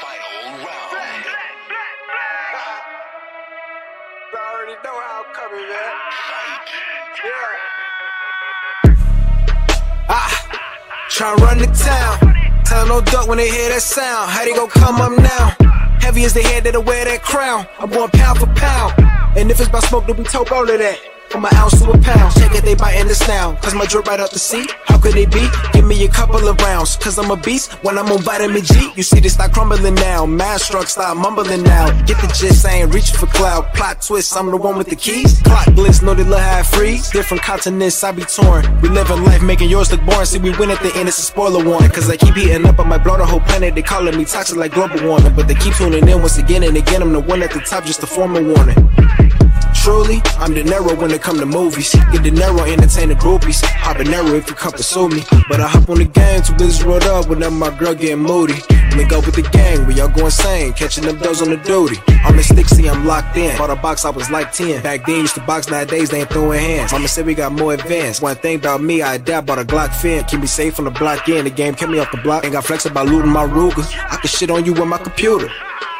Final round. I already know how I'm coming, man. Fight. Yeah. Ah, tryna run the town. Tell 'em no duck when they hear that sound. How they gon' come up now? Heavy as the head that'll wear that crown. I'm going pound for pound. And if it's about smoke, then we talk all of that. From an ounce to a pound. Check it, they biting this now. Cause my drip right out the seat. How could they be? Give me a couple of rounds. Cause I'm a beast when I'm on vitamin G. You see, they start crumbling now. Mind struck, start mumbling now. Get the gist, I ain't reaching for cloud. Plot twist, I'm the one with the keys. Clock blitz, know they love how I freeze. Different continents, I be torn. We live in life, making yours look boring. See, we win at the end, it's a spoiler warning. Cause I keep heating up, I might blow the whole planet. They calling me toxic like global warming. But they keep tuning in once again and again. I'm the one at the top, just a form a warning. Truly, I'm De Niro when it come to movies. Get De entertain the groupies. Habanero if you come pursue me. But I hop on the gang to business rolled up whenever my girl getting moody. Link up with the gang, we all go insane. Catching them doors on the duty. I'm in Stixie, I'm locked in. Bought a box, I was like 10. Back then, used to box, nowadays they ain't throwing hands. Mama said we got more advanced. One thing about me, I adapt, bought a Glock fin. Keep me safe from the block in. The game kept me off the block. Ain't got flex about looting my Ruger. I can shit on you with my computer.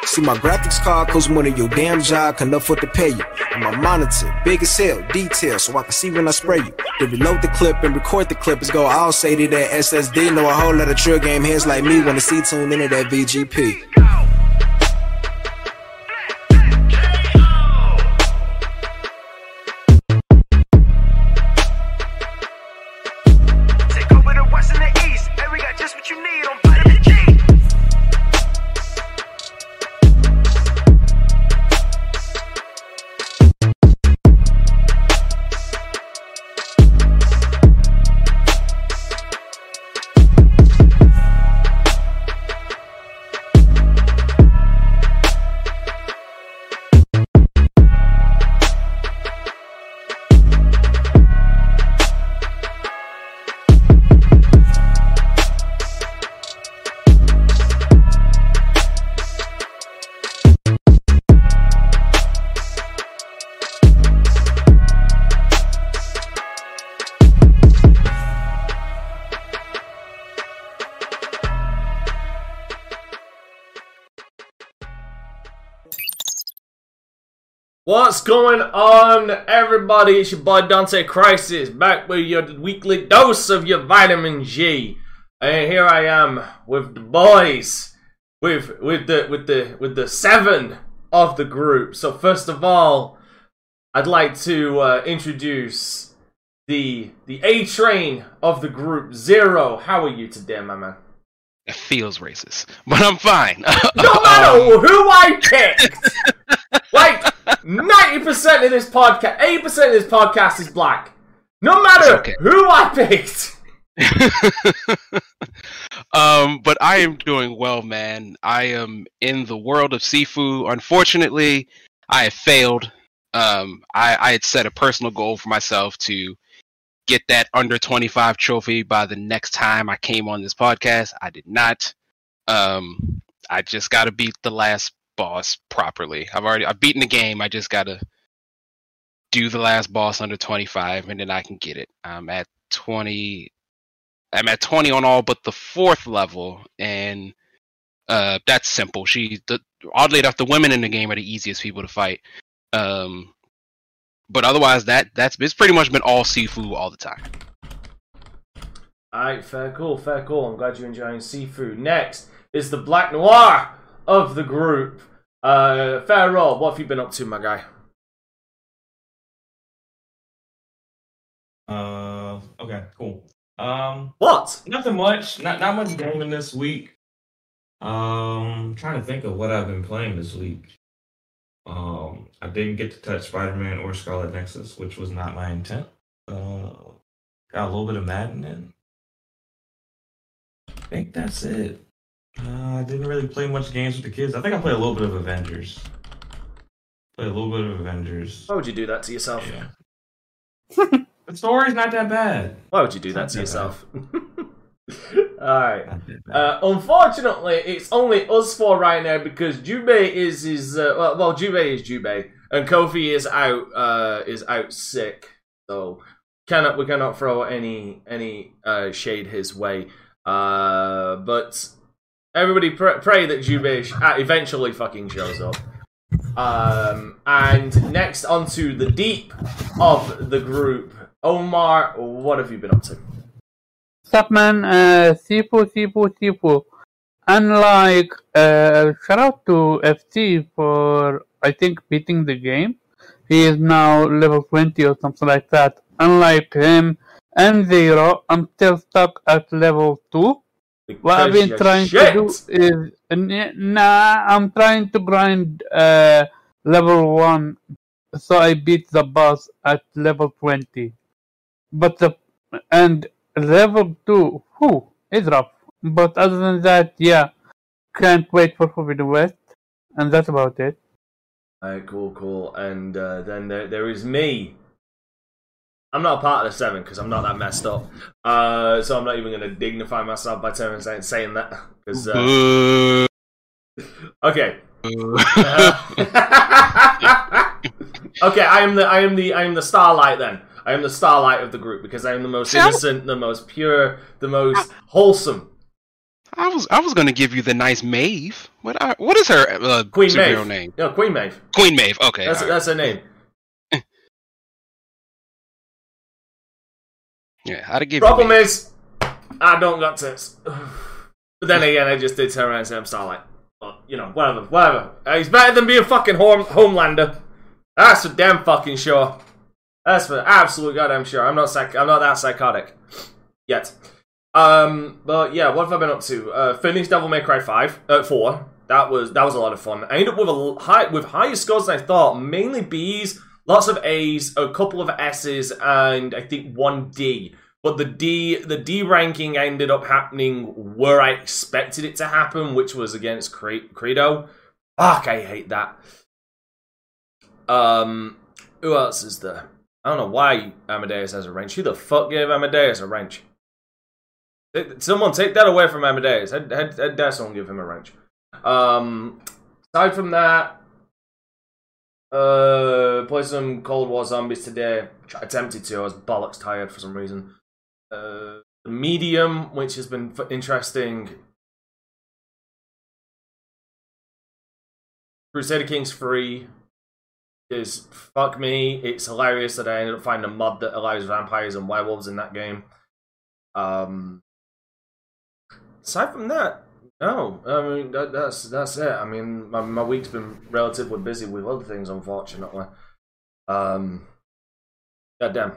See my graphics card costs more than your damn job can afford to pay you. And my monitor, big as hell, detail, so I can see when I spray you. Then reload the clip and record the clip. It's go all say to that SSD. Know a whole lot of trill game heads like me wanna see tuned into that VGP. What's going on, everybody? It's your boy Dante Crisis back with your weekly dose of your vitamin G. And here I am with the boys, with with the with the with the seven of the group. So first of all, I'd like to uh, introduce the the A train of the group Zero. How are you today, my man? It feels racist, but I'm fine. No matter who I pick, like ninety percent of this podcast, eighty percent of this podcast is black. No matter okay. who I picked. um, but I am doing well, man. I am in the world of Sifu. Unfortunately, I have failed. Um, I, I had set a personal goal for myself to get that under 25 trophy by the next time I came on this podcast. I did not. Um, I just got to beat the last boss properly. I've already I've beaten the game. I just got to do the last boss under 25 and then I can get it. I'm at 20 I'm at 20 on all but the fourth level and uh that's simple. She the, oddly enough the women in the game are the easiest people to fight. Um but otherwise that that's it's pretty much been all Sifu all the time. Alright, fair cool, fair cool. I'm glad you're enjoying Sifu. Next is the Black Noir of the group. Uh Fair Rob, what have you been up to, my guy? Uh, okay, cool. Um, What? nothing much. Not not much gaming this week. Um, trying to think of what I've been playing this week. Um, I didn't get to touch Spider Man or Scarlet Nexus, which was not my intent. Uh, got a little bit of Madden in. I think that's it. Uh, I didn't really play much games with the kids. I think I played a little bit of Avengers. Played a little bit of Avengers. Why would you do that to yourself? Yeah. the story's not that bad. Why would you do that to that yourself? Alright. Not that bad. Uh, unfortunately, it's only us four right now because Jubei is is uh, well, well, Jubei is Jubei, and Kofi is out uh, is out sick, so cannot we cannot throw any any uh, shade his way. Uh, but Everybody pr- pray that Jubei sh- uh, eventually fucking shows up. Um, and next onto the deep of the group, Omar. What have you been up to? Sup man, uh, Sifu, Sifu, Sifu. Unlike, uh, shout out to FC for, I think, beating the game. He is now level 20 or something like that. Unlike him and Zero, I'm still stuck at level 2. What I've been trying you're to do is, nah, I'm trying to grind, uh, level 1 so I beat the boss at level 20. But the, and level 2, whew, is rough. But other than that, yeah, can't wait for Forbidden West. And that's about it. Alright, cool, cool. And uh, then there, there is me. I'm not a part of the seven because I'm not that messed up. Uh, so I'm not even going to dignify myself by telling, saying, saying that. 'cause, uh, okay. Okay, I am the I am the I am the starlight then. I am the starlight of the group because I am the most innocent, the most pure, the most wholesome. I was I was gonna give you the nice Maeve. What are, what is her uh, Queen superhero Maeve. name? No, Queen Maeve. Queen Maeve. Okay. That's alright. that's her name. yeah. How to give Problem is, I don't got tits. But then again, I just did turn around and say I'm Starlight. But, you know, whatever, whatever. Uh, he's better than being fucking home- Homelander. That's for damn fucking sure. That's for absolute goddamn sure. I'm not psych- I'm not that psychotic yet. Um, but yeah, what have I been up to? Uh, finished Devil May Cry five, uh, four. That was that was a lot of fun. I ended up with a high with higher scores than I thought. Mainly B's, lots of A's, a couple of S's, and I think one D. But the D the D ranking ended up happening where I expected it to happen, which was against Cre- Credo. Fuck, I hate that. Um, who else is there? I don't know why Amadeus has a wrench. Who the fuck gave Amadeus a wrench? Someone take that away from Amadeus. I'd, I'd someone give him a wrench. Um, aside from that, uh, play some Cold War Zombies today. Tr- Attempted to. I was bollocks tired for some reason. Uh, Medium, which has been interesting. Crusader Kings free fuck me. It's hilarious that I ended up finding a mod that allows vampires and werewolves in that game. Um, aside from that, no. I mean that, that's that's it. I mean my my week's been relatively busy with other things, unfortunately. Um, goddamn.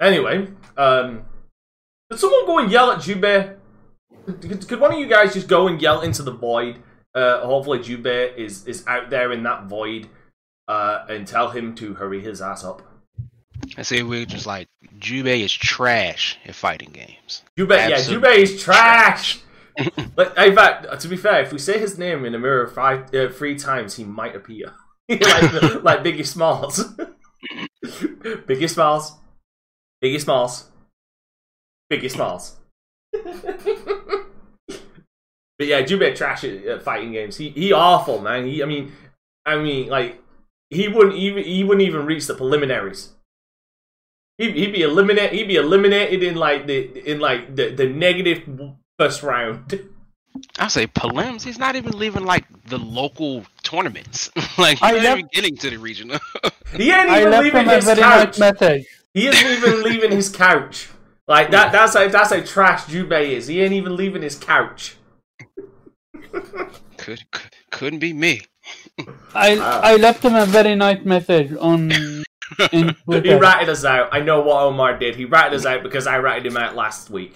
Anyway, um, someone go and yell at Jubei? Could, could one of you guys just go and yell into the void? Uh, hopefully Jubei is is out there in that void, uh, and tell him to hurry his ass up. I say we're just like Jubei is trash at fighting games. Jubei, yeah, Absolute Jubei is trash. but in fact, to be fair, if we say his name in a mirror five, uh, three times, he might appear like like Biggie Smalls. Biggie Smalls, Biggie Smalls, Biggie Smalls. but yeah, Jubei trash at, at fighting games. He he awful man. He I mean I mean like he wouldn't even he wouldn't even reach the preliminaries. He'd, he'd be eliminated. He'd be eliminated in like the in like the, the negative first round. I say prelims. He's not even leaving like the local tournaments. like I he's not left- even getting to the regional. He ain't even left leaving his couch. nice message. He isn't even leaving his couch. Like that. That's how that's how trash Jubei is. He ain't even leaving his couch. could, could couldn't be me. I Wow. I left him a very nice message on in He Twitter. ratted us out. I know what Omar did. He ratted us out because I ratted him out last week.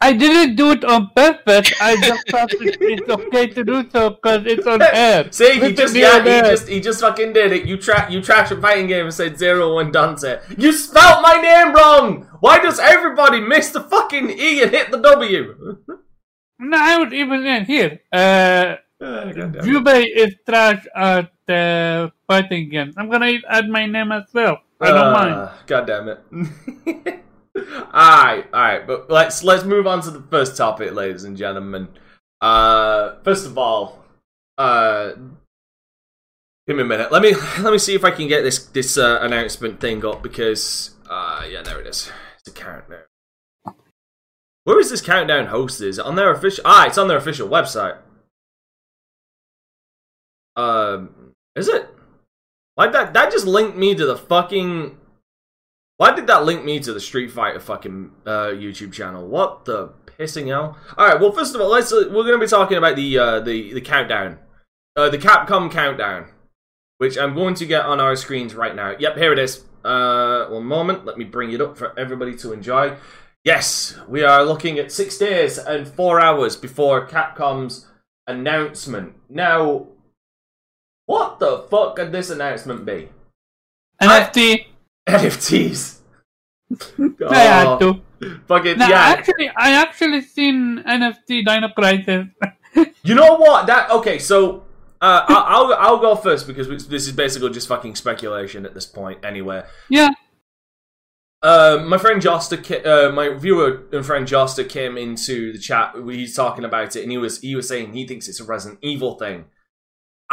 I didn't do it on purpose. I just thought it's okay to do so because it's on air. See, he just to yeah, your he air. just he just fucking did it. You tra- you trash a fighting game and said zero one Dante. You spelt my name wrong. Why does everybody miss the fucking E and hit the W? No, I would even in here. Uh, Jubei is trash at uh, fighting games. I'm gonna add my name as well. I don't mind. Uh, God damn it. alright, alright, but let's let's move on to the first topic, ladies and gentlemen. Uh first of all, uh give me a minute. Let me let me see if I can get this this uh, announcement thing up because uh yeah, there it is. It's a character. Where is this countdown hosted? Is it on their official? Ah, it's on their official website. Um, is it? Why that that just linked me to the fucking? Why did that link me to the Street Fighter fucking uh, YouTube channel? What the pissing hell? All right. Well, first of all, let's we're going to be talking about the uh, the the countdown, uh, the Capcom countdown, which I'm going to get on our screens right now. Yep, here it is. Uh, one moment. Let me bring it up for everybody to enjoy. Yes, we are looking at six days and four hours before Capcom's announcement. Now, what the fuck could this announcement be? NFT. NFTs. I had to. Fucking No, yeah. actually, I actually seen NFT Dino Crisis. You know what? That okay. So uh, I- I'll I'll go first because this is basically just fucking speculation at this point. Anyway, yeah, uh, my friend Josta, uh, my viewer and friend Josta came into the chat. He's talking about it, and he was he was saying he thinks it's a Resident Evil thing.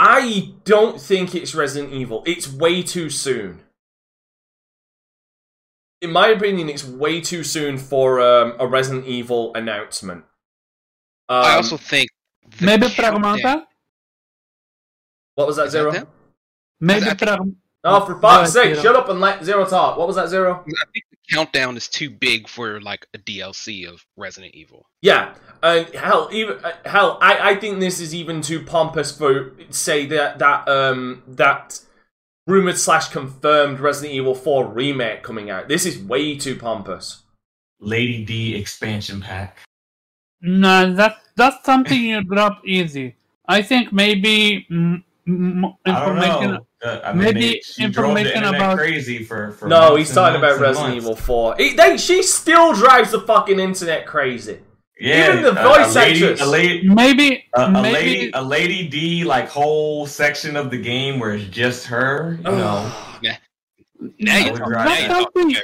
I don't think it's Resident Evil. It's way too soon. In my opinion, it's way too soon for um, a Resident Evil announcement. Um, I also think maybe countdown- Pragmata. what was that Is that zero? them? Maybe I Pragmata. Oh, for Go fuck's ahead, sake! Shut up and let zero talk. What was that zero? I think the countdown is too big for like a DLC of Resident Evil. Yeah, uh, hell, even uh, hell, I, I think this is even too pompous for say that that um that rumored slash confirmed Resident Evil Four remake coming out. This is way too pompous. Lady D expansion pack. No, that's that's something you drop easy. I think maybe mm, information. I mean, maybe they, she drove the information about- crazy for, for No, he's talking about Resident months. Evil Four. He, they, she still drives the fucking internet crazy. Yeah, Even the a- voice a lady, actress. a lady, Maybe a, a maybe lady, a lady D like whole section of the game where it's just her. You know, Now I you're would talking- drive- now that's something.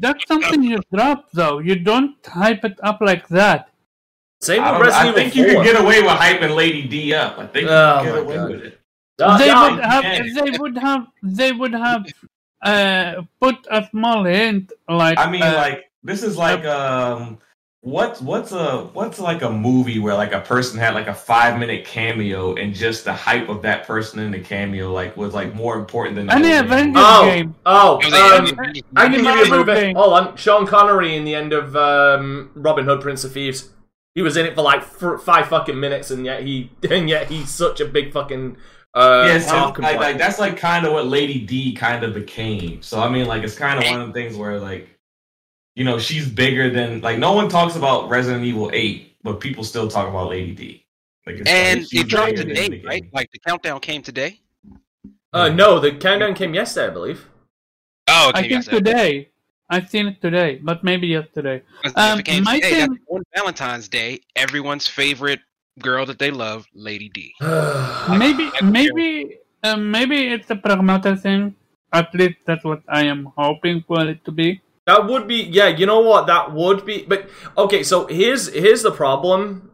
That's something you drop though. You don't hype it up like that. Same I, with don't, Resident I Evil think you can get away with hyping Lady D up. I think you Oh could get away God. with it. They yeah, would have. yeah. They would have. They would have. Uh, put a small hint like. I mean, uh, like this is like um, what's what's a what's like a movie where like a person had like a five minute cameo and just the hype of that person in the cameo like was like more important than the Any whole game. Avengers Oh, game. oh, It was a- um, I can give you a Marvel movie. thing. Hold on, Sean Connery in the end of um, Robin Hood, Prince of Thieves. He was in it for like f- five fucking minutes, and yet he and yet he's such a big fucking uh, Yes, talking like, like that's like kind of what Lady D kind of became. So I mean, like it's kind of one of the things where like, you know, she's bigger than like no one talks about Resident Evil Eight, but people still talk about Lady D. Like, it's And like, it dropped today, the right? Like the countdown came today. uh, no, the countdown came yesterday, I believe. Oh, I okay. think today. I've seen it today, but maybe yesterday. Um, it came my today, thing- on Valentine's Day. Everyone's favorite girl that they love, Lady D. Maybe, maybe, uh, maybe it's a pragmata thing. At least that's what I am hoping for it to be. That would be yeah. You know what? That would be. But okay, so here's here's the problem.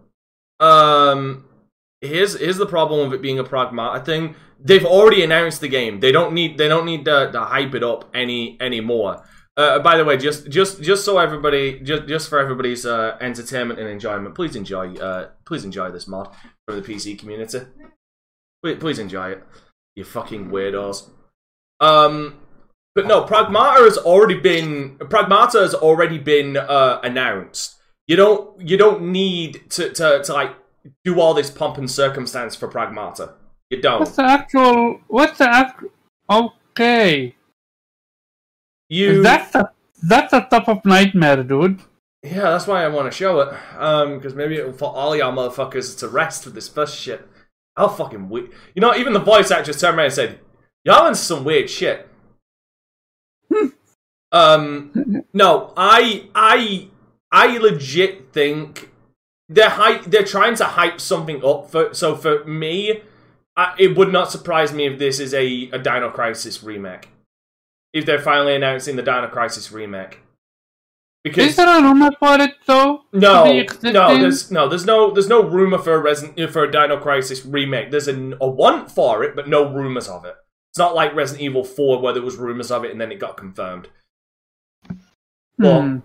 Um, here's here's the problem with it being a pragmata thing. They've already announced the game. They don't need they don't need to, to hype it up any anymore. Uh, by the way, just just just so everybody just just for everybody's uh, entertainment and enjoyment, please enjoy uh please enjoy this mod from the PC community. Please, please enjoy it. You fucking weirdos. Um, but no, Pragmata has already been Pragmata has already been uh, announced. You don't you don't need to, to to like do all this pomp and circumstance for Pragmata. You don't. What's the actual? What's the act? Okay, You that's a that's a top of nightmare, dude. yeah, that's why I want to show it. Um, because maybe it'll put all y'all motherfuckers to rest with this first shit. How fucking weird. You know, even the voice actress turned around and said, "Y'all into some weird shit." um, no, I I I legit think they're hype. They're trying to hype something up. For so for me, I, it would not surprise me if this is a a Dino Crisis remake. If they're finally announcing the Dino Crisis remake, because Is there a rumor for it though? no, be no, there's no, there's no, there's no rumor for a Resident for a Dino Crisis remake. There's a, a want for it, but no rumors of it. It's not like Resident Evil Four where there was rumors of it and then it got confirmed. Well, Hmm.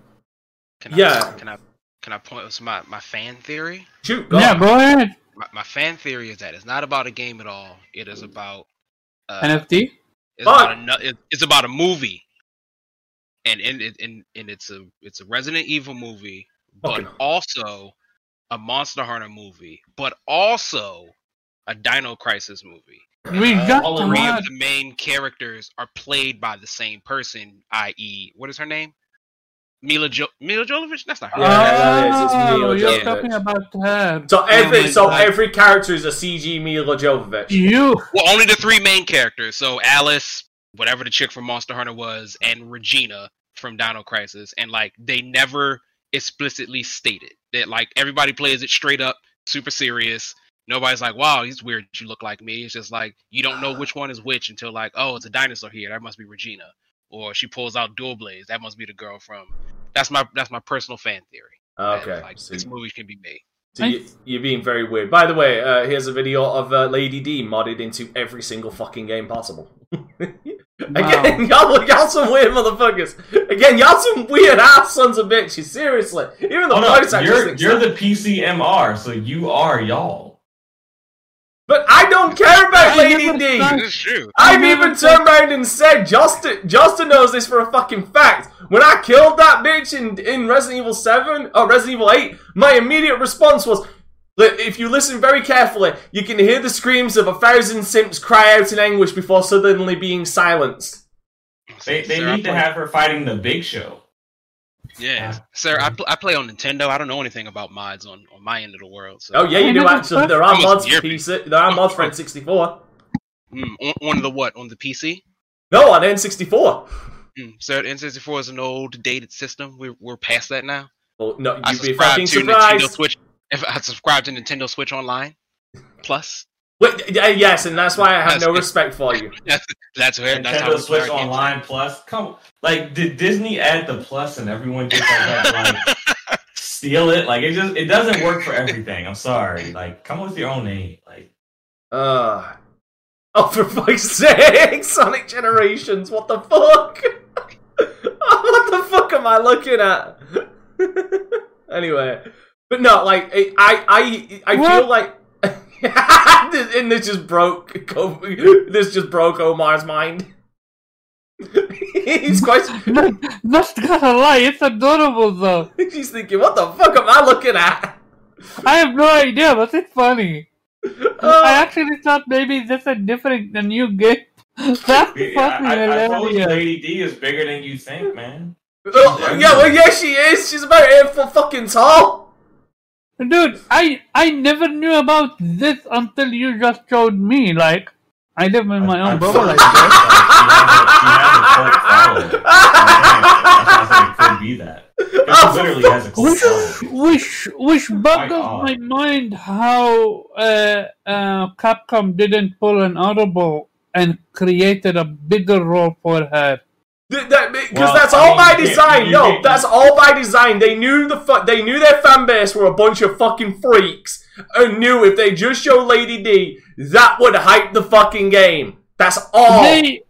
Can I, Yeah. Can I can I point with my my fan theory? Shoot, go Yeah, on. go ahead. My, my fan theory is that it's not about a game at all. It is about uh, NFT. It's Fuck. about a it's about a movie, and and and, and, it's a it's a Resident Evil movie, but Fucking- also a Monster Hunter movie, but also a Dino Crisis movie. We uh, just all Three of the main characters are played by the same person, i.e., what is her name? Milla jo- Milla Jovovich. That's not her. Yeah, that is, it's ah, Milla Oh, you're Jovovich. talking about her. So oh every Oh so every character is a CG Milla Jovovich. You. Well, only the three main characters. So Alice, whatever the chick from Monster Hunter was, and Regina from Dino Crisis, and like they never explicitly stated that like everybody plays it straight up, super serious. Nobody's like, "Wow, he's weird. You look like me." It's just like you don't know which one is which until like, "Oh, it's a dinosaur here. That must be Regina." Or she pulls out dual blades. That must be the girl from. That's my that's my personal fan theory. that, Okay, like so, this movie can be made. so you, you're being very weird. By the way, uh, here's a video of uh, Lady D modded into every single fucking game possible. Again, y'all, y'all some weird motherfuckers. Again, y'all some weird ass sons of bitches. Seriously, even the Oh, voice no, actors you're you're the PCMR, so you are y'all. But I don't care about I Lady never D. thought- This is true. I've even never turned around and said, Justin, Justin knows this for a fucking fact. When I killed that bitch in, in Resident Evil 7, or Resident Evil 8, my immediate response was, if you listen very carefully, you can hear the screams of a thousand simps cry out in anguish before suddenly being silenced. They they need to have her fighting the Big Show. Yeah, sir, I, pl- I play on Nintendo. I don't know anything about mods on, on my end of the world. So. Oh yeah, you do actually. There are mods for PC. There are mods for N64. Mm, on, on the what? On the PC? No, on N64. Mm, sir, N64 is an old, dated system. We're, we're past that now. Well, no, I you'd be subscribe fucking to Nintendo. Switch. If I subscribe to Nintendo Switch Online Plus, Wait, yeah, yes, and that's why I have no That's- respect for you. that's where that's how Nintendo Switch start Online Plus. Come, like, did Disney add the plus and everyone just like, like steal it? Like, it just it doesn't work for everything. I'm sorry. Like, come with your own name. Like, Uh. Oh, for fuck's sake! Sonic Generations, what the fuck? what the fuck am I looking at? anyway, but no, like I, I, I feel like, and this just broke, this just broke Omar's mind. He's quite. Not, not gonna lie, it's adorable though. He's thinking, what the fuck am I looking at? I have no idea, but it's funny. Uh, I actually thought maybe that's a different, a new game. That's fucking I, I, I told you, hilarious. Lady D is bigger than you think, man. oh, yeah, well, yeah, she is. She's about eight foot fucking tall. Dude, I I never knew about this until you just showed me. Like, I live in my I- own I bubble. told Like you, this. like, she has a- she has a cult following. That's I said it could be that. 'Cause She literally has a cult Which, following. which, which boggles odd. my mind how uh, uh, Capcom didn't pull an audible and created a bigger role for her. Th- that because Well, that's I all mean, by design. you No, can't- that's all by design. They knew the fu- they knew their fan base were a bunch of fucking freaks, and knew if they just show Lady D, that would hype the fucking game. That's all. They,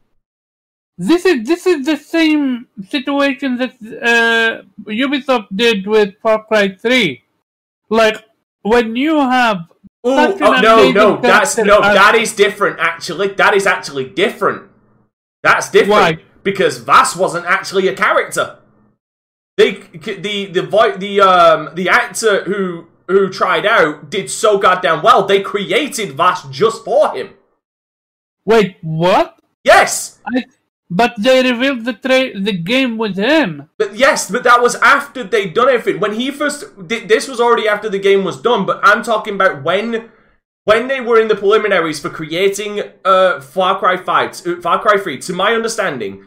this is this is the same situation that uh, Ubisoft did with Far Cry Three. Like when you have Ooh, such an oh, no, no, that's no, as- that is different. Actually, that is actually different. That's different Why? Because Vaas wasn't actually a character. They the the the um the actor who who tried out did so goddamn well. They created Vaas just for him. wait what? Yes, I, but they revealed the tra- the game with him. But yes, but that was after they'd done everything. When he first, th- this was already after the game was done. But I'm talking about when, when they were in the preliminaries for creating uh, Far Cry Five, uh, Far Cry Three. To my understanding,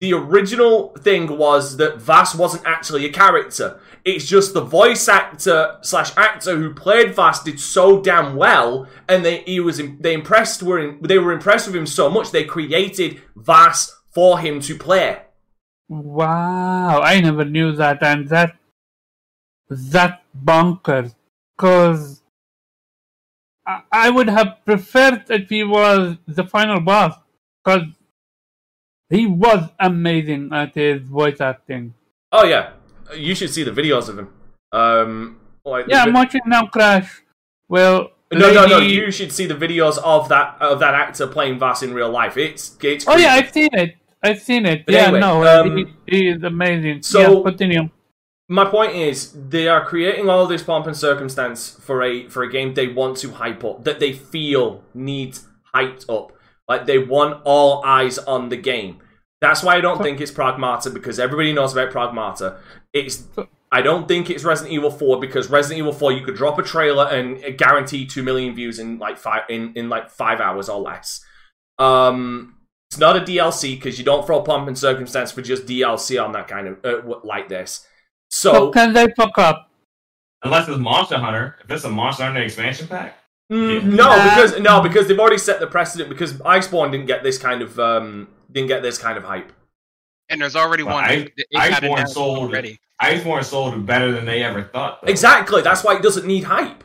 the original thing was that Vaas wasn't actually a character. It's just the voice actor slash actor who played Vaas did so damn well, and they he was they impressed were they were impressed with him so much they created Vaas for him to play. Wow, I never knew that, and that that bonkers. Cause I, I would have preferred if he was the final boss, cause he was amazing at his voice acting. Oh yeah, you should see the videos of him. Um, like Yeah, I'm watching now Crash. Well, no, no, no. You should see the videos of that of that actor playing Vaas in real life. It's it's. Oh yeah. I've seen it. I've seen it. But yeah, anyway, no, um, he, he is amazing. so- yeah, continue. my point is they are creating all this pomp and circumstance for a for a game they want to hype up that they feel needs hyped up like they want all eyes on the game that's why i don't think it's pragmata because everybody knows about pragmata it's i don't think it's resident evil 4 because resident evil 4 you could drop a trailer and guarantee 2 million views in like five in, in like five hours or less um it's not a dlc because you don't throw pomp and circumstance for just dlc on that kind of uh, like this So so can they fuck up? Unless it's Monster Hunter. If it's a Monster Hunter expansion pack, Mm, Yeah. no, Nah. because no, because they've already set the precedent. Because Iceborne didn't get this kind of um, didn't get this kind of hype. And there's already Well, one. I- it- it Iceborne sold- already. Iceborne sold better than they ever thought. though. Exactly. That's why it doesn't need hype.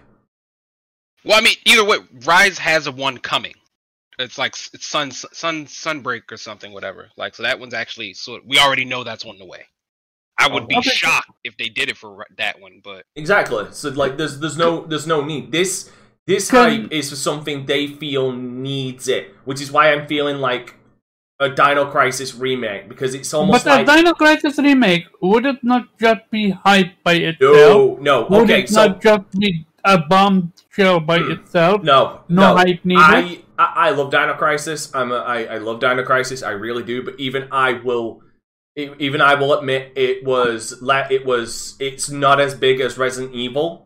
Well, I mean, either way, Rise has a one coming. It's like it's Sun Sun Sunbreak or something, whatever. Like so, that one's actually so we already know that's on the way. I would be Okay. shocked if they did it for that one, but Exactly. So like, there's there's no there's no need. This this Can- hype is for something they feel needs it, which is why I'm feeling like a Dino Crisis remake because it's almost But like a Dino Crisis remake would it not just be hype by itself? no no Would okay it so not just be a bombshell by Hmm. itself? no No no hype needed? I, I I love Dino Crisis. I'm a, I I love Dino Crisis. I really do. But even I will, even I will admit it was it was it's not as big as Resident Evil,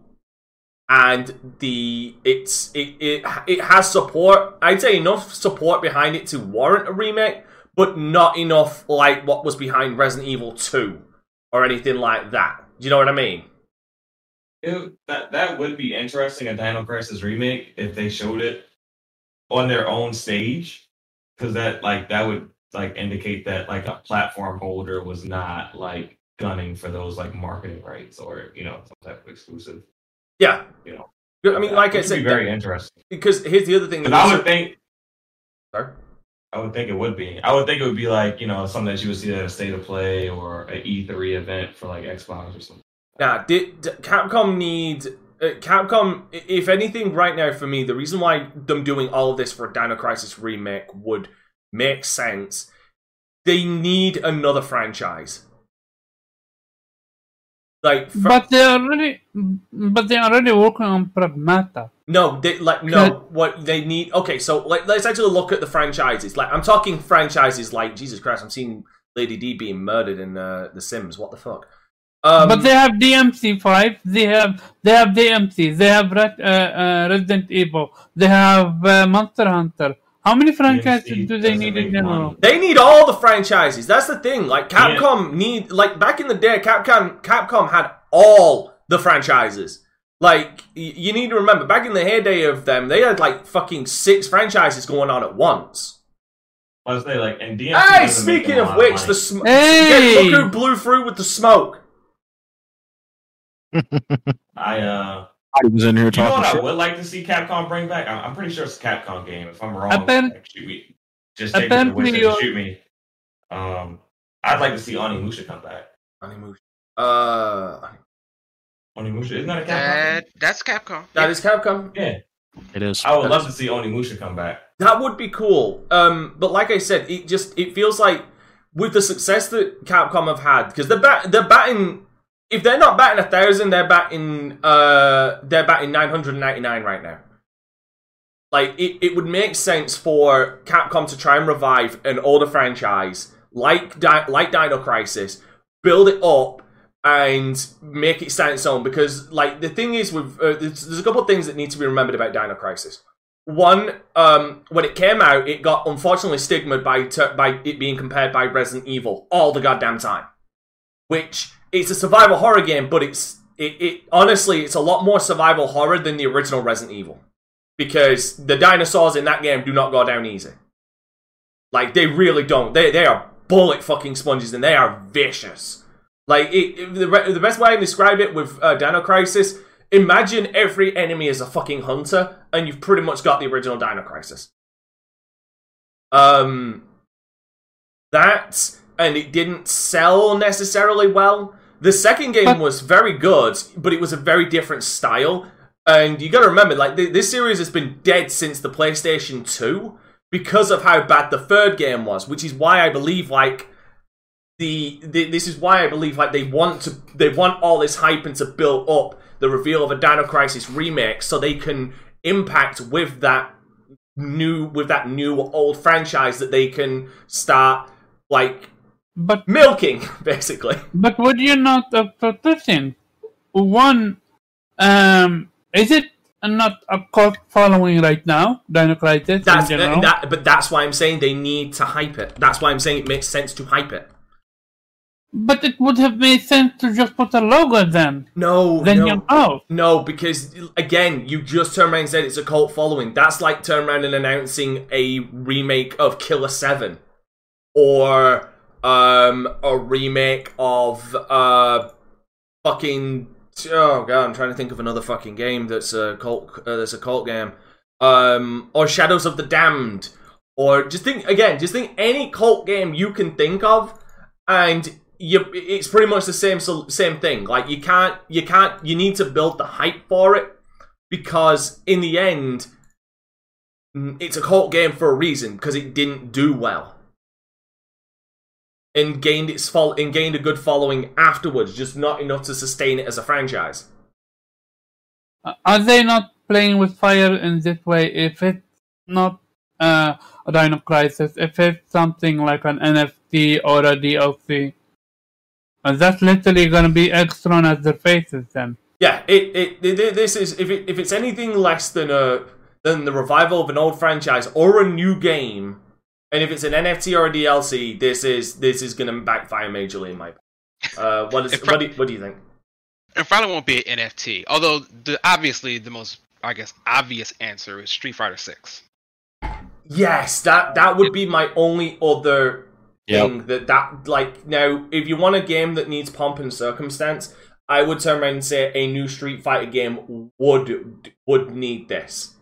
and the it's it it it has support. I'd say enough support behind it to warrant a remake, but not enough like what was behind Resident Evil Two or anything like that. Do you know what I mean? It, that that would be interesting a Dino Crisis remake if they showed it on their own stage, because that like that would like indicate that like a platform holder was not like gunning for those like marketing rights or you know some type of exclusive. Yeah. You know, I mean, like I said, be very interesting. because here's the other thing. Because I would think Sorry? I would think it would be. I would think it would be like you know something that you would see at a state of play or an E3 event for like Xbox or something. Now, did, d Capcom need uh, Capcom? If anything, right now for me, the reason why them doing all of this for a Dino Crisis remake would make sense. They need another franchise. Like, fr- But they already, but they already working on Pragmata. no, they like no. What they need? Okay, so like, let's actually look at the franchises. Like, I'm talking franchises like Jesus Christ. I'm seeing Lady D being murdered in uh, The Sims. What the fuck? Um, but they have DMC five. They have they have DMC. They have Re- uh, uh, Resident Evil. They have uh, Monster Hunter. How many franchises DMC do they need in make general? money. They need all the franchises. That's the thing. Like Capcom need like back in the day, Capcom Capcom had all the franchises. Like y- you need to remember, back in the heyday of them, they had like fucking six franchises going on at once. I was say like and DMC Hey, speaking of lot which, money. the sm- Hey! yeah, look who blew through with the smoke. I uh He was in here You know talking what I would like to see Capcom bring back? I'm, I'm pretty sure it's a Capcom game. If I'm wrong, Apparent- like, shoot me. Just take it to apparently Winston you're- and shoot me. Um, I'd like to see Onimusha come back. Onimusha. Uh, Onimusha, isn't that a Capcom? that game? that's Capcom. that is Capcom. Yeah, It is. I would love to see Onimusha come back. That would be cool. Um, but like I said, it just it feels like with the success that Capcom have had, because they're bat they're batting. If they're not batting a thousand, they're batting uh they're batting nine hundred and ninety nine right now. Like it, it would make sense for Capcom to try and revive an older franchise like Di- like Dino Crisis, build it up and make it stand its own. Because like the thing is, with uh, there's, there's a couple of things that need to be remembered about Dino Crisis. One, um, when it came out, it got unfortunately stigmatized by ter- by it being compared by Resident Evil all the goddamn time. Which it's a survival horror game, but it's it, it honestly it's a lot more survival horror than the original Resident Evil because the dinosaurs in that game do not go down easy. Like they really don't. They they are bullet fucking sponges and they are vicious. Like it, it- the the best way I can describe it with uh, Dino Crisis. Imagine every enemy is a fucking hunter, and you've pretty much got the original Dino Crisis. Um, that and it didn't sell necessarily well. The second game But- was very good, but it was a very different style. And you got to remember, like th- this series has been dead since the PlayStation Two because of how bad the third game was, which is why I believe like the, the this is why I believe like they want to they want all this hype and to build up the reveal of a Dino Crisis remake so they can impact with that new with that new old franchise that they can start like But milking basically. but would you not have thought this thing? One, um, is it not a cult following right now? Dino Crisis That's in general. that, but that's why I'm saying they need to hype it. That's why I'm saying it makes sense to hype it. But it would have made sense to just put a logo then. No, Then no, you know. no, because again, you just turned around and said it's a cult following. That's like turn around and announcing a remake of Killer Seven, or um, a remake of uh, fucking oh god, I'm trying to think of another fucking game that's a cult uh, that's a cult game, um, or Shadows of the Damned, or just think again, just think any cult game you can think of, and you it's pretty much the same same thing. Like you can't you can't you need to build the hype for it because in the end, mm, it's a cult game for a reason because it didn't do well and gained its fol- and gained a good following afterwards, just not enough to sustain it as a franchise. Uh, Are they not playing with fire in this way? If it's not uh, a Dino Crisis, if it's something like an NFT or a DLC, uh, that's literally gonna be extra as their faces then. Yeah, it, it, it this is if it, if it's anything less than a than the revival of an old franchise or a new game, and if it's an NFT or a DLC, this is this is going to backfire majorly in my. opinion. Uh, what is If- what do, what do you think? It probably won't be an NFT. Although the obviously the most I guess obvious answer is Street Fighter Six. Yes, that that would be my only other Yep. thing that that like now if you want a game that needs pomp and circumstance, I would turn around and say a new Street Fighter game would would need this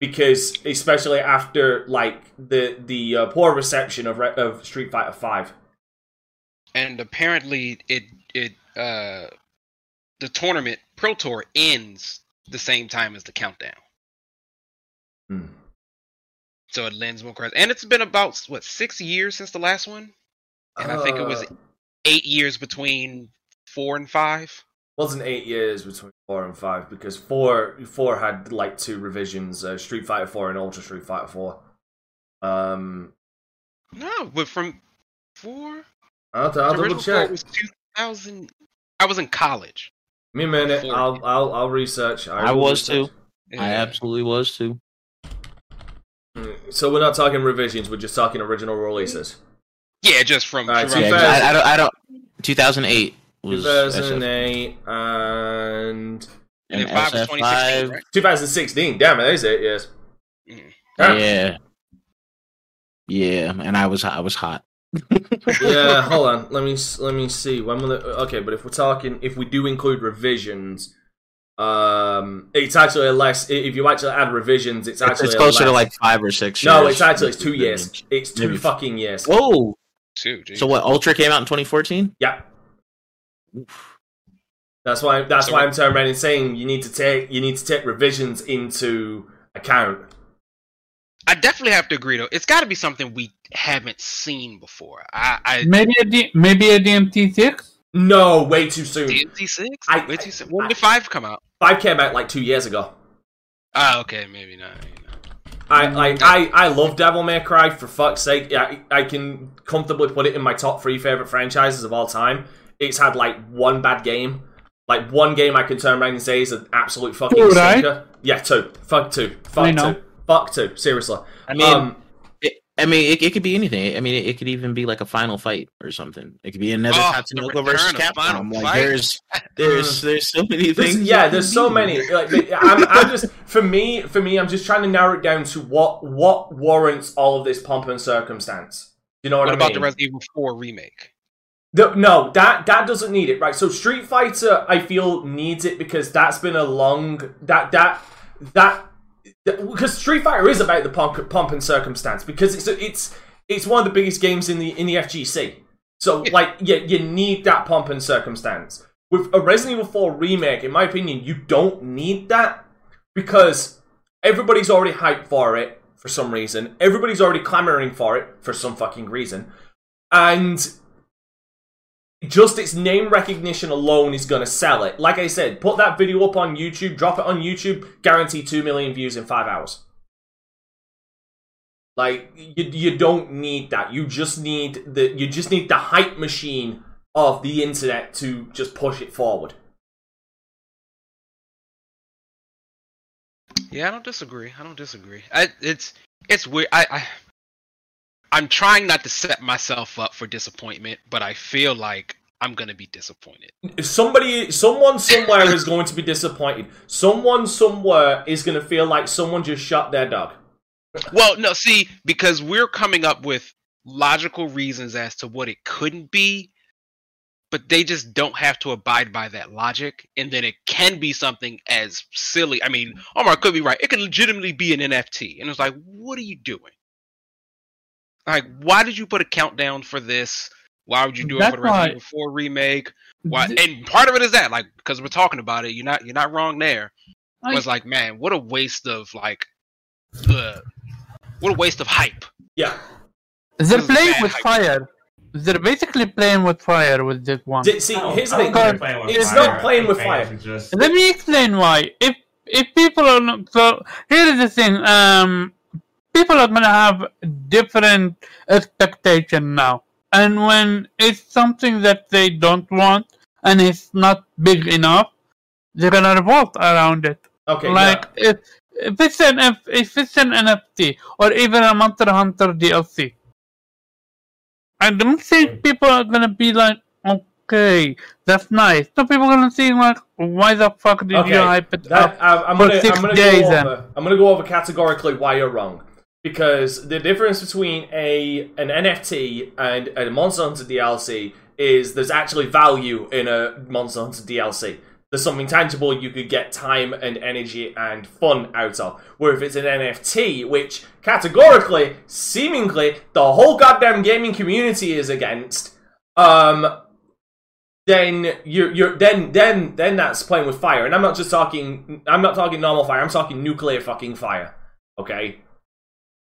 because especially after like the the uh, poor reception of Re- of Street Fighter Five. And apparently it it uh the tournament Pro Tour ends the same time as the countdown. Hmm. So it lends more credit. And it's been about what six years since the last one, and I think it was Uh, eight years between four and five. Wasn't eight years between four and five because four four had like two revisions, uh, Street Fighter Four and Ultra Street Fighter Four. Um, No, but from four. I'll, I'll the double original four check. was two thousand. I was in college. Me a minute. Four. I'll I'll I'll research. I will was research. too. I absolutely was too. So we're not talking revisions. We're just talking original releases. Yeah, just from. Alright, from- Yeah, I, I don't. I don't. 2008 was SF, 2008 and and and then five was 2016, right? 2016. Damn it, that is eight years. Mhm. Damn. Yeah. Yeah, and I was I was hot. yeah, hold on. Let me let me see. When will it? Okay, but if we're talking, if we do include revisions, um, it's actually a less. If you actually add revisions, it's It's, actually it's a closer to like five or six. No, years it's actually it's two years. It's two Maybe- fucking years. Whoa! Two, geez. So what? Ultra came out in 2014. Yeah. That's why. That's So why I'm turning around and saying you need to take you need to take revisions into account. I definitely have to agree though. It's got to be something we haven't seen before. I, I Maybe a D- maybe a DMC six. No, way too soon. DMC six. I- Wait till when I- did five come out? Five came out like two years ago. Oh, okay, maybe not. Maybe not. I like I I love Devil May Cry for fuck's sake. Yeah, I, I can comfortably put it in my top three favorite franchises of all time. It's had like one bad game, like one game I can turn around and say is an absolute fucking Two, right? Yeah, two. Fuck two. Fuck two. Fuck two. Seriously. I mean, um, it, I mean, it, it could be anything. I mean, it, it could even be like a final fight or something. It could be another Oh, Tatsunoko the versus return of Final Capcom. Like Fight. there's, there's, there's so many There's- things. yeah, there's so many. Like, I'm, I'm just for me, for me, I'm just trying to narrow it down to what what warrants all of this pomp and circumstance. You know what, What I mean? about mean? the Resident Evil Four remake? The- no, that that doesn't need it, right? So Street Fighter, I feel needs it because that's been a long that that that because Street Fighter is about the pomp, pomp and circumstance because it's it's it's one of the biggest games in the in the FGC. So, like, you, you need that pomp and circumstance. With a Resident Evil 4 remake, in my opinion, you don't need that because everybody's already hyped for it for some reason. Everybody's already clamoring for it for some fucking reason. And just its name recognition alone is going to sell it. Like I said, put that video up on YouTube, drop it on YouTube, guarantee 2 million views in 5 hours. Like you, you don't need that. You just need the you just need the hype machine of the internet to just push it forward. Yeah, I don't disagree. I don't disagree. I, it's it's weird. I, I I'm trying not to set myself up for disappointment, but I feel like I'm gonna be disappointed. If somebody, someone somewhere is going to be disappointed. Someone somewhere is going to feel like someone just shot their dog. Well, no, see, because we're coming up with logical reasons as to what it couldn't be, but they just don't have to abide by that logic, and then it can be something as silly. I mean, Omar could be right. It can legitimately be an NFT, and it's like, what are you doing? Like, why did you put a countdown for this? Why would you do it for the Resident why- Evil 4 remake? Why? Th- And part of it is that, like, because we're talking about it, you're not you're not wrong there. I- was like, man, what a waste of like, uh, what a waste of hype. Yeah. They're playing with hype. fire. They're basically playing with fire with this one. D- See, I don't- here's the thing. think playing with It's fire. not playing with fire. Just, Let me explain why. If if people are not, so here is the thing. Um, people are gonna have different expectation now, and when it's something that they don't want and it's not big enough, they're gonna revolt around it. Okay, like if if it's an F, if it's an NFT or even a Monster Hunter DLC, I don't think people are gonna be like, okay, that's nice. Some people are gonna see like, why the fuck did Okay, you hype it That, up? I, I'm for gonna, six I'm gonna days go then. I'm gonna go over categorically why you're wrong, because the difference between a an NFT and a Monster Hunter DLC is there's actually value in a Monster Hunter DLC. There's something tangible you could get time and energy and fun out of. Where if it's an NFT, which categorically, seemingly, the whole goddamn gaming community is against, um, then you're you're then then then that's playing with fire. And I'm not just talking I'm not talking normal fire, I'm talking nuclear fucking fire. Okay?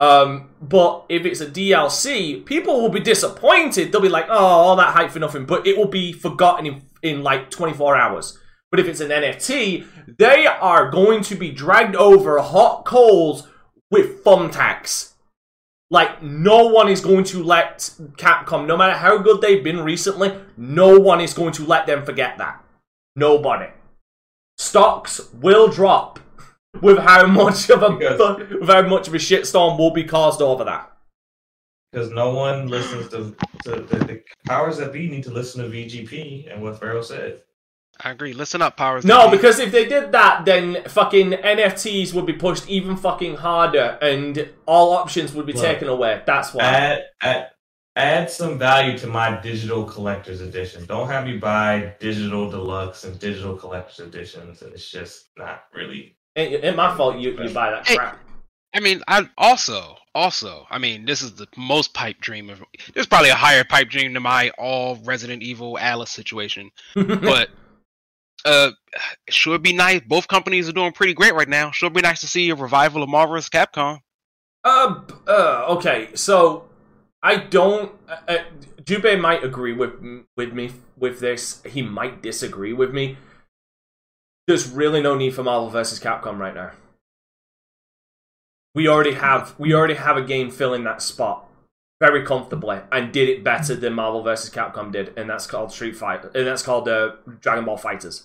Um but if it's a DLC, people will be disappointed. They'll be like, "Oh, all that hype for nothing," but it will be forgotten in in like 24 hours. But if it's an NFT, they are going to be dragged over hot coals with thumbtacks. Like, no one is going to let Capcom, no matter how good they've been recently, no one is going to let them forget that. Nobody. Stocks will drop with how much of a Because- with how much of a shitstorm will be caused over that. because no one listens to, to the, the powers that be need to listen to VGP and what Pharaoh said. I agree. Listen up, powers. No, that be. because if they did that, then fucking NFTs would be pushed even fucking harder, and all options would be Look. taken away. That's why. Add, add add some value to my digital collector's edition. Don't have me buy digital deluxe and digital collector's editions, and it's just not really. Ain't, ain't my fault you, you buy that Hey. crap. I mean, I also, also, I mean, this is the most pipe dream of. There's probably a higher pipe dream than my all Resident Evil Alice situation, but uh, it sure be nice. Both companies are doing pretty great right now. Should be nice to see a revival of Marvel's Capcom. Uh, uh, okay, so I don't. Uh, uh, Jubei might agree with with me with this. He might disagree with me. There's really no need for Marvel versus Capcom right now. We already have we already have a game filling that spot very comfortably and did it better than Marvel versus Capcom did, and that's called Street Fighter, and that's called uh, Dragon Ball FighterZ.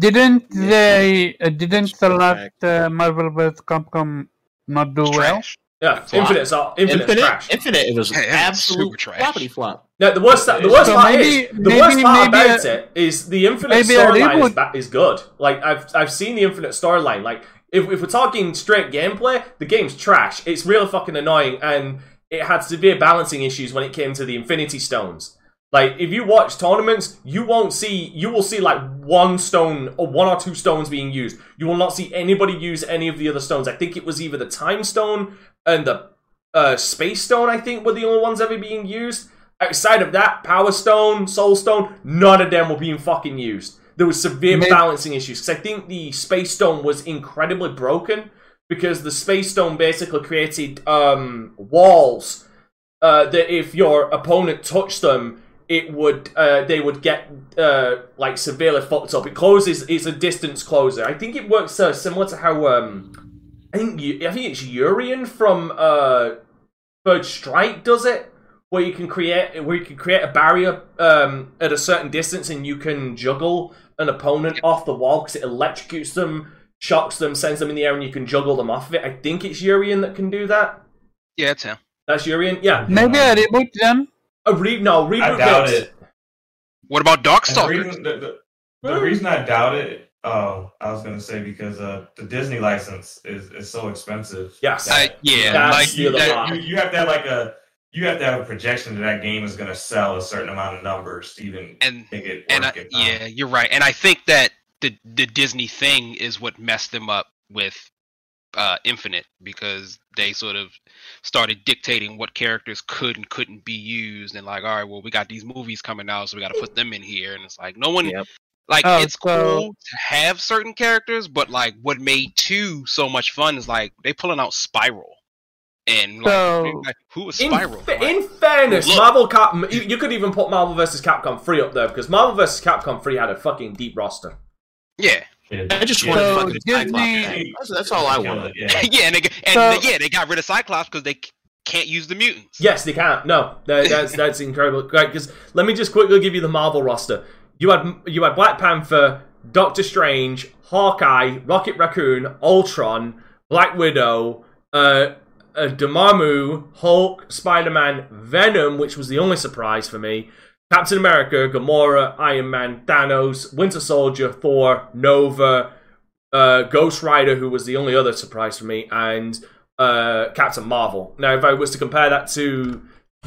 Didn't they? Uh, didn't the last uh, Marvel vs. Capcom not do well? Trash. Yeah, Flop. Infinite, so Infinite, Infinite, trash. Infinite, it was Hey, it absolute super trash. floppity flop. No, the worst the worst So part maybe- is the maybe- worst part maybe about a- it is the Infinite maybe a storyline is, reboot- ba- is good. Like I've I've seen the Infinite storyline. Like if if we're talking straight gameplay, the game's trash. It's really fucking annoying, and it had severe balancing issues when it came to the Infinity Stones. Like if you watch tournaments, you won't see you will see like one stone or one or two stones being used. You will not see anybody use any of the other stones. I think it was either the Time Stone and the uh, Space Stone. I think were the only ones ever being used. outside of that, Power Stone, Soul Stone, none of them were being fucking used. There was severe Maybe- balancing issues because I think the Space Stone was incredibly broken because the Space Stone basically created um, walls uh, that if your opponent touched them, it would uh, they would get uh, like severely fucked up. It closes. It's a distance closer. I think it works uh, similar to how um, I think you, I think it's Urien from uh, Third Strike does it, where you can create where you can create a barrier um, at a certain distance and you can juggle an opponent off the wall because it electrocutes them, shocks them, sends them in the air, and you can juggle them off of it. I think it's Urien that can do that. Yeah, it's him. That's Urien. Yeah. Maybe I reboot them. A re- no reboot. I doubt makes- it. What about And the reason, the, the, the reason I doubt it, oh, I was gonna say because uh, the Disney license is, is so expensive. Yes. I- yeah, like the other that- you, you have to have like a you have to have a projection that that game is gonna sell a certain amount of numbers to even and make it and I, it, yeah, you're right. And I think that the the Disney thing is what messed them up with uh, Infinite because they sort of started dictating what characters could and couldn't be used, and like, all right, well, we got these movies coming out, so we got to put them in here, and it's like no one. Yep. Like Oh, it's so- cool to have certain characters, but like what made two so much fun is like they pulling out Spiral, and like, So- like, who was In, Spiral? fa- Like, in fairness, Look. Marvel Cap, you, you could even put Marvel vs. Capcom 3 up there because Marvel vs. Capcom 3 had a fucking deep roster. yeah, yeah. I just Yeah. wanted So fucking Disney- Cyclops. That's, that's all I want. wanted. it, Yeah. yeah, and they, and So- they- yeah, they got rid of Cyclops because they can't use the mutants. Yes, they can't. No, that, that's that's incredible. Right, because let me just quickly give you the Marvel roster. You had you had Black Panther, Doctor Strange, Hawkeye, Rocket Raccoon, Ultron, Black Widow, uh, uh, Dormammu, Hulk, Spider Man, Venom, which was the only surprise for me. Captain America, Gamora, Iron Man, Thanos, Winter Soldier, Thor, Nova, uh, Ghost Rider, who was the only other surprise for me, and uh, Captain Marvel. Now, if I was to compare that to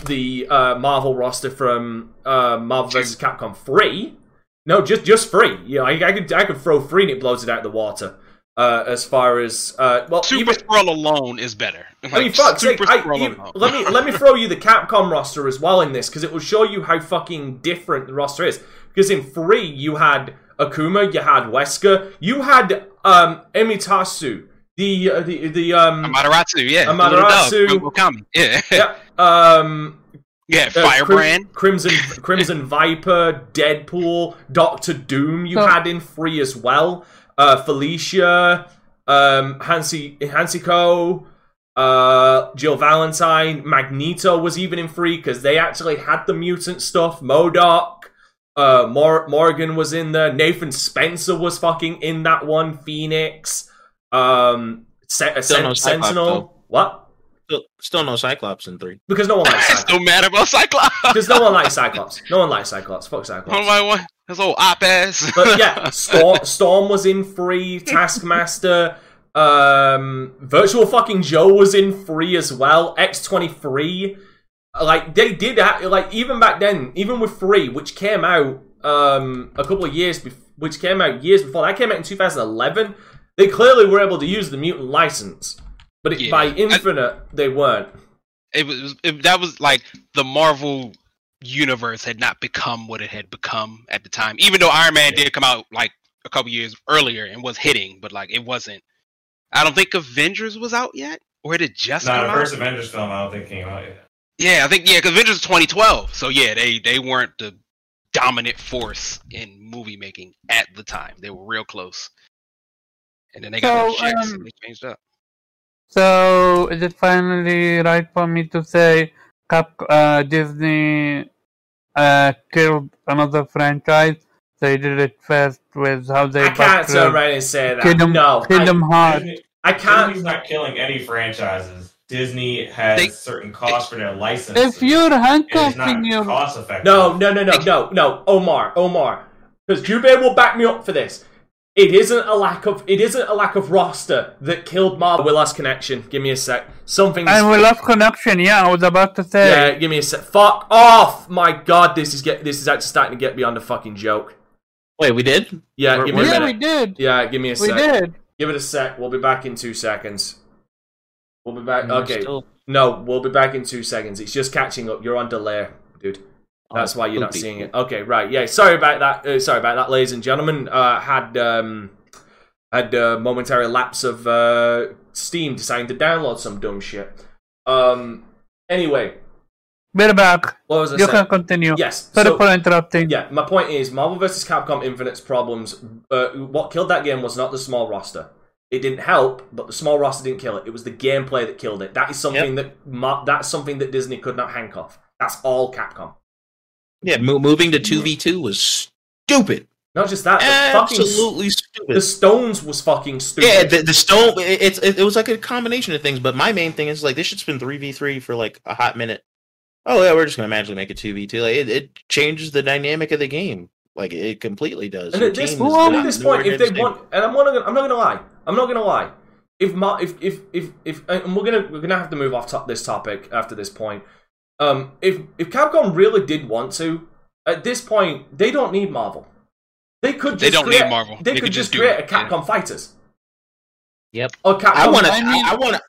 the uh, Marvel roster from uh, Marvel vs. Capcom 3, no, just just free. You know, I, I could I could throw free and it blows it out of the water. Uh, as far as uh, well, Super even, Skrull alone is better. I mean, fuck sake, Super I, Skrull you- alone. let me let me throw you the Capcom roster as well in this because it will show you how fucking different the roster is. Because in three you had Akuma, you had Wesker, you had um Emitasu, the uh, the the um Amaterasu, yeah, the Amaterasu. little dog from Okami. yeah, yeah, um yeah, uh, Crim- Firebrand. Crimson Crimson Viper, Deadpool, Doctor Doom. You So- had in free as well. Uh, Felicia, um, Hansi Hansiko, uh, Jill Valentine, Magneto was even in free because they actually had the mutant stuff. MODOK, uh, Mor- Morgan was in there. Nathan Spencer was fucking in that one. Phoenix, um, Se- Sen- Sentinel. What? Still, still no Cyclops in three. Because no one likes Cyclops. still mad about Cyclops. Because no one likes Cyclops. No one likes Cyclops. Fuck Cyclops. Oh my one, his old op ass. But yeah, Storm, Storm was in three. Taskmaster, um, Viewtiful fucking Joe was in three as well. X twenty three, like they did ha- like even back then, even with three, which came out um a couple of years, bef- which came out years before that came out in two thousand eleven. They clearly were able to use the mutant license, but it, Yeah. by I- Infinite they weren't. it was it, that was like the Marvel universe had not become what it had become at the time. Even though Iron Man did come out like a couple years earlier and was hitting, but like it wasn't. I don't think Avengers was out yet, or it had just Nah, come the out. first Avengers film I don't think came out yet. Yeah, I think yeah, because Avengers 2012. So yeah, they they weren't the dominant force in movie making at the time. They were real close. And then they got So, those checks um, and they changed up. So is it finally right for me to say Cap uh, Disney uh, killed another franchise? They did it first with how they I can't butchered turn around and say that. Kingdom, no, I, Kingdom Hearts. Disney, I can't. Disney's not killing any franchises. Disney has They- certain costs for their licenses. If you're and it's handcuffing not your cost effective. No, no, no, no, no, no, Omar, Omar, because Jubei will back me up for this. It isn't a lack of it isn't a lack of roster that killed Marvel. We lost connection. Give me a sec. Something. and we lost connection. Yeah, I was about to say. yeah. Give me a sec. Fuck off! My God, this is get this is actually starting to get beyond a fucking joke. Wait, we did? Yeah, We're- give me a yeah, minute. we did. Yeah, give me a sec. We did. Give it a sec. We'll be back in two seconds. We'll be back. We're Okay. still- No, we'll be back in two seconds. It's just catching up. You're on delay. dude. That's why you're not seeing it. Okay, right. Yeah, sorry about that. Uh, sorry about that, ladies and gentlemen. Uh, had um, had a momentary lapse of uh, Steam deciding to download some dumb shit. Um. Anyway, We're back. what was I You saying? can continue. Yes. Sorry so- for interrupting. yeah, my point is Marvel vs. Capcom Infinite's problems. Uh, what killed that game was not the small roster. It didn't help, but the small roster didn't kill it. It was the gameplay that killed it. That is something that that's something that Disney could not handcuff. That's all Capcom. Yeah, mo- moving to two v two was stupid. Not just that, the fucking Absolutely the. Stones was fucking stupid. Yeah, the, the stone. It, it's it, it was like a combination of things. But my main thing is like this shit's been three v three for like a hot minute. Oh yeah, we're just gonna magically make it two v two. Like it, it changes the dynamic of the game. Like it completely does. And Your at this, is at this point, if they same. want, and I'm not gonna, I'm not gonna lie, I'm not gonna lie. If Ma, if if if if, and we're gonna we're gonna have to move off top this topic after this point. Um, if if Capcom really did want to, at this point, they don't need Marvel. They could. Just They don't create, need Marvel. They, They could could just just create it, a Capcom Fighters. Yep. Or Capcom. I want to. I I, mean- I want to.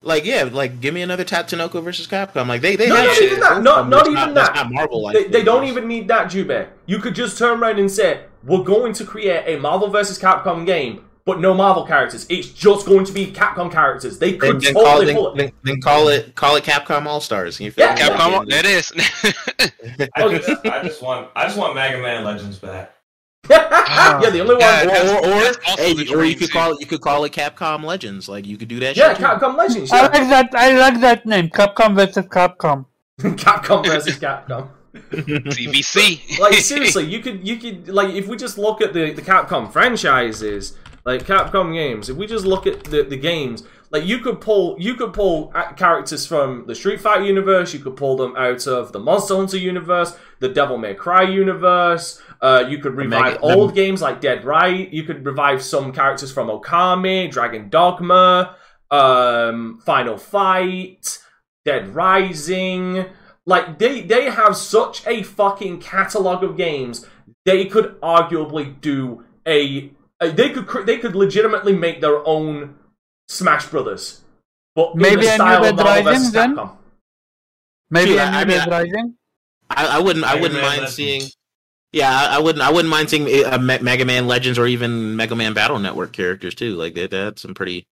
Like yeah, like give me another Tatsunoko versus Capcom. Like they they No, have not shit. even that. Not- not even that's that. not Marvel. like They, they don't even need that, Jube. You could just turn around and say, "We're going to create a Marvel versus Capcom game, but no Marvel characters. It's just going to be Capcom characters." They could then call, totally then, pull it. then, then call it call it Capcom All Stars. You Yeah, Capcom, that is. I just, I just want, I just want Mega Man Legends back. yeah, the only one. Yeah, or that's- or, or, that's hey, the or you could too. call it you could call it Capcom Legends. Like you could do that. Yeah, shit too. Capcom Legends. I like that. I like that name. Capcom versus Capcom. Capcom versus Capcom. CVC. Like seriously, you could you could like if we just look at the the Capcom franchises, like Capcom games, if we just look at the the games, like you could pull you could pull characters from the Street Fighter universe, you could pull them out of the Monster Hunter universe, the Devil May Cry universe. Uh, you could revive Mega- old games like Dead Right. You could revive some characters from Okami, Dragon Dogma, um, Final Fight, Dead Rising. Like they they have such a fucking catalog of games. They could arguably do a they could they could legitimately make their own Smash Brothers, but in Maybe the a style new of Dead Rising, then? Maybe Dude, a I- new I mean, Dead Rising. I, I wouldn't. I wouldn't Man mind Legends. seeing. Yeah, I, I wouldn't. I wouldn't mind seeing uh, Me- Mega Man Legends or even Mega Man Battle Network characters too. Like they, they had some pretty,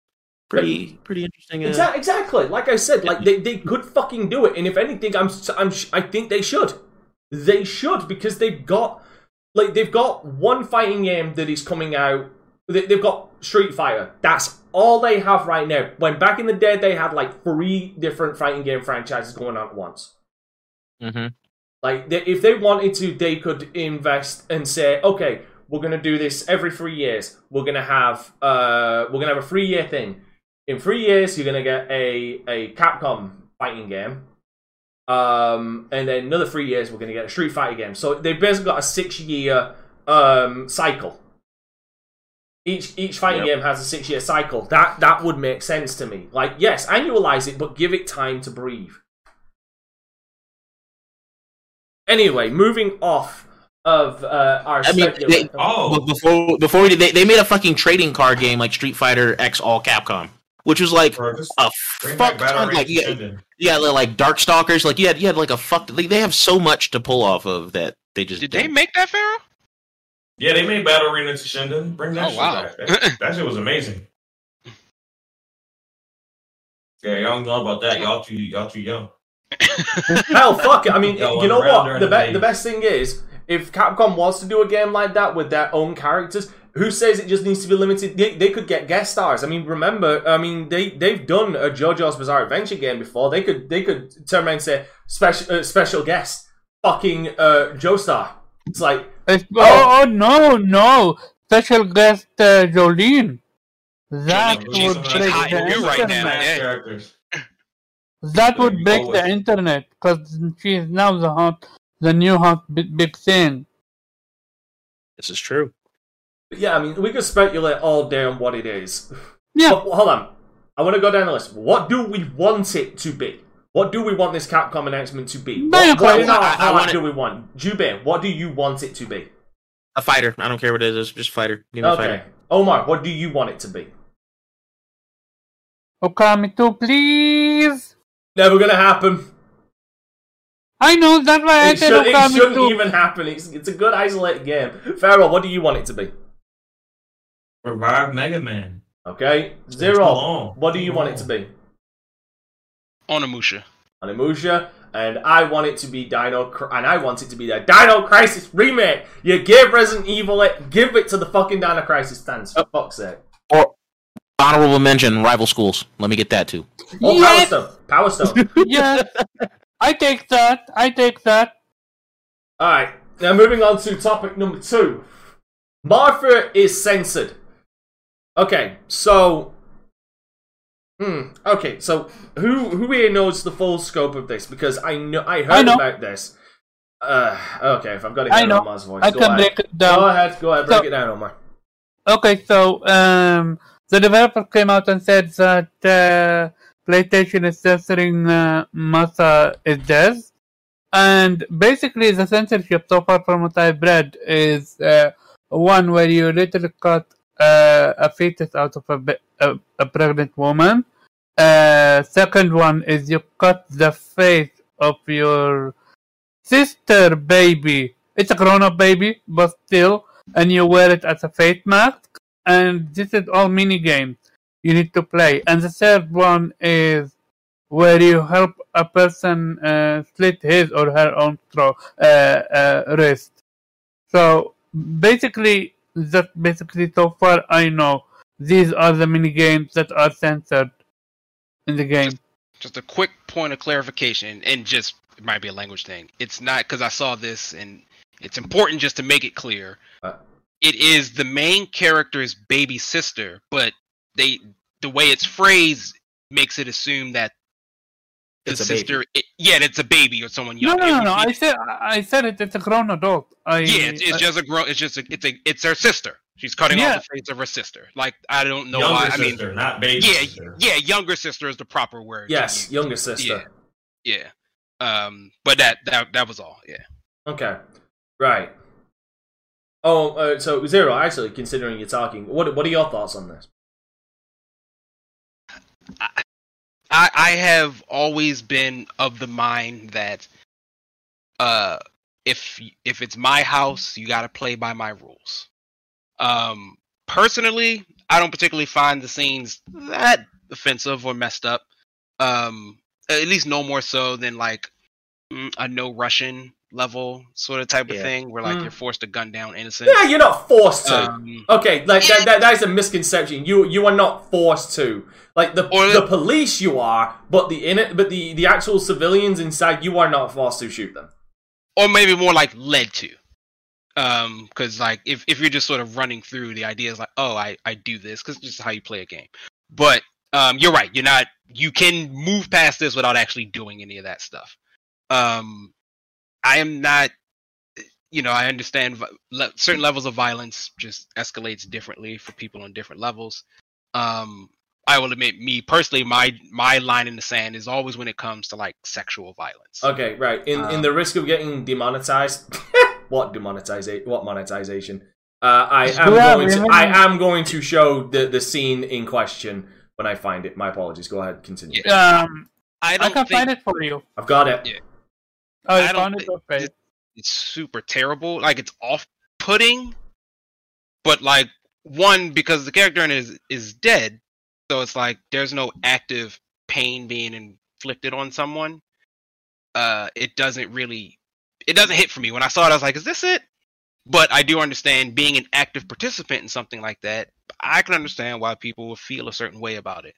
pretty, pretty interesting. Uh, Exa- exactly. Like I said, like they, they could fucking do it, and if anything, I'm s- I'm I think they should. They should because they've got like they've got one fighting game that is coming out. They, they've got Street Fighter. That's all they have right now. When back in the day, they had like three different fighting game franchises going on at once. mhm. Like, they, if they wanted to, they could invest and say, okay, we're gonna do this every three years. We're gonna have uh, we're gonna have a three year thing. In three years, you're gonna get a a Capcom fighting game. Um, and then another three years, we're gonna get a Street Fighter game. So they've basically got a six year um cycle. Each each fighting Yep. game has a six year cycle. That that would make sense to me. Like, yes, annualize it, but give it time to breathe. Anyway, moving off of uh, our I mean, they- Oh, before before we did, they, they made a fucking trading card game like Street Fighter X All Capcom, which was like bro, just a fuck ton. Rage Like yeah, Shinden. yeah, like Darkstalkers. Like you had you had like a fuck. Like, they have so much to pull off of that they just Did they don't. make that, Pharaoh? Yeah, they made Battle Arena Toshinden. Bring that Oh, shit wow. back. That, that shit was amazing. Yeah, y'all don't know about that. Y'all too, y'all too young. Hell, fuck it. I mean, Yo, you know what? The, the be- the best thing is, if Capcom wants to do a game like that with their own characters, who says it just needs to be limited? They, they could get guest stars. I mean, remember, I mean, they they've done a JoJo's Bizarre Adventure game before. They could they could turn around and say special uh, special guest, fucking uh, Joestar. It's like It's- oh, oh no, no! Special guest uh, Jolyne. That she's- would she's break the in you right now, internet. Smash yeah. characters. That would break always- the internet because she is now the hot, the new hot big, big thing. This is true. Yeah, I mean, we could speculate all day on what it is. Yeah, But hold on. I want to go down the list. What do we want it to be? What do we want this Capcom announcement to be? What, what Basically, how, I- I how want do we want? Jube, what do you want it to be? A fighter. I don't care what it is. Just fighter. Give me a Okay. fighter. Omar, what do you want it to be? Okami 2, please. Never gonna happen. I know that's why I It, said should, it Okami shouldn't too. even happen. It's, it's a good isolated game. Pharaoh, what do you want it to be? Revive Mega Man. Okay, Zero. What do you want it to be? Onimusha. Animusha, and I want it to be Dino, and I want it to be the Dino Crisis remake. You give Resident Evil it, give it to the fucking Dino Crisis stands. For oh. fuck's sake. Or honorable mention, rival schools. Let me get that too. Oh, Yes! Power Stone, Power Stone. yeah, I take that. I take that. All right, now moving on to topic number two. Martha is censored. Okay, so. Hmm. Okay, so who who here knows the full scope of this? Because I know I heard I know. about this. Uh, okay, if I've got to hear. Omar's voice, I go can ahead. break it down. Go ahead, go ahead, break So- it down, Omar. Okay, so um, the developer came out and said that uh, PlayStation is censoring uh, is dead, and basically the censorship so far from what I've read is uh, one where you literally cut uh, a fetus out of a, a, a pregnant woman. Uh, second one is you cut the face of your sister baby. It's a grown-up baby, but still and you wear it as a face mask. And this is all mini games you need to play. And the third one is where you help a person uh, slit his or her own throat, uh, uh, wrist. So basically, that basically so far I know these are the mini games that are censored in the game. Just a quick point of clarification, and just it might be a language thing. It's not because I saw this, and it's important just to make it clear. Uh. It is the main character's baby sister, but they the way it's phrased makes it assume that the It's a sister, it, yeah, it's a baby or someone No, young. no, It no, no. I said, I said it. It's a grown adult. I, yeah, it's, it's I- just a grown. It's just a, it's a it's her sister. She's cutting Yeah. off the face of her sister. Like I don't know Younger why. I mean, sister, not baby yeah, sister. yeah, younger sister is the proper word. Yes, use. younger sister. Yeah. Um, but that that that was all. Yeah. Okay, right. Oh, uh, so Zero. Actually, considering you're talking, what what are your thoughts on this? I I have always been of the mind that uh if if it's my house, you got to play by my rules. Um personally, I don't particularly find the scenes that offensive or messed up. Um at least no more so than like mm, a no Russian level sort of type of Yeah. thing where like Mm. you're forced to gun down innocent. Yeah, you're not forced to. Um, Okay, like that, that, that is a misconception. You you are not forced to. Like the Or- the police, you are, but the in it, but the the actual civilians inside, you are not forced to shoot them. or maybe more like led to um because like if, if you're just sort of running through the idea is like oh i i do this because this is how you play a game but um you're right you're not you can move past this without actually doing any of that stuff um i am not you know i understand le- certain levels of violence just escalates differently for people on different levels um i will admit me personally my my line in the sand is always when it comes to like sexual violence Okay, right. In in Um, the risk of getting demonetized, what demonetization? What monetization? Uh, I am Yeah, going to? I am going to show the the scene in question when I find it. My apologies. Go ahead, continue. Um, i I don't can think find it for you. I've got it. Yeah. Oh, I I don't found Okay. it- it's super terrible. Like it's off-putting, but like one because the character in it is is dead, so it's like there's no active pain being inflicted on someone. Uh, it doesn't really, it doesn't hit for me. When I saw it, I was like, "Is this it?" But I do understand being an active participant in something like that. I can understand why people would feel a certain way about it.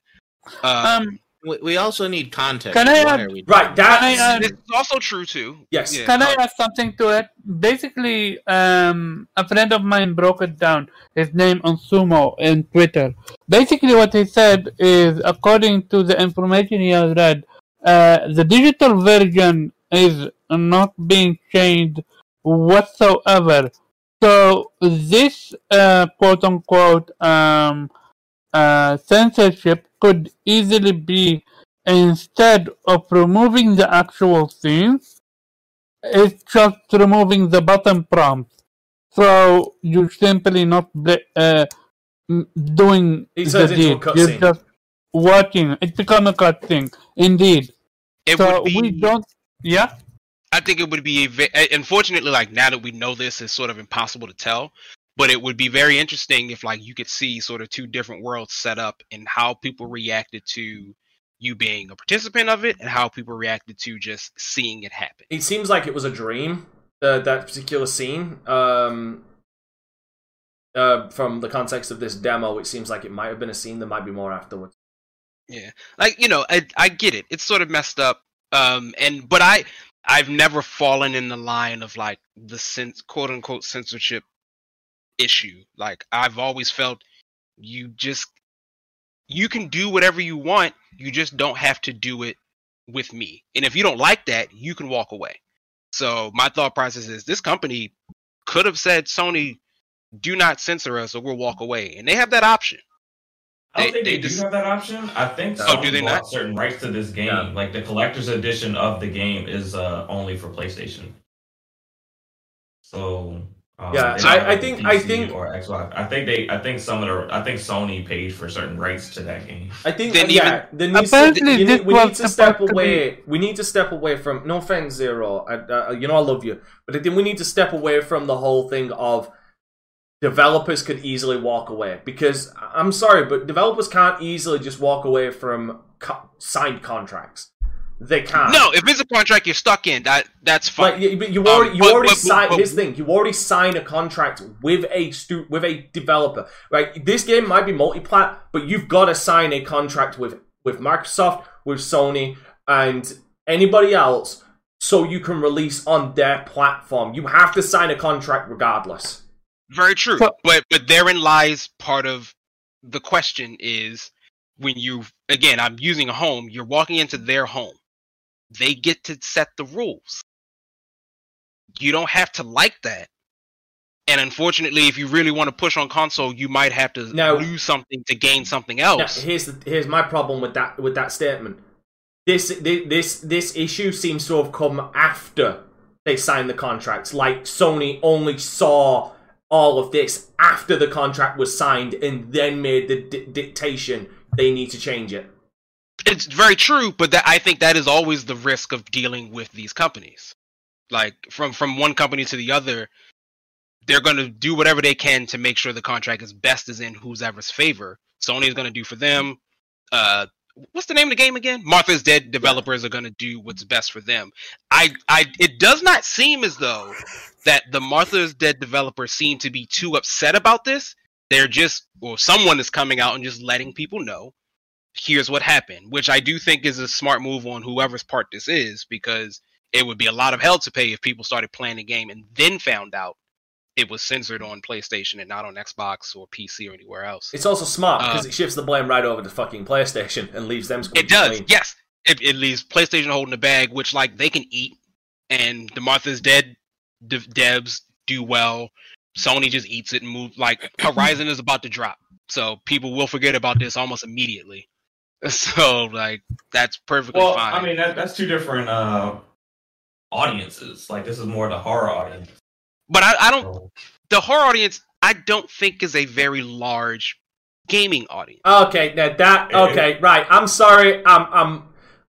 Um, Um, We, we also need context. Can I Why add- are we Right. Can I That's add- is also true too. Yes. Yeah. Can I add something to it? Basically, um, a friend of mine broke it down. His name on Sumo in Twitter. Basically, what he said is, according to the information he has read, uh, the digital version is not being changed whatsoever. So this uh, quote unquote um, uh, censorship could easily be instead of removing the actual scenes, it's just removing the button prompt. So you're simply not uh, doing It the a deed. You're cutscene. just watching. It's become a cutscene, indeed. It so would be, we don't. Yeah. I think it would be a uh, unfortunately like now that we know this it's sort of impossible to tell, but it would be very interesting if like you could see sort of two different worlds set up and how people reacted to you being a participant of it and how people reacted to just seeing it happen. It seems like it was a dream. Uh, that particular scene. Um, uh, from the context of this demo, it seems like it might have been a scene. There might be more afterwards. Yeah, like you know, I I get it. It's sort of messed up. Um, and but I I've never fallen in the line of like the sense quote unquote censorship issue. Like I've always felt you just you can do whatever you want. You just don't have to do it with me. And if you don't like that, you can walk away. So my thought process is this company could have said Sony, do not censor us or we'll walk away. And they have that option. I don't They- think they, they do just- have that option. I think Oh, do they not? certain rights to this game. Yeah. Like the collector's edition of the game is uh, only for PlayStation. So um, Yeah, I- I the think- I think- or Xbox. I think they. I think some of the. I think Sony paid for certain rights to that game. I think Then yeah, there needs to, Apparently you need, we need to step supposed to away. We need to step away from. No offense, Zero. I, uh, you know I love you, but I think we need to step away from the whole thing of developers could easily walk away because I'm sorry, but developers can't easily just walk away from co- signed contracts. They can't. No, if it's a contract you're stuck in, that that's fine. Like, you, but you Um, already, you but- already but- signed. but- Here's the thing: you already signed a contract with a stu- with a developer. Right? This game might be multi-plat, but you've got to sign a contract with with Microsoft, with Sony, and anybody else, so you can release on their platform. You have to sign a contract regardless. Very true. So- but but therein lies part of the question is when you again I'm using a home, you're walking into their home. They get to set the rules. You don't have to like that. And unfortunately, if you really want to push on console, you might have to Now- lose something to gain something Now, else. here's the, here's my problem with that with that statement. This this this issue seems to have come after they signed the contracts. Like Sony only saw all of this after the contract was signed and then made the di- dictation they need to change it. It's very true, but that I think that is always the risk of dealing with these companies. Like from from one company to the other, they're going to do whatever they can to make sure the contract is best is in whoever's favor. Sony is going to do for them. Uh, what's the name of the game again? Martha's Dead developers are going to do what's best for them. I, I, it does not seem as though that the Martha's Dead developers seem to be too upset about this. They're just, or someone is coming out and just letting people know here's what happened, which I do think is a smart move on whoever's part this is, because it would be a lot of hell to pay if people started playing the game and then found out it was censored on PlayStation and not on Xbox or PC or anywhere else. It's also smart because Uh, it shifts the blame right over to fucking PlayStation and leaves them. It does, clean. yes. It, it leaves PlayStation holding the bag, which like they can eat, and the Martha's Dead dev- devs do well. Sony just eats it and move. Like Horizon is about to drop, so people will forget about this almost immediately. So like that's perfectly Well, fine. I mean that, that's two different uh, audiences. Like this is more the horror audience. but I, I don't. So, The horror audience, I don't think is a very large gaming audience. Okay, now that okay, right. I'm sorry. I'm I'm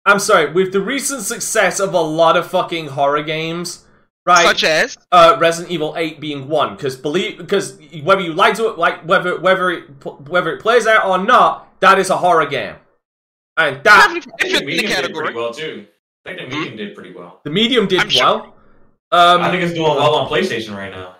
I'm sorry. With the recent success of a lot of fucking horror games, right? Such as uh, Resident Evil 8 being one, because believe because whether you like to it, like whether whether it whether it plays out or not, that is a horror game, and that definitely I think the in the medium did category. pretty well too. I think the medium did pretty well. the medium did I'm sure. well. Um, I think it's doing well on PlayStation right now.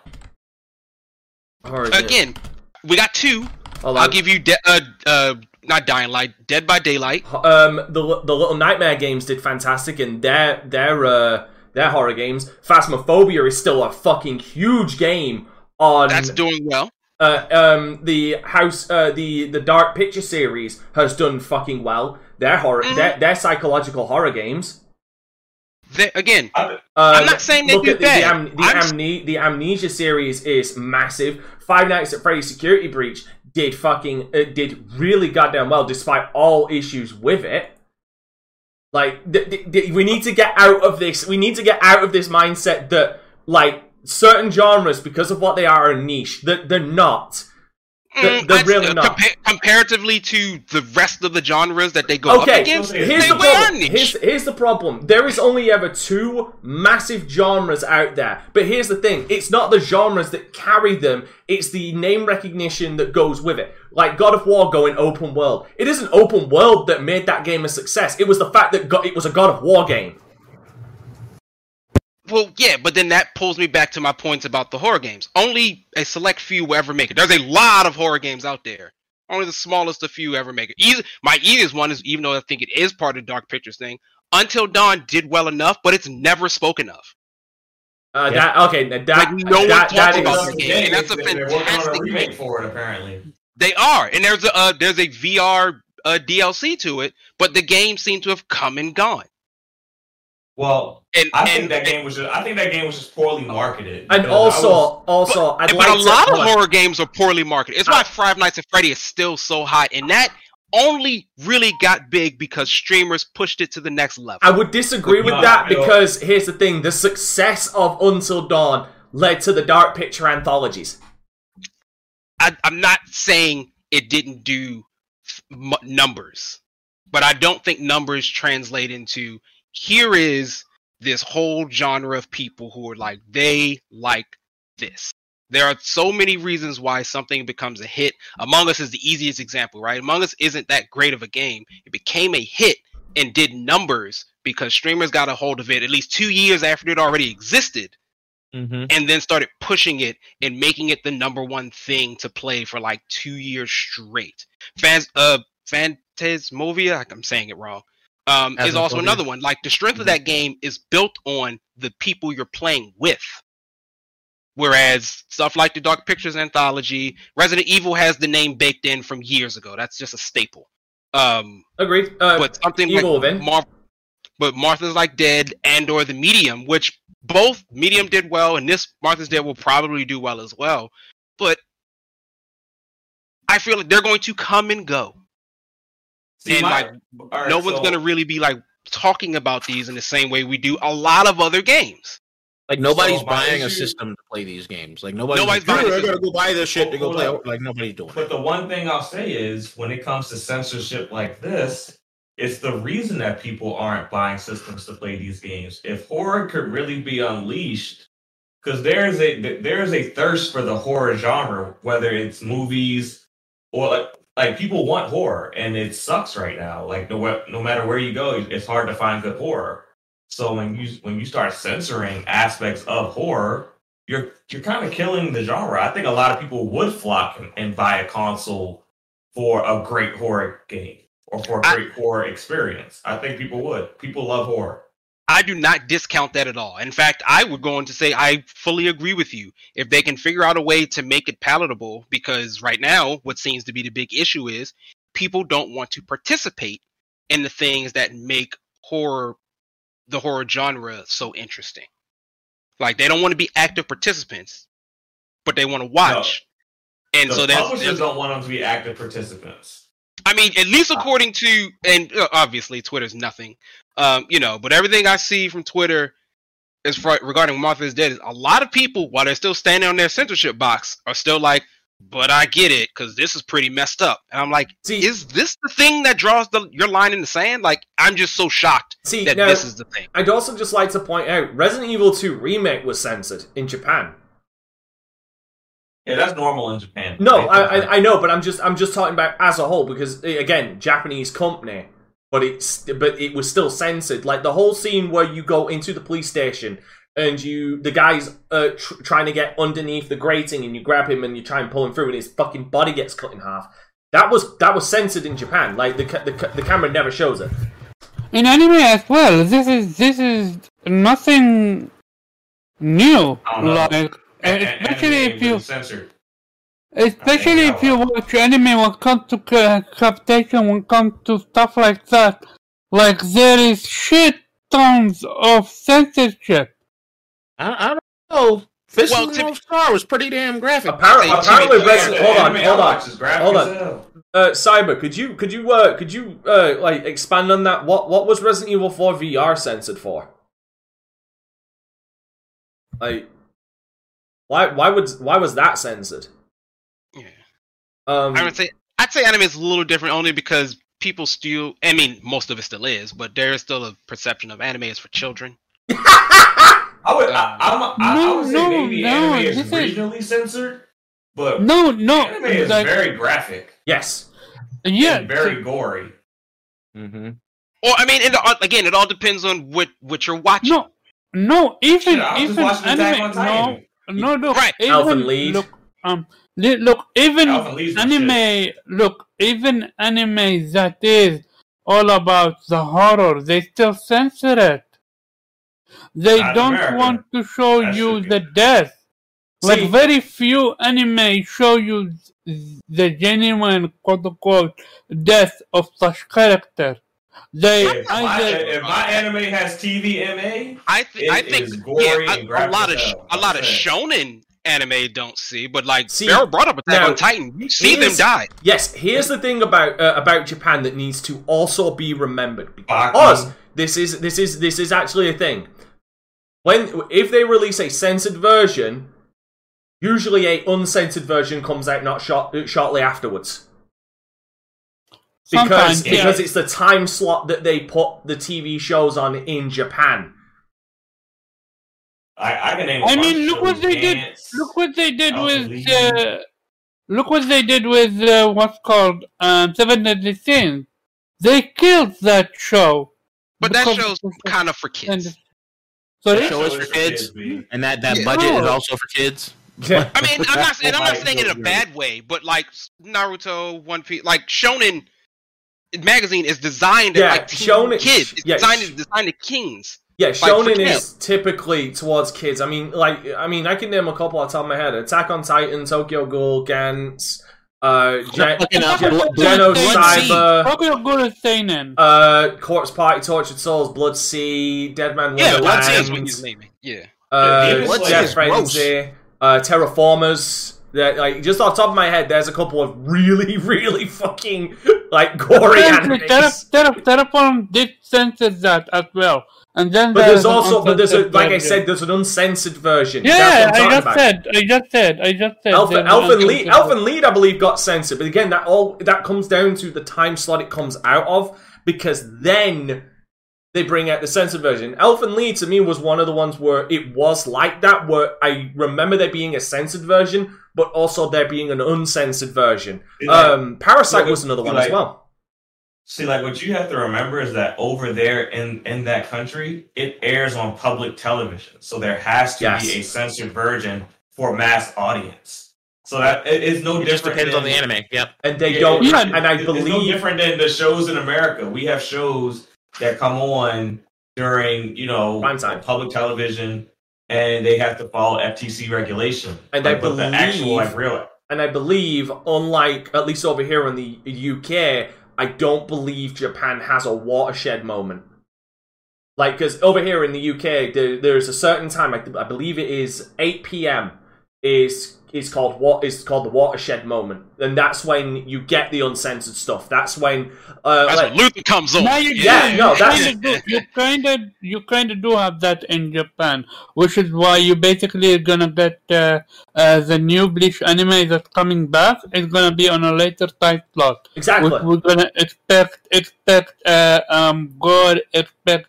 horror game. Again, we got two. Hold I'll on. give you de- uh uh not Dying Light, Dead by Daylight. um the the little nightmare games did fantastic and their their uh their horror games phasmophobia is still a fucking huge game on That's doing well. uh, um the house uh the the dark picture series has done fucking well their horror Mhm. their, their psychological horror games. They, again, I'm not saying they look do at the, bad. the, am- the, I'm s- amne- the amnesia series is massive. Five nights at freddy's security breach did fucking uh, did really goddamn well despite all issues with it. Like th- th- th- we need to get out of this we need to get out of this mindset that like certain genres because of what they are are niche. That they're not They're- Mm, they're really uh, not. compa- comparatively to the rest of the genres that they go up Okay, against, here's the problem. Here's, here's the problem. There is only ever two massive genres out there. But here's the thing: it's not the genres that carry them; it's the name recognition that goes with it. Like God of War going open world. It isn't open world that made that game a success. It was the fact that it was a God of War game. Well, yeah, but then that pulls me back to my points about the horror games. Only a select few will ever make it. There's a lot of horror games out there. Only the smallest of few ever make it. Easy, my easiest one is, even though I think it is part of the Dark Pictures thing, Until Dawn did well enough, but it's never spoken of. Uh, Yeah. That okay? That Like, no one talks that about is- the game, and that's a They're a fantastic remake game. for it, apparently. They are, and there's a uh, there's a VR uh, DLC to it, but the game seemed to have come and gone. Well, And, I and think that game was just I think that game was just poorly marketed. and also, was- also, I'd but like a to, lot of hold horror games are poorly marketed. It's uh, why Five Nights at Freddy is still so hot, and that only really got big because streamers pushed it to the next level. I would disagree with No, that no. because here's the thing: the success of Until Dawn led to the Dark Picture anthologies. I, I'm not saying it didn't do f- m- numbers, but I don't think numbers translate into here is this whole genre of people who are like they like this. There are so many reasons why something becomes a hit. Among Us is the easiest example, right? Among Us isn't that great of a game. It became a hit and did numbers because streamers got a hold of it at least two years after it already existed Mm-hmm. and then started pushing it and making it the number one thing to play for like two years straight. Fans, uh, Phantasmovia, I'm saying it wrong, um, is also another one. Like the strength of that game is built on the people you're playing with. Whereas stuff like the Dark Pictures anthology, Resident Evil has the name baked in from years ago. That's just a staple. Um, Agreed. Uh, but something Evil like Within. Mar- but Martha's like Dead and or the Medium, which both Medium did well, and this Martha's Dead will probably do well as well. But I feel like they're going to come and go. See, and, my- like, all right, no one's so- going to really be like talking about these in the same way we do a lot of other games. Like nobody's So, my buying a system to play these games. Like nobody's, Nobody's buying "Dude, a I gotta go buy this shit to go play. up. Like nobody's doing But it. the one thing I'll say is when it comes to censorship like this, it's the reason that people aren't buying systems to play these games. If horror could really be unleashed, because there's a there's a thirst for the horror genre, whether it's movies or like, like people want horror, and it sucks right now. Like no no matter where you go, it's hard to find good horror. So when you when you start censoring aspects of horror, you're you're kind of killing the genre. I think a lot of people would flock and, and buy a console for a great horror game or for a great horror experience. I think people would. People love horror. I do not discount that at all. In fact, I would go on to say I fully agree with you. If they can figure out a way to make it palatable, because right now, what seems to be the big issue is people don't want to participate in the things that make horror, the horror genre, so interesting. Like, they don't want to be active participants, but they want to watch. And the so there's, publishers don't want them to be active participants. I mean, at least according to, and uh, obviously Twitter's nothing, um, you know, but everything I see from Twitter is for, regarding Martha's Dead is a lot of people, while they're still standing on their censorship box, are still like, but I get it because this is pretty messed up, and I'm like, See- is this the thing that draws the your line in the sand? Like, I'm just so shocked See, that now, this is the thing. I'd also just like to point out Resident Evil 2 Remake was censored in Japan. Yeah, that's normal in Japan. No, I, I I know, but I'm just I'm just talking about as a whole because again, Japanese company, but it's but it was still censored. Like the whole scene where you go into the police station and you the guy's uh, tr- trying to get underneath the grating and you grab him and you try and pull him through and his fucking body gets cut in half. That was that was censored in Japan. Like the ca- the, ca- the camera never shows it. In anime as well, this is this is nothing new. I don't know. Like And- and- especially and if you were censored. Especially if you watch anime when it comes to ca- capitation, when it comes to stuff like that. Like there is shit tons of censorship. I, I don't know. Fist Well, of the North Star was pretty damn graphic. Apparently, Hey, apparently, Timmy, Yeah, Hold on, anime hold on, watch is graphic hold on. Uh, Cyber, could you could you uh could you uh like expand on that? What what was Resident Evil 4 VR censored for? Like, why why would why was that censored? Yeah. Um, I would say I'd say anime is a little different only because people still. I mean, most of it still is, but there is still a perception of anime is for children. I would, I, I'm, I, I No, would say no, maybe no, anime is this is- regionally censored, but No, no, anime is like, very graphic yes. yeah, and very gory. Mm-hmm. Well, I mean, it, all- again, it all depends on what what you're watching. no, no, even Shit, I was just even watching Attack anime, on Titan. no, no, look, Right. even Elfen Lied. look, um, li- look, even Elfen Lied's my anime, look, even anime that is all about the horror, they still censor it. They Not don't America. want to show That you should be. the death. See- Like very few anime show you the genuine quote unquote death of such character. They If my, either if my anime has TVMA, I th- It I think is gory yeah, and a, a lot of sh- a lot of shonen anime don't see, but like See, Farrell brought up Attack now, on Titan, you see them die. Yes, here's the thing about uh, about Japan that needs to also be remembered Baki. because this is this is this is actually a thing. When if they release a censored version, usually a uncensored version comes out not short, shortly afterwards. Because Sometimes, yeah. because it's the time slot that they put the TV shows on in Japan. I, I can name. a I bunch mean, look what shows, they did. Look what they did Elfen with. Lied. Uh, look what they did with uh, what's called um, Seven Deadly Sins. They killed that show. But that because- show's kind of for kids. So The show is for kids, B. and that that Yeah. budget is also for kids. I mean, I'm not saying I'm not saying it in a bad way, but like Naruto, One Piece, like Shonen magazine is designed Yeah, at like teen Shonen- kids. It's yeah, designed sh- designed to kings. Yeah, for shonen is typically towards kids. I mean, like, I mean, I can name a couple off the top of my head: Attack on Titan, Tokyo Ghoul, Gantz, uh, Gen- Gen- Genocyber, Tokyo Ghoul is seinen. uh, Corpse Party, Tortured Souls, Blood-C, Deadman Yeah, Wonderland, Blood-C is what he's naming. Yeah. uh, Blood-C Death is. Frenzy, uh, Terra Formars. That, like just off the top of my head, there's a couple of really, really fucking like gory Terra, animes. Terra, Terraform did censor that as well. And then But there's an also, but there's a, uncensored like I said, there's an uncensored version. Yeah, I'm I talking just about. said, I just said, I just said. Elfen, there's an Elfen Lied, uncensored Elfen Lied, I believe, got censored. But again, that all that comes down to the time slot it comes out of, because then they bring out the censored version. Elfen Lied to me was one of the ones where it was like that, where I remember there being a censored version, but also there being an uncensored version. See, like- Um, Parasite like- was another one like- as well. See, like what you have to remember is that over there in in that country, it airs on public television, so there has to Yes. be a censored version for mass audience. So that it is no It just different. depends on the anime. Yep. And they don't, yeah, and I It's- it's no believe different than the shows in America. We have shows that come on during you know public television, and they have to follow FTC regulation. And I Like, but the actual believe- like real. And I believe, unlike at least over here in the UK, I don't believe Japan has a watershed moment. Like, because over here in the UK, there, there's a certain time. I, I believe it is 8 p.m. is is called what is called the watershed moment, and that's when you get the uncensored stuff. That's when, uh, That's like- when Luther comes on. Now you Yeah, do, no, you that's- kinda do, you kind of you kind of do have that in Japan, which is why you basically are gonna get uh, uh, the new Bleach anime that's coming back is gonna be on a later time slot. exactly. We're, we're gonna expect expect uh, um gore, expect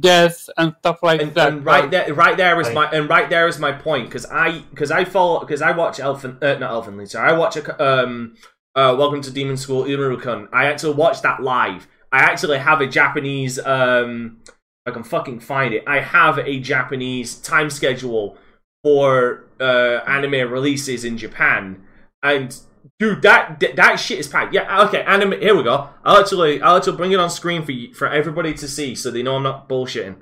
death and stuff like and, that. and right there, right there is Like- my and right there is my point because I because I follow because I watch Elfen uh, not Elfen Lied sorry I watch a, um uh Welcome to Demon School Imarukun I actually watched that live. I actually have a Japanese um I can fucking find it. I have a Japanese time schedule for uh anime releases in Japan. And dude that that shit is packed yeah okay anime here we go I'll actually I'll actually bring it on screen for you, for everybody to see so they know I'm not bullshitting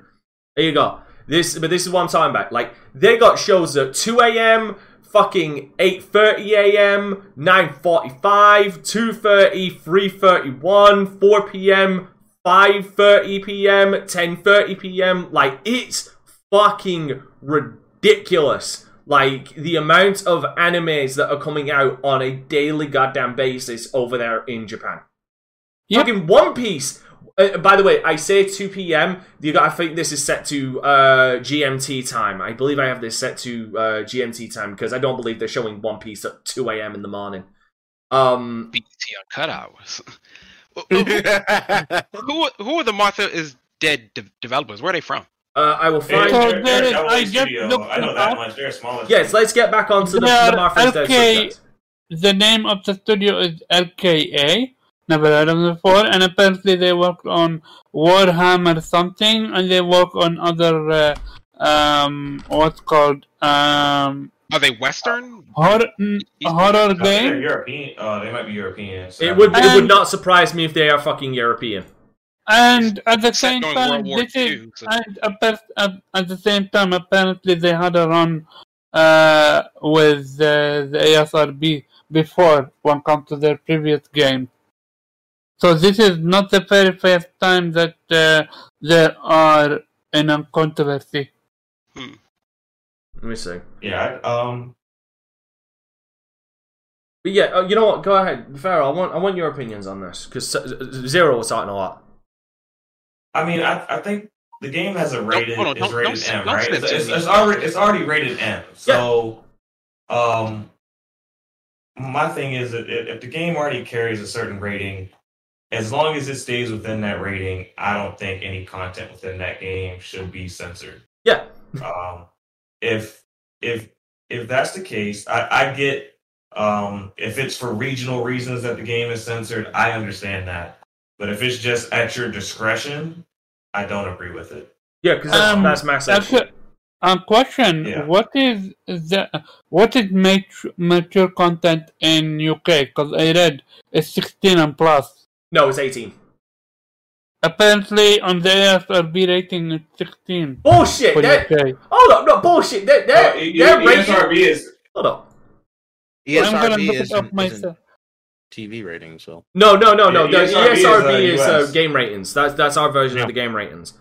there you go. This, but this is I'm talking about. Like they got shows at 2 a.m., fucking 8:30 a.m., 9:45, 2:30, 3:31, 4 p.m., 5:30 p.m., 10:30 p.m. Like it's fucking ridiculous. Like the amount of animes that are coming out on a daily goddamn basis over there in Japan. Yep. Fucking One Piece. Uh, by the way, I say 2 p.m. You got. I think this is set to uh, GMT time. I believe I have this set to uh, GMT time because I don't believe they're showing One Piece at 2 a.m. in the morning. Um, BT on cut hours. who who are the Martha is dead de- developers? Where are they from? Uh, I will They're- find. So they're- they're is- Double I A just Studio. looked I know that much. They're a smaller. Yes, let's get back onto the, They the are LK. The name of the studio is LKA. Never heard of them before, and apparently they work on Warhammer something, and they work on other uh, um, what's called um, Are they Western? horror horror No, they're game. European. Uh, they might be European. so- It would it would not surprise me if they are fucking European. And at the same time, World War this is II, so- and apart, at, at the same time, apparently they had a run uh, with uh, the ESRB before one comes to their previous game. So this is not the very first time that uh, there are in a controversy. Let me see. Yeah. Um. But yeah, uh, you know what? Go ahead, Pharaoh. I want I want your opinions on this because Zero was talking a lot. I mean, I, I think the game has a rated hold on, is rated don't M, don't right? It's, it's, it's already it's already rated M. So, um, my thing is that if if the game already carries a certain rating, as long as it stays within that rating, I don't think any content within that game should be censored. Yeah, Um, if if if that's the case, I, I get um, if it's for regional reasons that the game is censored, I understand that. But if it's just at your discretion, I don't agree with it. yeah, because that's, Um, that's massive. That's a, a question. Yeah. What is the what is mature, mature content in UK? Because I read it's 16 and plus. no, it's eighteen. Apparently, on the ESRB rating, it's 16 Bullshit. for That, hold up, no bullshit. That Uh, that E- that E- rating. Is Hold up. I'm gonna ESRB look it isn't, up myself. TV rating, so No, no, no, no. Yeah, The ESRB is, uh, is, uh, game ratings. That's that's our version Yeah. of the game ratings.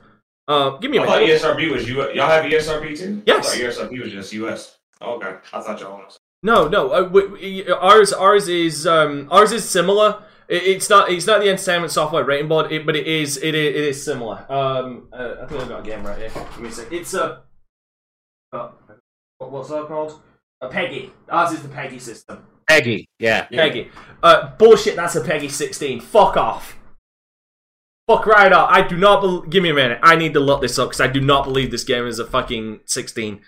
Uh, give me a I thought minute. ESRB was you. Y'all have ESRB too? Yes. I thought ESRB was just US. Okay, I thought y'all was. No, no. Uh, w- w- ours, ours is um, ours is similar. It, it's not, it's not the Entertainment Software Rating Board, it, but it is, it is, it is similar. Um, uh, I think I've got a game right here. Give me a sec. It's a, uh, what's that called? A PEGI. Ours is the PEGI system. PEGI, yeah. PEGI. Uh, bullshit. That's a PEGI 16. Fuck off. Fuck right off. I do not. Bel Give me a minute. I need to look this up because I do not believe this game is a fucking 16.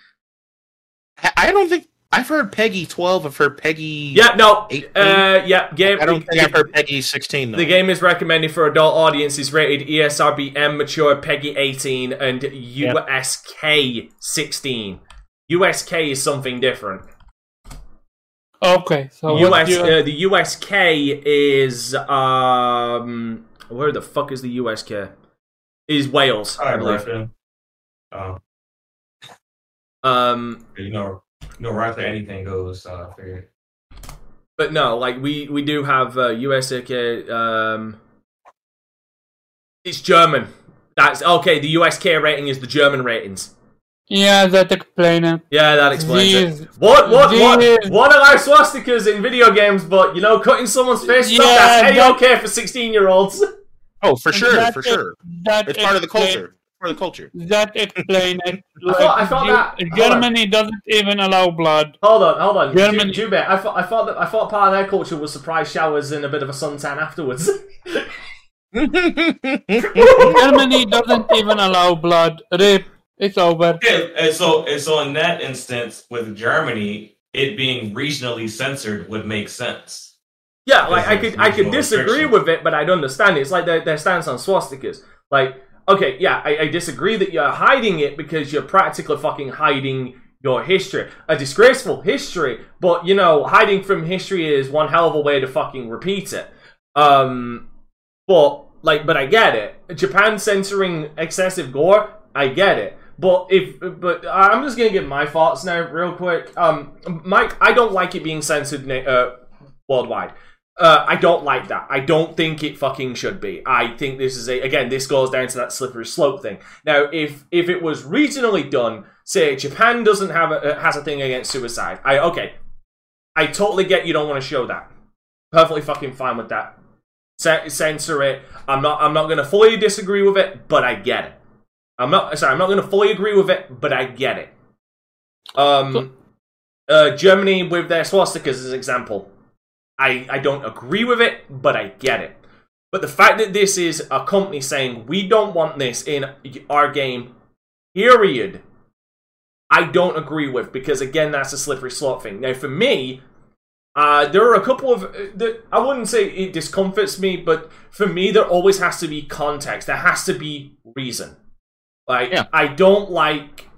I I don't think I've heard PEGI twelve. I've heard PEGI. Yeah, no. 18? Uh, yeah, game. I don't think I've heard PEGI sixteen though. The game is recommended for adult audiences, rated E ESRB M mature PEGI 18 and USK 16. USK is something different. Okay, so US, your, uh, the USK is um where the fuck is the USK? Is Wales, All I believe. Russia. Um, Um, you know, you know, right after anything goes. Uh, I figured. but no, like we we do have uh, USK. Um, it's German. That's okay. The USK rating is the German ratings. Yeah, that explains it. Yeah, that explains These- it. What, what, what? these- What are swastikas in video games? But you know, cutting someone's face Yeah, off. That's that- a okay for sixteen-year-olds. oh, for sure, for ex- sure. That It's part of the culture. For the culture. That explain it. I thought- I thought Ge- that- hold on. Germany doesn't even allow blood. Hold on, hold on. Germany- Ju- Jubei, I thought, I thought that I thought part of their culture was surprise showers and a bit of a suntan afterwards. Germany doesn't even allow blood. Rape. It's over. Yeah, and so and so in that instance, with Germany, it being regionally censored would make sense. Yeah, like I could I could disagree with it, but I'd understand it. It's like their, their stance on swastikas. Like, okay, yeah, I, I disagree that you're hiding it because you're practically fucking hiding your history. A disgraceful history, but you know, hiding from history is one hell of a way to fucking repeat it. Um but like but I get it. Japan censoring excessive gore, I get it. But if but I'm just gonna give my thoughts now real quick. Um Mike, I don't like it being censored uh worldwide. Uh, I don't like that. I don't think it fucking should be. I think this is a again. This goes down to that slippery slope thing. Now, if if it was regionally done, say Japan doesn't have a has a thing against suicide. I okay. I totally get you don't want to show that. Perfectly fucking fine with that. C- censor it. I'm not. I'm not going to fully disagree with it, but I get it. I'm not sorry. I'm not going to fully agree with it, but I get it. Um, uh, Germany with their swastikas as an example. I, I don't agree with it, but I get it. But the fact that this is a company saying we don't want this in our game, period, I don't agree with because again, that's a slippery slope thing. Now, for me, uh, there are a couple of. Uh, I wouldn't say it discomforts me, but for me, there always has to be context. There has to be reason. Like, Yeah. I don't like.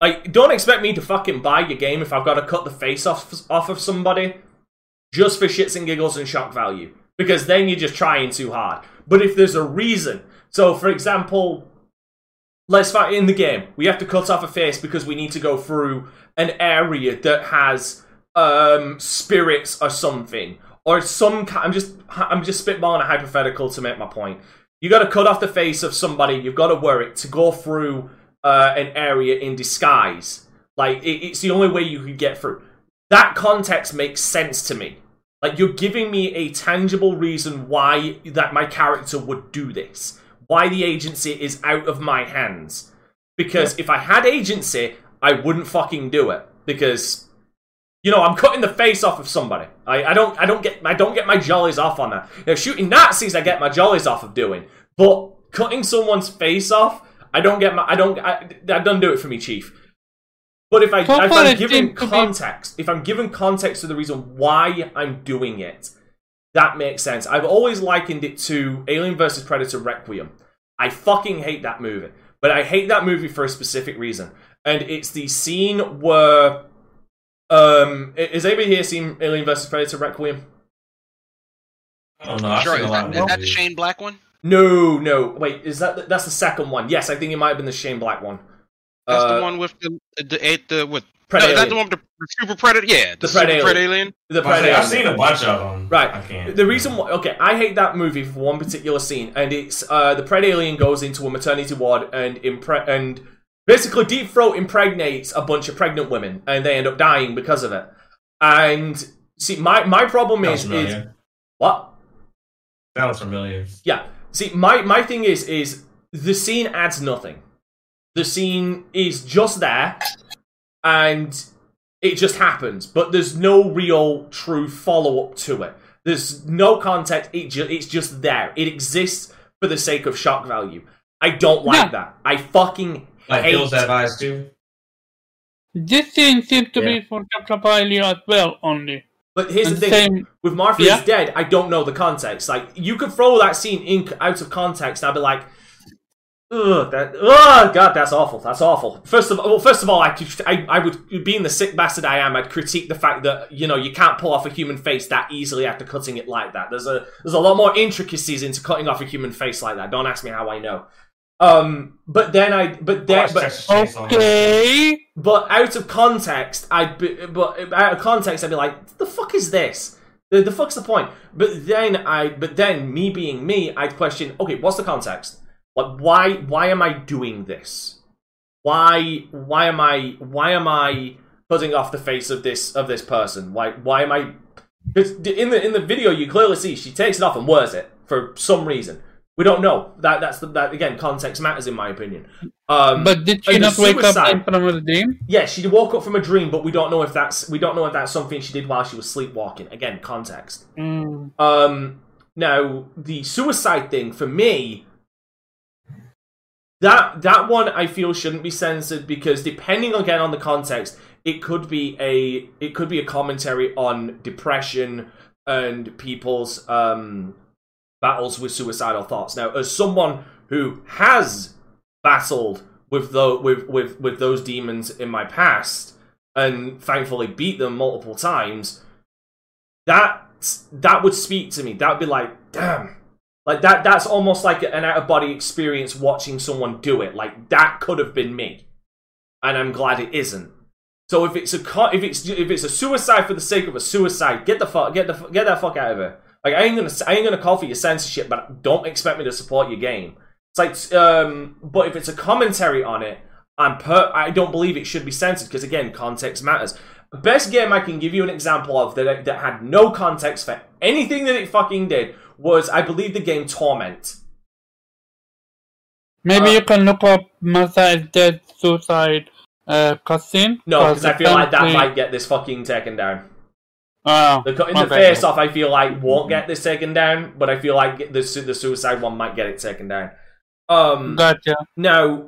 Like, don't expect me to fucking buy your game if I've got to cut the face off off of somebody just for shits and giggles and shock value. Because then you're just trying too hard. But if there's a reason, so for example, let's fight in the game. We have to cut off a face because we need to go through an area that has um, spirits or something, or some. I'm just I'm just spitballing a hypothetical to make my point. You got to cut off the face of somebody. You've got to wear it to go through uh, an area in disguise. Like it, it's the only way you could get through. That context makes sense to me. Like you're giving me a tangible reason why that my character would do this. Why the agency is out of my hands. Because if I had agency, I wouldn't fucking do it. Because you know, I'm cutting the face off of somebody. I, I don't I don't get I don't get my jollies off on that. Now shooting Nazis I get my jollies off of doing. But cutting someone's face off, I don't get my I don't I, that doesn't do it for me, Chief. But if I if I'm given seems to be- context, if I'm given context to the reason why I'm doing it, that makes sense. I've always likened it to Alien vs Predator Requiem. I fucking hate that movie, but I hate that movie for a specific reason, and it's the scene where um is anybody here seen Alien vs Predator Requiem? I don't Sure, is lot that, of is that the. Shane Black one? No, no. Wait, is that that's the second one? Yes, I think it might have been the Shane Black one. That's Uh, the one with the the eight the what? Pred no, is that the one with the, the super predator? Yeah, The the, Pred super Alien. Pred alien. The But I say, Predator. I've seen a bunch of them. Right. I can't. The reason why, okay, I hate that movie for one particular scene, and it's uh, the Pred Alien goes into a maternity ward and impre- and basically deep throat impregnates a bunch of pregnant women, and they end up dying because of it. And see, my my problem is is familiar. what? Sounds familiar. Yeah. See, my my thing is is the scene adds nothing. The scene is just there, and it just happens. But there's no real true follow up to it. There's no context. It ju- it's just there. It exists for the sake of shock value. I don't like Yeah. that. I fucking Like hate. feels that vibes too. This scene seems to Yeah. be for Capapilio as well, only. But here's And the thing: same, with Martha is Yeah. dead, I don't know the context. Like you could throw that scene in out of context, and I'd be like, "Ugh, that, ugh, God, that's awful. That's awful." First of all, well, first of all, I, could, I, I would, being the sick bastard I am, I'd critique the fact that you know you can't pull off a human face that easily after cutting it like that. There's a, there's a lot more intricacies into cutting off a human face like that. Don't ask me how I know. Um, but then I, but then, Watch but, Texas Chainsaw Massacre. okay. but out of context, I'd be, but out of context, I'd be like, the fuck is this? The, the fuck's the point? But then I, but then me being me, I'd question, okay, what's the context? Like, why, why am I doing this? Why, why am I, why am I putting off the face of this of this person? Why, why am I? Because in the in the video, you clearly see she takes it off and wears it for some reason. We don't know. That that's the, that again. Context matters in my opinion. Um, But did she not wake up suicide- then from a dream? yeah, she woke up from a dream, but we don't know if that's we don't know if that's something she did while she was sleepwalking. Again, context. Mm. Um, now the suicide thing for me, that that one I feel shouldn't be censored because depending again on the context, it could be a it could be a commentary on depression and people's um battles with suicidal thoughts. Now, as someone who has battled with the with with with those demons in my past and thankfully beat them multiple times, that that would speak to me. That would be like, damn. Like that that's almost like an out of body experience watching someone do it. Like that could have been me. And I'm glad it isn't. So if it's a if it's if it's a suicide for the sake of a suicide, get the fuck get the get that fuck out of here. Like I ain't gonna I ain't gonna call for your censorship, but don't expect me to support your game. It's like um, but if it's a commentary on it, I'm per I don't believe it should be censored because again, context matters. Best game I can give you an example of that that had no context for anything that it fucking did was I believe the game Torment. Maybe Uh, you can look up Martha is dead suicide uh, cutscene. No, because I feel like that might get this fucking taken down. Oh, The co- in the face off, I feel like won't get this taken down, but I feel like the the suicide one might get it taken down. Um, Gotcha. now,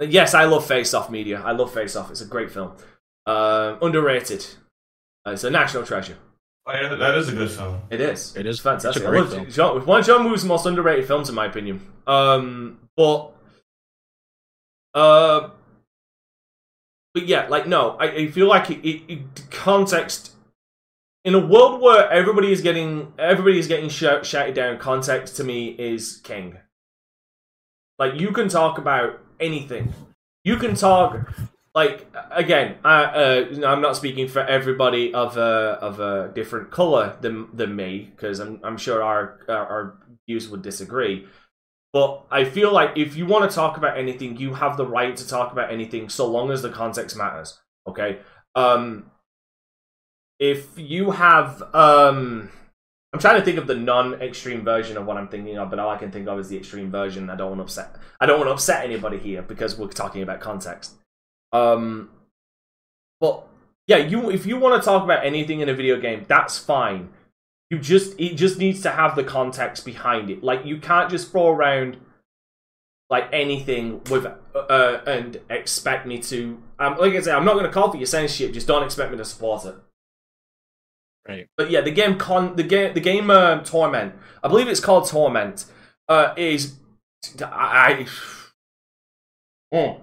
yes, I love Face Off media. I love Face Off. It's a great film. Uh, underrated. Uh, it's a national treasure. Oh, yeah, that is a good film. It is. It is. fantastic. It's a I great love film. John, one of John Woo's most underrated films, in my opinion. Um, but, uh, but yeah, like no, I, I feel like it, it, it context in a world where everybody is getting everybody is getting sh- shouted down. Context to me is king. Like you can talk about anything. You can talk like again. I, uh, I'm not speaking for everybody of a of a different color than than me because I'm I'm sure our our, our views would disagree. But I feel like if you want to talk about anything, you have the right to talk about anything so long as the context matters. Okay. Um, if you have um I'm trying to think of the non-extreme version of what I'm thinking of, but all I can think of is the extreme version. I don't want to upset. I don't want to upset anybody here because we're talking about context. Um, but yeah, you if you want to talk about anything in a video game, that's fine. You just it just needs to have the context behind it. Like you can't just throw around like anything with uh and expect me to. Um, like I say, I'm not going to call for your censorship. Just don't expect me to support it. Right. But yeah, the game con the game the game um, Torment, I believe it's called Torment, uh, is I. I Mm.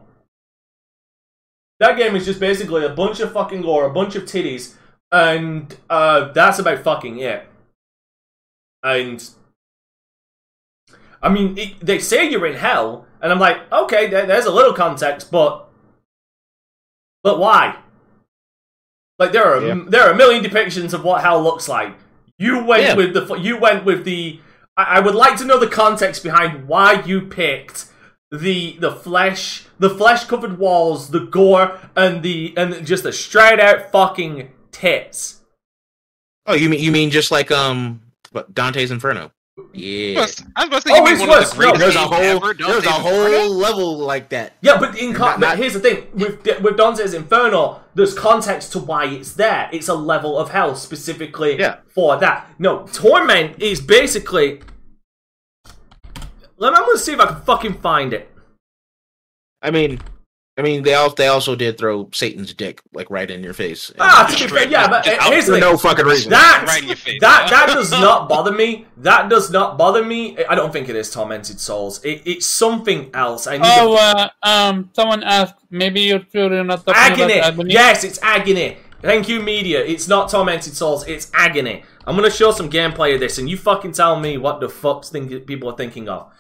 That game is just basically a bunch of fucking lore, a bunch of titties, and uh, that's about fucking it. And I mean, it, they say you're in hell, and I'm like, okay, there, there's a little context, but but why? Like there are Yeah. there are a million depictions of what hell looks like. You went Yeah. with the you went with the. I, I would like to know the context behind why you picked the the flesh the flesh covered walls, the gore, and the and just the straight out fucking tits. Oh, you mean you mean just like um Dante's Inferno? Yeah. I was about to say, Oh, you mean it's one worse. of the greatest No, There's a whole ever. there's a whole level like that. Yeah, but in con- Not- not- here's the thing with with Dante's Inferno, there's context to why it's there. It's a level of hell specifically Yeah. for that. No, Torment is basically. Let me, I'm gonna see if I can fucking find it. I mean, I mean they also they also did throw Satan's dick like right in your face. Ah, to be fair, yeah, but just here's the for thing. no fucking reason. That Right in your face. that that does not bother me. That does not bother me. I don't think it is tormented souls. It, it's something else. I need to Oh, uh, um, someone asked, maybe you're sure you're not talking agony. about agony? Yes, it's agony. Thank you, media. It's not tormented souls. It's agony. I'm gonna show some gameplay of this, and you fucking tell me what the fuck's think people are thinking of.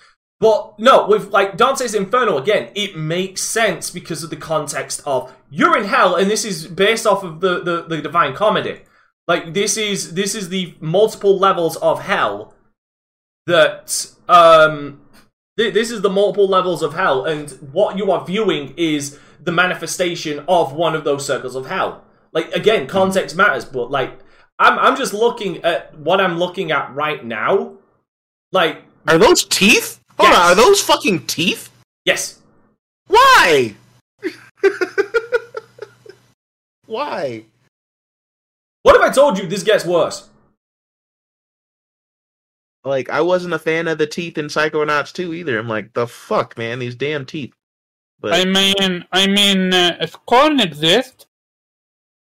But no, with like Dante's Inferno again, it makes sense because of the context of you're in hell, and this is based off of the the, the Divine Comedy. Like this is this is the multiple levels of hell that um th- this is the multiple levels of hell, and what you are viewing is the manifestation of one of those circles of hell. Like again, context matters, but like I'm I'm just looking at what I'm looking at right now. Like Are those teeth? Hold Yes. on, are those fucking teeth? yes, Why? Why? what if I told you this gets worse? Like I wasn't a fan of the teeth in Psychonauts 2 either. I'm like, the fuck, man, these damn teeth. But I mean, I mean, uh, Scorn exists.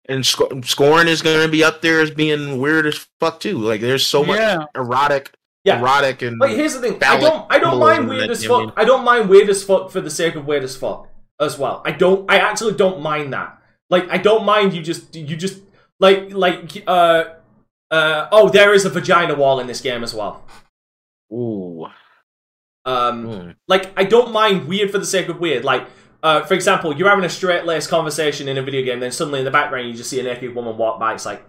and Sc- Scorn is going to be up there as being weird as fuck too. Like there's so much Yeah. erotic, Yeah. erotic, and But here's the thing: I don't, I don't mind weird as fuck. mean- I don't mind weird as fuck for the sake of weird as fuck as well. I don't, I actually don't mind that. Like, I don't mind you just, you just like, like, uh, uh. Oh, there is a vagina wall in this game as well. Ooh. Um, Mm. like I don't mind weird for the sake of weird. Like, uh, for example, you're having a straight laced conversation in a video game, then suddenly in the background you just see a naked woman walk by. It's like,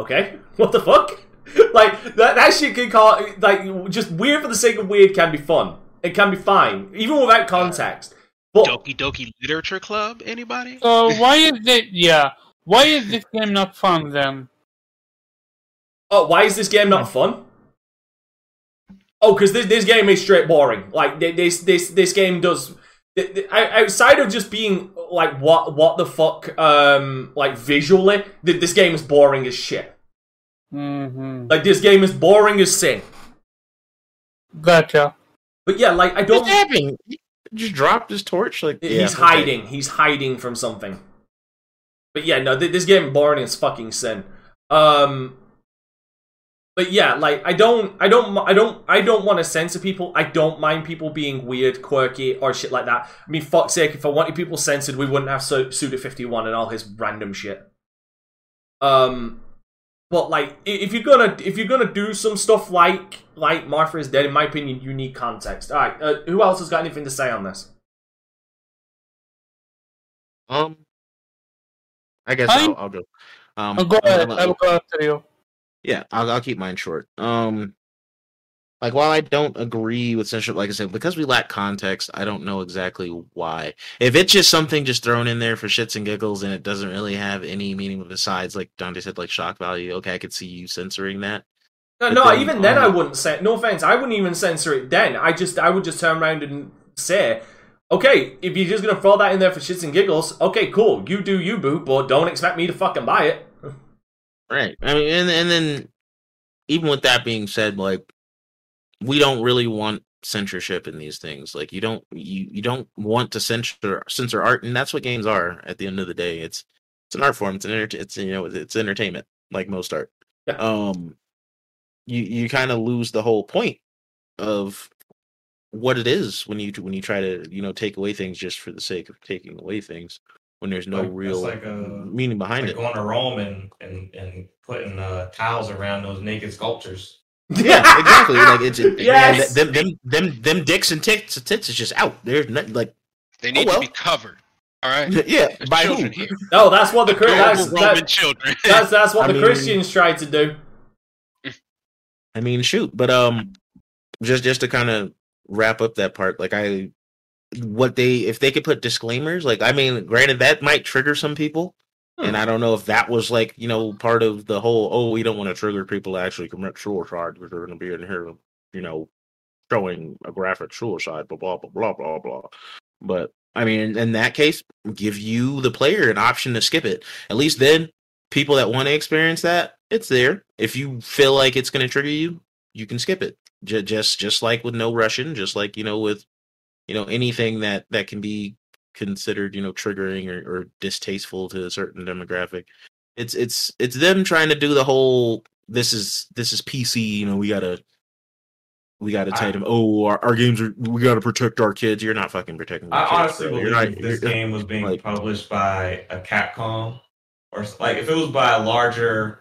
okay, what the fuck? like that that shit can call like just weird for the sake of weird can be fun. It can be fine, even without context. But Doki Doki Literature Club. Anybody? So why is it? Yeah, why is this game not fun then? oh, why is this game not fun? Oh, because this this game is straight boring. Like this this this game does th- th- out- outside of just being like what what the fuck um like visually this game is boring as shit Mm-hmm. like this game is boring as sin Gotcha. but yeah like i don't happening? He just dropped his torch. Like he's yeah, okay. hiding he's hiding from something but yeah no th- this game is boring as fucking sin um but yeah like i don't i don't i don't i don't want to censor people i don't mind people being weird quirky or shit like that i mean fuck's sake if i wanted people censored we wouldn't have Su- suda 51 and all his random shit um but like if you're gonna if you're gonna do some stuff like like martha is dead in my opinion you need context all right uh, who else has got anything to say on this Um, I guess I- I'll, I'll go. Um, Oh, go ahead. I'm- I'll go after you. Yeah, I'll, I'll keep mine short. Um, like while I don't agree with censorship, like I said, because we lack context, I don't know exactly why. If it's just something just thrown in there for shits and giggles and it doesn't really have any meaning besides, like Dante said, like shock value, okay, I could see you censoring that. No, But no. then, even then, I um, wouldn't say. No offense, I wouldn't even censor it. Then I just, I would just turn around and say, okay, if you're just gonna throw that in there for shits and giggles, okay, cool. You do you, boo, but don't expect me to fucking buy it. Right. I mean, and and then even with that being said, like we don't really want censorship in these things. Like you don't you you don't want to censor censor art, and that's what games are. At the end of the day, it's it's an art form. It's an enter- it's you know it's entertainment, like most art. Yeah. Um, you you kind of lose the whole point of what it is when you when you try to you know take away things just for the sake of taking away things when there's no Like, real like a- meaning behind like it. going to Rome and and, and putting uh, towels around those naked sculptures. Yeah, exactly. Like it's it, Yes! them, them them them dicks and tits tits is just out. There's not like They need well. to be covered. All right. yeah. There's By who? here. No, that's what the Chri- that's, Roman that, children. that's that's what I the mean- Christians tried to do. I mean, shoot. But um, just just to kind of wrap up that part, like I, what they if they could put disclaimers, like I mean, granted that might trigger some people, And I don't know if that was like you know part of the whole. Oh, we don't want to trigger people to actually commit suicide because they're going to be in here, you know, showing a graphic suicide, blah blah blah blah blah blah. But I mean, in that case, give you the player an option to skip it. At least then, people that want to experience that, it's there. If you feel like it's going to trigger you, you can skip it. J- just just like with no Russian, just like you know with you know anything that that can be considered you know triggering or, or distasteful to a certain demographic. It's it's it's them trying to do the whole this is this is PC. You know we gotta we gotta tell them oh our, our games are we gotta protect our kids. You're not fucking protecting. Your I kids, honestly believe You're not- this game was being like- published by a Capcom or like if it was by a larger,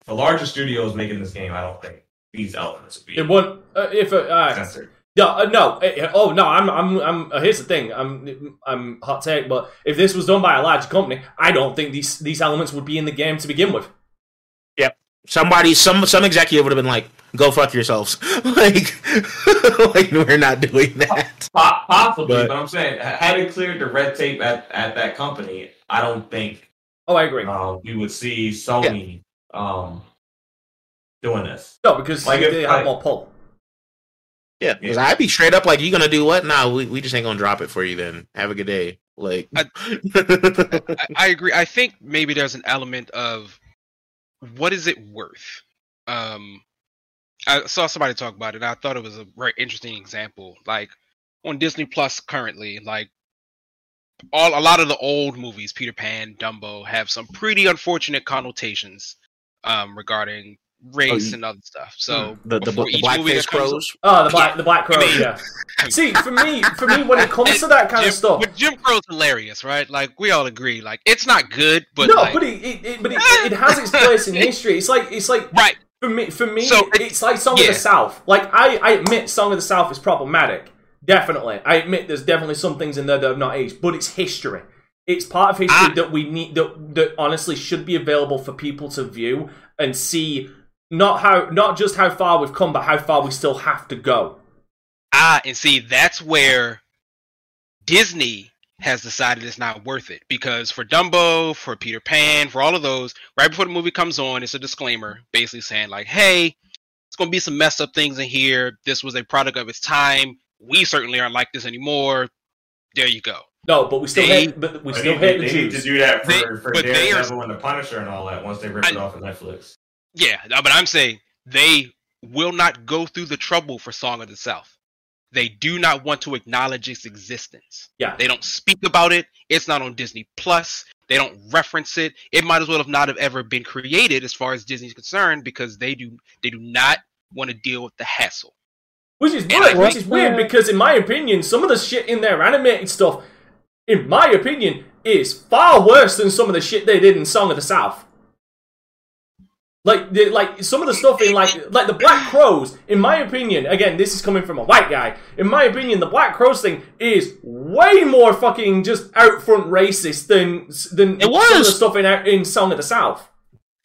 if a larger studio is making this game, I don't think these elements would be It won't. Uh, if uh, uh, censored. No, uh, no. uh, oh no, I'm, I'm, I'm. Uh, here's the thing. I'm, I'm hot take. But if this was done by a large company, I don't think these these elements would be in the game to begin with. Yep. Somebody some some executive would have been like go fuck yourselves like like we're not doing that Po- Possibly, But- but, I'm saying, had it cleared the red tape at, at that company, I don't think Oh, I agree. uh, we would see Sony um, doing this. No, because Like, they if have I- more pull. Yeah because i'd be straight up like you gonna do what nah we, we just ain't gonna drop it for you then have a good day like I, I agree. I think maybe there's an element of what is it worth. Um, I saw somebody talk about it. And I thought it was a very interesting example. Like on Disney Plus currently, like all a lot of the old movies, Peter Pan, Dumbo, have some pretty unfortunate connotations um, regarding race you- and other stuff. So the, the, before the each movie blackface crows Oh, the black, the black crow. I mean- yeah. See, for me, for me, when it comes to that kind Jim, of stuff, But Jim Crow's hilarious, right? Like we all agree. Like it's not good, but no, like, but it, it, it, but it, it has its place in history. It's like, it's like right. for me, for me, So, it- it's like Song of the South. Like I, I admit, Song of the South is problematic. Definitely, I admit there's definitely some things in there that have not aged, but it's history. It's part of history Ah. that we need that that honestly should be available for people to view and see not how not just how far we've come, but how far we still have to go. Ah, and see, that's where Disney has decided it's not worth it because for Dumbo, for Peter Pan, for all of those, right before the movie comes on, it's a disclaimer basically saying like, "Hey, it's going to be some messed up things in here. This was a product of its time. We certainly aren't like this anymore. There you go. No, but we still They- hate. But we They still need- hate they, the need to do that for, They- for but are- Daredevil and the Punisher and all that once they rip it off of Netflix. Yeah, but I'm saying they will not go through the trouble for Song of the South. They do not want to acknowledge its existence. Yeah. They don't speak about it. It's not on Disney Plus. They don't reference it. It might as well have not have ever been created as far as Disney's concerned because they do they do not want to deal with the hassle. Which is weird, which is weird because, in my opinion, some of the shit in their animated stuff, in my opinion, is far worse than some of the shit they did in Song of the South. Like, the, like some of the stuff in like like the Black Crows. In my opinion, again, this is coming from a white guy. In my opinion, the Black Crows thing is way more fucking just out front racist than than It some of the stuff in in Song of the South.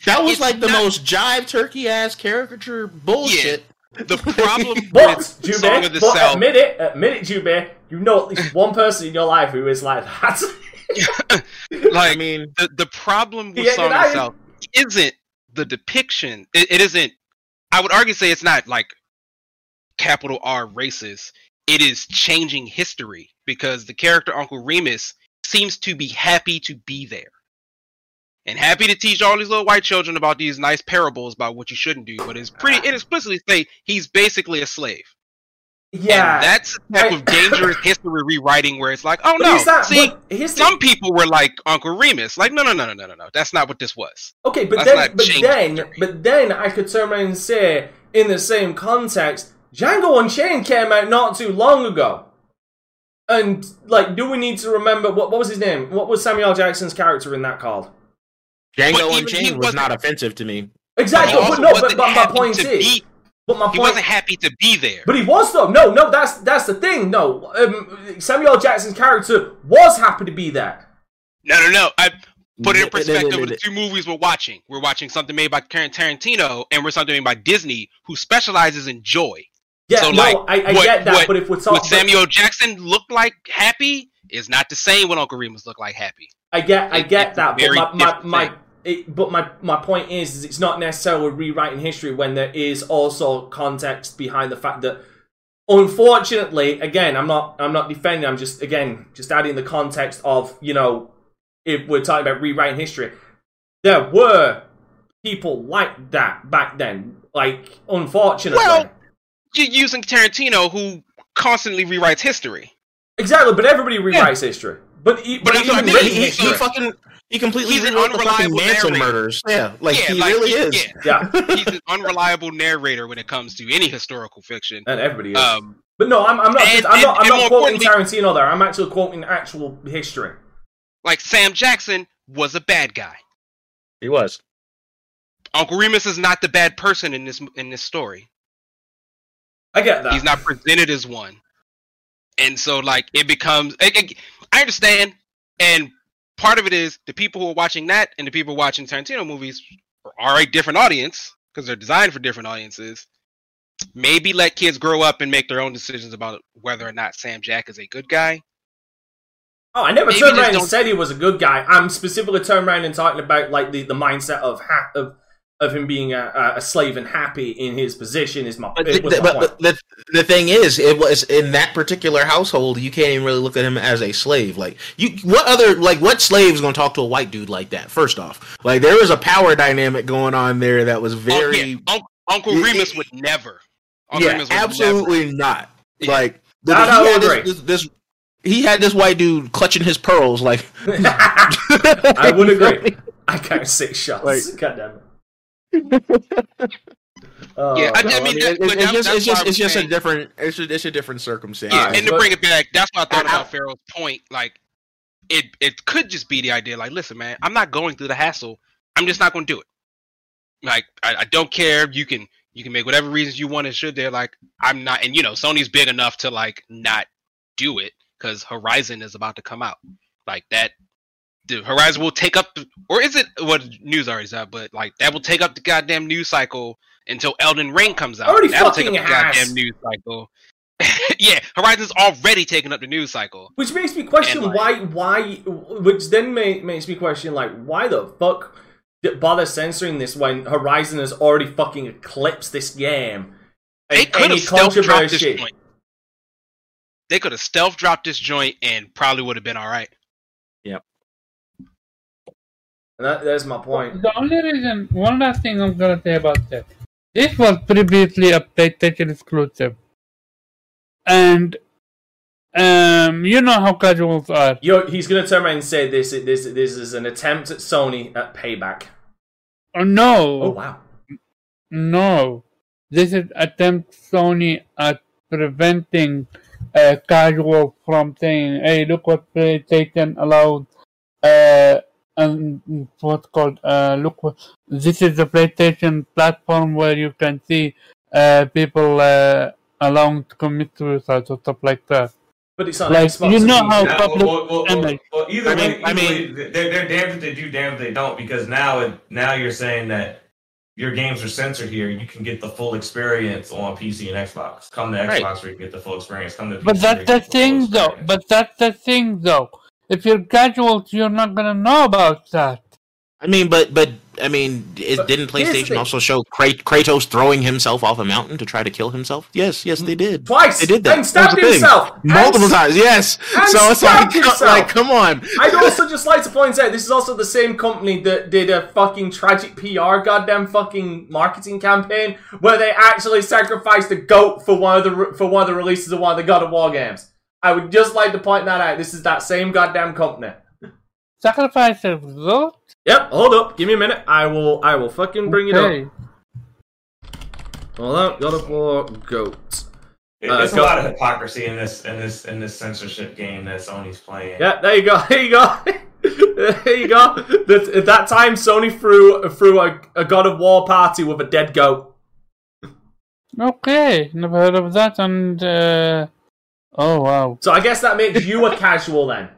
That was It's like the not- most jive turkey ass caricature bullshit. The problem But with Song of the but South admit it, admit it, Jube. You know at least one person in your life who is like that. like I mean, the the problem with Yeah, Song of did I- the South isn't the depiction. It, it isn't. I would argue say it's not like capital R racist. It is changing history because the character Uncle Remus seems to be happy to be there and happy to teach all these little white children about these nice parables about what you shouldn't do. But it's pretty. It explicitly say he's basically a slave. Yeah, and that's the type I- of dangerous history rewriting where it's like, oh no, here's that. see. but here's the- Some people were like Uncle Remus, like no, no, no, no, no, no, no. That's not what this was. okay, but That's then, but then, history. but then I could turn around and say, in the same context, Django Unchained came out not too long ago. And like, do we need to remember what what was his name? What was Samuel Jackson's character in that called? Django But even Unchained was wasn't- offensive to me. Exactly, He but, also no, but, wasn't but my point is, be- but my He point wasn't happy to be there. But he was though. No, no, that's that's the thing. No, um, Samuel Jackson's character was happy to be there. No, no, no. I put it in N- n- perspective n- with the two movies we're watching. We're watching something made by Karen Tarantino, and we're something made by Disney, who specializes in joy. Yeah, So, no, like, I, I what- get that. what- but if we're What talking, Samuel Jackson looked like happy is not the same what Uncle Remus looked like happy. I get, I get it's a that. But my, my, my thing. It, but my my point is, is it's not necessarily rewriting history when there is also context behind the fact that. Unfortunately, again, I'm not. I'm not defending. I'm just again just adding the context of you know, if we're talking about rewriting history, there were people like that back then. Like, unfortunately, Well- You're using Tarantino, who constantly rewrites history. Exactly, but everybody rewrites history. But, he, but, But He, he, he fucking he completely He's an rewrote the fucking unreliable Manson narrator. murders. Yeah, like Yeah, he like, really he- is. yeah. yeah, He's an unreliable narrator when it comes to any historical fiction. and everybody is. Um, but no, I'm, I'm not. and- I'm not. and- I'm and not quoting importantly- Tarantino there. I'm actually quoting actual history. like Sam Jackson was a bad guy. He was. Uncle Remus is not the bad person in this in this story. I get that. He's not presented as one, and so like it becomes. I, I- I understand, and part of it is the people who are watching that and the people watching Tarantino movies are a different audience because they're designed for different audiences. Maybe let kids grow up and make their own decisions about whether or not Sam Jack is a good guy. Oh, I never Maybe turned around and said he was a good guy. I'm specifically turned around and talking about like the, the mindset of ha- of of him being a, a- a slave and happy in his position is my, But, the, was my but point. the, the thing is, it was in that particular household. You can't even really look at him as a slave. Like you, what other like what slave is going to talk to a white dude like that? First off, like there was a power dynamic going on there that was Oh, very yeah. Unc- Uncle Remus it- would never. Uncle yeah, Remus would absolutely not. Yeah. Like No, but no, he had this, this, this he had this white dude clutching his pearls like I would agree. I got six shots. Like- God damn it. Oh, Yeah, I- oh, No, I mean, that- it- but it's just it's just it's just a different it's a, it's a different circumstance. Yeah, Alright, and to bring it back, that's what I thought I- I- about Pharaoh's point. Like, it it could just be the idea. Like, listen, man, I'm not going through the hassle. I'm just not going to do it. Like, I, I don't care. You can you can make whatever reasons you want and should. There, like, I'm not. And you know, Sony's big enough to like not do it because Horizon is about to come out. Like that, the Horizon will take up, or is it what news already out? But like that will take up the goddamn news cycle until Elden Ring comes out. Already That'll take up the has. goddamn news cycle. yeah, Horizon's already taken up the news cycle. Which makes me question And, why, why, which then ma- makes me question, like, why the fuck bother censoring this when Horizon has already fucking eclipsed this game? They could have stealth dropped this joint. they could have stealth dropped this joint and probably would have been all right. And that, there's my point. The only reason, one last thing I'm gonna say about that. This was previously a PlayStation exclusive, and um, you know how casuals are. Yo, he's gonna turn around and say this. This this is an attempt at Sony at payback. Oh no, Oh wow. no, this is attempt Sony at preventing uh, casual from saying, "Hey, look what PlayStation allowed." Uh, and what's called uh, look this is the PlayStation platform where you can see uh, people uh, allowing to commit suicide or stuff like that. But it's on Like, Xbox. you know how- Now, public well, well, well, image. well, either I way, mean- I mean- way, they're, they're damned if they do, damned if they don't. Because now, it, now you're saying that your games are censored here. You can get the full experience on PC and Xbox. Come to Xbox Right. where you can get the full experience. Come to PC But that's you the thing, though. experience. But that's the thing, though. If you're casuals, you're not gonna know about that. I mean, but but I mean, it, But didn't PlayStation also show Kratos throwing himself off a mountain to try to kill himself? Yes, yes, they did. Twice. They did that. And stabbed That was the himself. multiple And- times. Yes. and So it's like, himself. like, come on. I'd also just like to point out this is also the same company that did a fucking tragic PR goddamn fucking marketing campaign where they actually sacrificed a goat for one of the re- for one of the releases of one of the God of War games. I would just like to point that out. This is that same goddamn company. Sacrifice a goat? Yep, hold up, give me a minute. I will I will fucking bring it Okay. up. Hold up, God of War goat. It- Uh, There's go- a lot of hypocrisy in this in this in this censorship game that Sony's playing. Yeah, there you go. There you go. there you go. That, at that time, Sony threw threw a, a God of War party with a dead goat. Okay, never heard of that. And uh, oh wow, So I guess that makes you a casual then.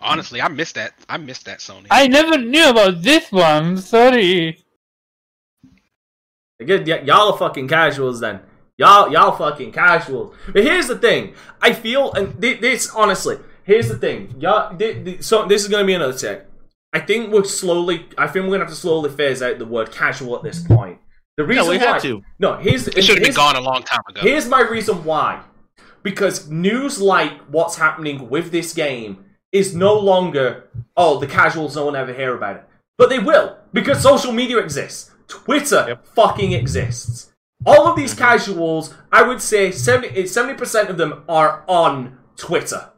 Honestly, I missed that. I missed that Sony. I never knew about this one. Sorry. Again, y- y'all are fucking casuals then. Y'all, y'all fucking casuals. But here's the thing. I feel, and thi- this honestly, here's the thing. Y'all, thi- thi- so this is gonna be another tech. I think we're slowly. I think we're gonna have to slowly phase out the word casual at this point. The reason we why, have to. No, here's it should have been gone a long time ago. Here's my reason why. Because news like what's happening with this game is no longer, oh, the casuals, no one ever hear about it. But they will, because social media exists. Twitter fucking exists. All of these casuals, I would say 70, eh, 70% of them are on Twitter.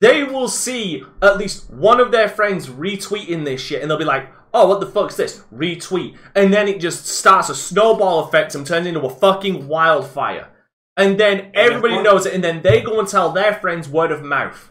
They will see at least one of their friends retweeting this shit and they'll be like, oh, what the fuck's this? Retweet. And then it just starts a snowball effect and turns into a fucking wildfire. And then everybody we're- knows it, and then they go and tell their friends word of mouth.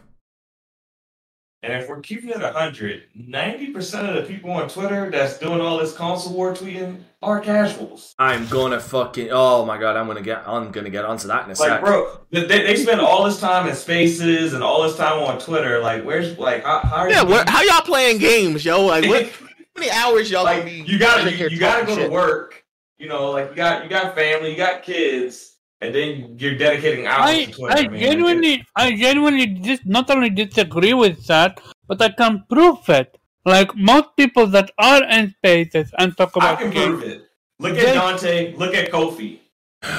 And if we're keeping it 100, 90% of the people on Twitter that's doing all this console war tweeting are casuals. I'm gonna fucking oh my god, I'm gonna get I'm gonna get onto that in a Like, sec. bro, they, they spend all this time in spaces and all this time on Twitter. Like, where's, like, how, how are Yeah, you? where, how y'all playing games, yo? Like, what? How many hours y'all like, gonna be? you gotta, you, here you gotta go talking to work. You know, like, you got, you got family, you got kids, and then you're dedicating hours I to Twitter. I man. genuinely I genuinely just not only disagree with that, but I can prove it. Like most people that are in spaces and talk about I about can games, prove it. Look They- at Dante. Look at Kofi.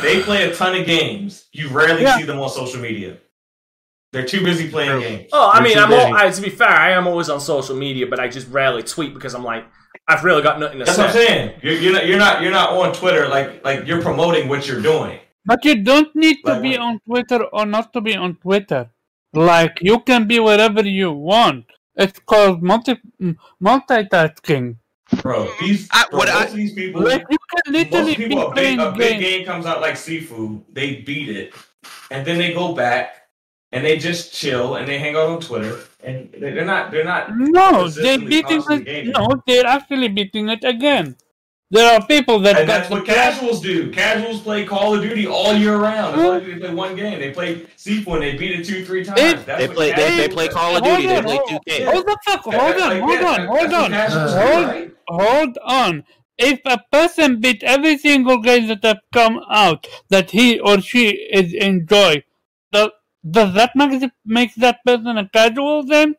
They play a ton of games. You rarely Yeah. see them on social media. They're too busy playing True. games. Oh, I They're mean, I'm all. I, to be fair, I am always on social media, but I just rarely tweet because I'm like, I've really got nothing to That's say. what I'm saying. You're, you're not. You're not. You're not on Twitter. Like like you're promoting what you're doing. but you don't need to Like be what? on Twitter or not to be on Twitter. Like you can be wherever you want. It's called multi m- multitasking. Bro, these I- bro, what most I- of these people, Like you can most literally be people, a big, playing a big games. game comes out like Sifu. They beat it, and then they go back and they just chill and they hang out on Twitter. And they- they're not. They're not. No, they're beating it. gaming. No, they're actually beating it again. There are people that And got that's what casuals do. Casuals play Call of Duty all year round. That's all they. Mm. They play one game. They play Sifu and they beat it two, three times. It- That's They what play. They, casuals they play. Call of Hold Duty. They on, play hold- 2K. Hold the fuck, hold on, hold on, hold on, hold, hold on. If a person beat every single game that have come out that he or she is enjoy, does, does that make it- make that person a casual then?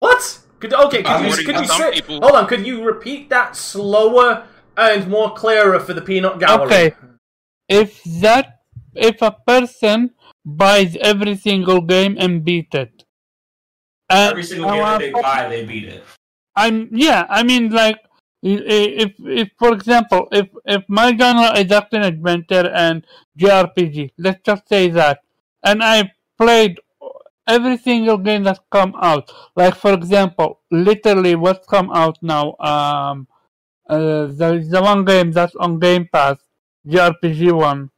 What? Could, okay, could I'm you, already- could you some say, people- hold on, could you repeat that slower and more clearer for the peanut gallery? Okay. If that if a person buys every single game and beat it. And Every single game that they buy, they beat it. I'm yeah. I mean, like i- i- if if for example, if if my genre is action adventure and JRPG, let's just say that, and I played every single game that's come out. Like for example, literally what's come out now. Um, uh, the the one game that's on Game Pass, JRPG one.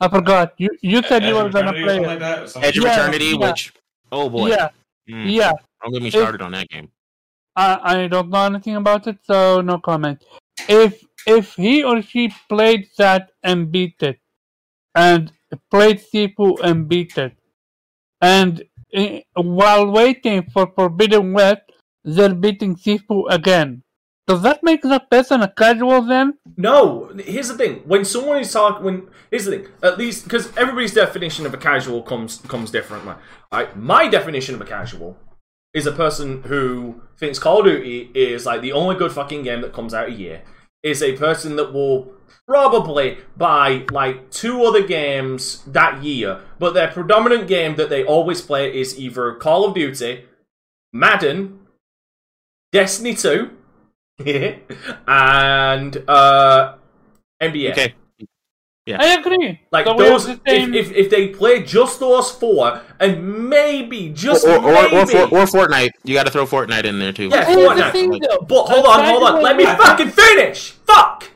I forgot. You you said you were gonna play it. like that? Edge of Yeah, Eternity, yeah. which oh boy, Yeah, Mm, yeah. don't get me If- started on that game. I, I don't know anything about it, so no comment. If if he or she played that and beat it, and played Sifu and beat it, and eh, while waiting for Forbidden West, they're beating Sifu again. Does that make that person a casual then? No, here's the thing. When someone is talking, when here's the thing. At least because everybody's definition of a casual comes comes differently. Right? My definition of a casual is a person who thinks Call of Duty is like the only good fucking game that comes out a year. Is a person that will probably buy like two other games that year, but their predominant game that they always play is either Call of Duty, Madden, Destiny 2, and uh, NBA. Okay, I agree. Like So those, the if, same- if if they play just those four, and maybe just or or, or, maybe, or, For- or Fortnite. You got to throw Fortnite in there too. yeah, Here's the Fortnite. thing, though. But hold on, hold on. Let me Casual- fucking finish. Fuck.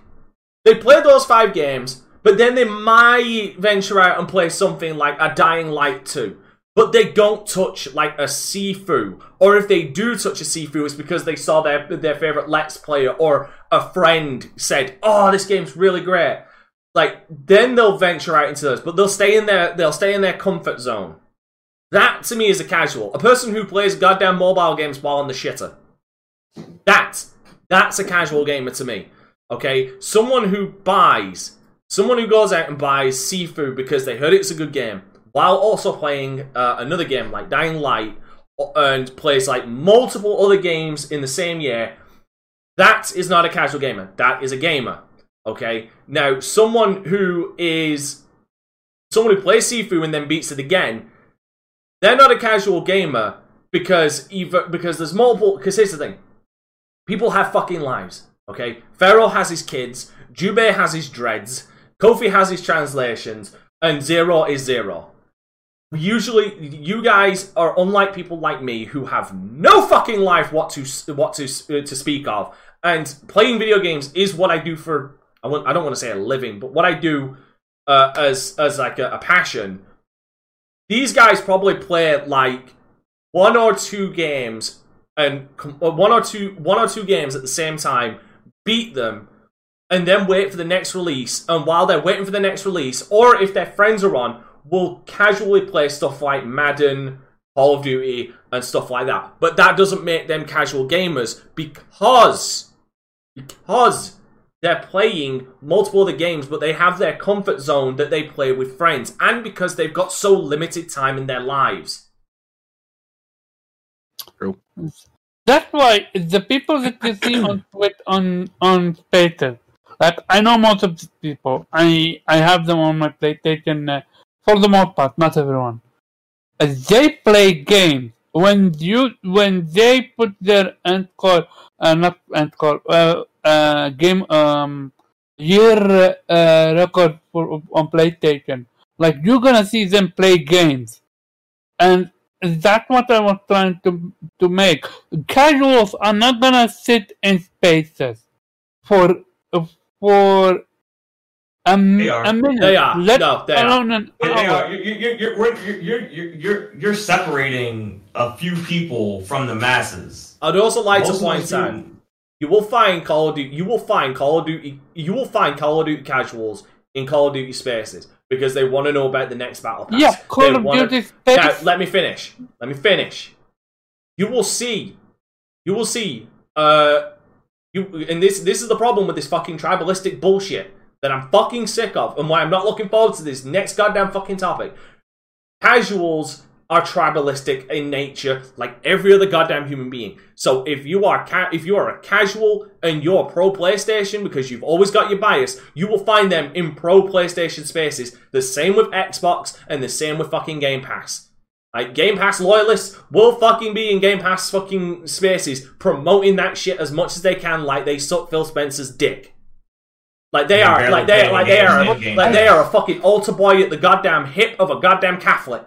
They play those five games, but then they might venture out and play something like a Dying Light two. But they don't touch like a Sifu, or if they do touch a Sifu, it's because they saw their their favorite Let's Player or a friend said, "Oh, this game's really great." Like then they'll venture out into those, but they'll stay in their they'll stay in their comfort zone. That to me is a casual, a person who plays goddamn mobile games while on the shitter. That that's a casual gamer to me. Okay, someone who buys, someone who goes out and buys Sifu because they heard it's a good game, while also playing uh, another game like Dying Light, and plays like multiple other games in the same year. That is not a casual gamer. That is a gamer. Okay. Now, someone who is someone who plays Sifu and then beats it again, they're not a casual gamer because either because there's multiple. Because here's the thing: people have fucking lives. Okay, Pharaoh has his kids, Jubei has his dreads, Kofi has his translations, and Zero is Zero. Usually, you guys are unlike people like me who have no fucking life what to what to uh, to speak of, and playing video games is what I do for. I want, I don't want to say a living, but what I do uh, as as like a, a passion. These guys probably play like one or two games and uh, one or two one or two games at the same time, beat them, and then wait for the next release. And while they're waiting for the next release, or if their friends are on, will casually play stuff like Madden, Call of Duty, and stuff like that. But that doesn't make them casual gamers because because they're playing multiple other games, but they have their comfort zone that they play with friends, and because they've got so limited time in their lives. That's why the people that you see on Twitch on on Spaces, like I know most of these people. I I have them on my PlayStation uh, for the most part, not everyone. Uh, they play games when you when they put their end call, uh, not end call, uh, uh, game um year uh, record for on PlayStation. Like you're gonna see them play games, and that's what I was trying to to make. Casuals are not gonna sit in spaces for for a, m- They are. a minute. They are. Let No, they are. alone an They, they are. You're, you're, you're, you're, you're, you're, you're, you're separating a few people from the masses. I'd also like Most to point out people- you will find Call of Duty. You will find Call of Duty. You will find Call of Duty casuals in Call of Duty spaces because they want to know about the next battle pass. Yeah, Call They of wanna- Duty. Now, let me finish. Let me finish. You will see. You will see. Uh, you and this this is the problem with this fucking tribalistic bullshit that I'm fucking sick of, and why I'm not looking forward to this next goddamn fucking topic. Casuals are tribalistic in nature, like every other goddamn human being. So if you are ca- if you are a casual and you're pro PlayStation because you've always got your bias, you will find them in pro PlayStation spaces. The same with Xbox and the same with fucking Game Pass. Like Game Pass loyalists will fucking be in Game Pass fucking spaces promoting that shit as much as they can, like they suck Phil Spencer's dick. Like they are, like they, like they are, like they are a fucking altar boy at the goddamn hip of a goddamn Catholic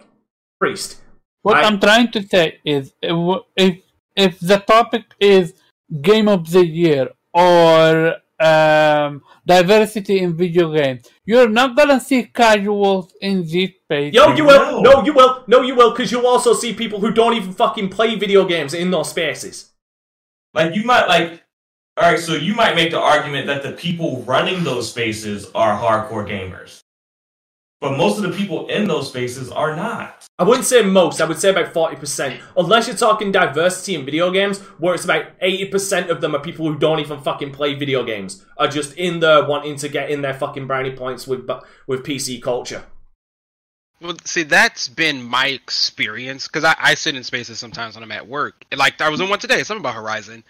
priest. What I- I'm trying to say is, if if, if the topic is game of the year or um, diversity in video games, you're not gonna see casuals in these spaces. Yo, you will. No. No, you will. No, you will, because you'll also see people who don't even fucking play video games in those spaces. Like you might like all right, so you might make the argument that the people running those spaces are hardcore gamers. But most of the people in those spaces are not. I wouldn't say most, I would say about 40%. Unless you're talking diversity in video games, where it's about 80% of them are people who don't even fucking play video games, are just in there wanting to get in their fucking brownie points with with PC culture. Well, see, that's been my experience because I, I sit in spaces sometimes when I'm at work. Like I was in one today, something about Horizon,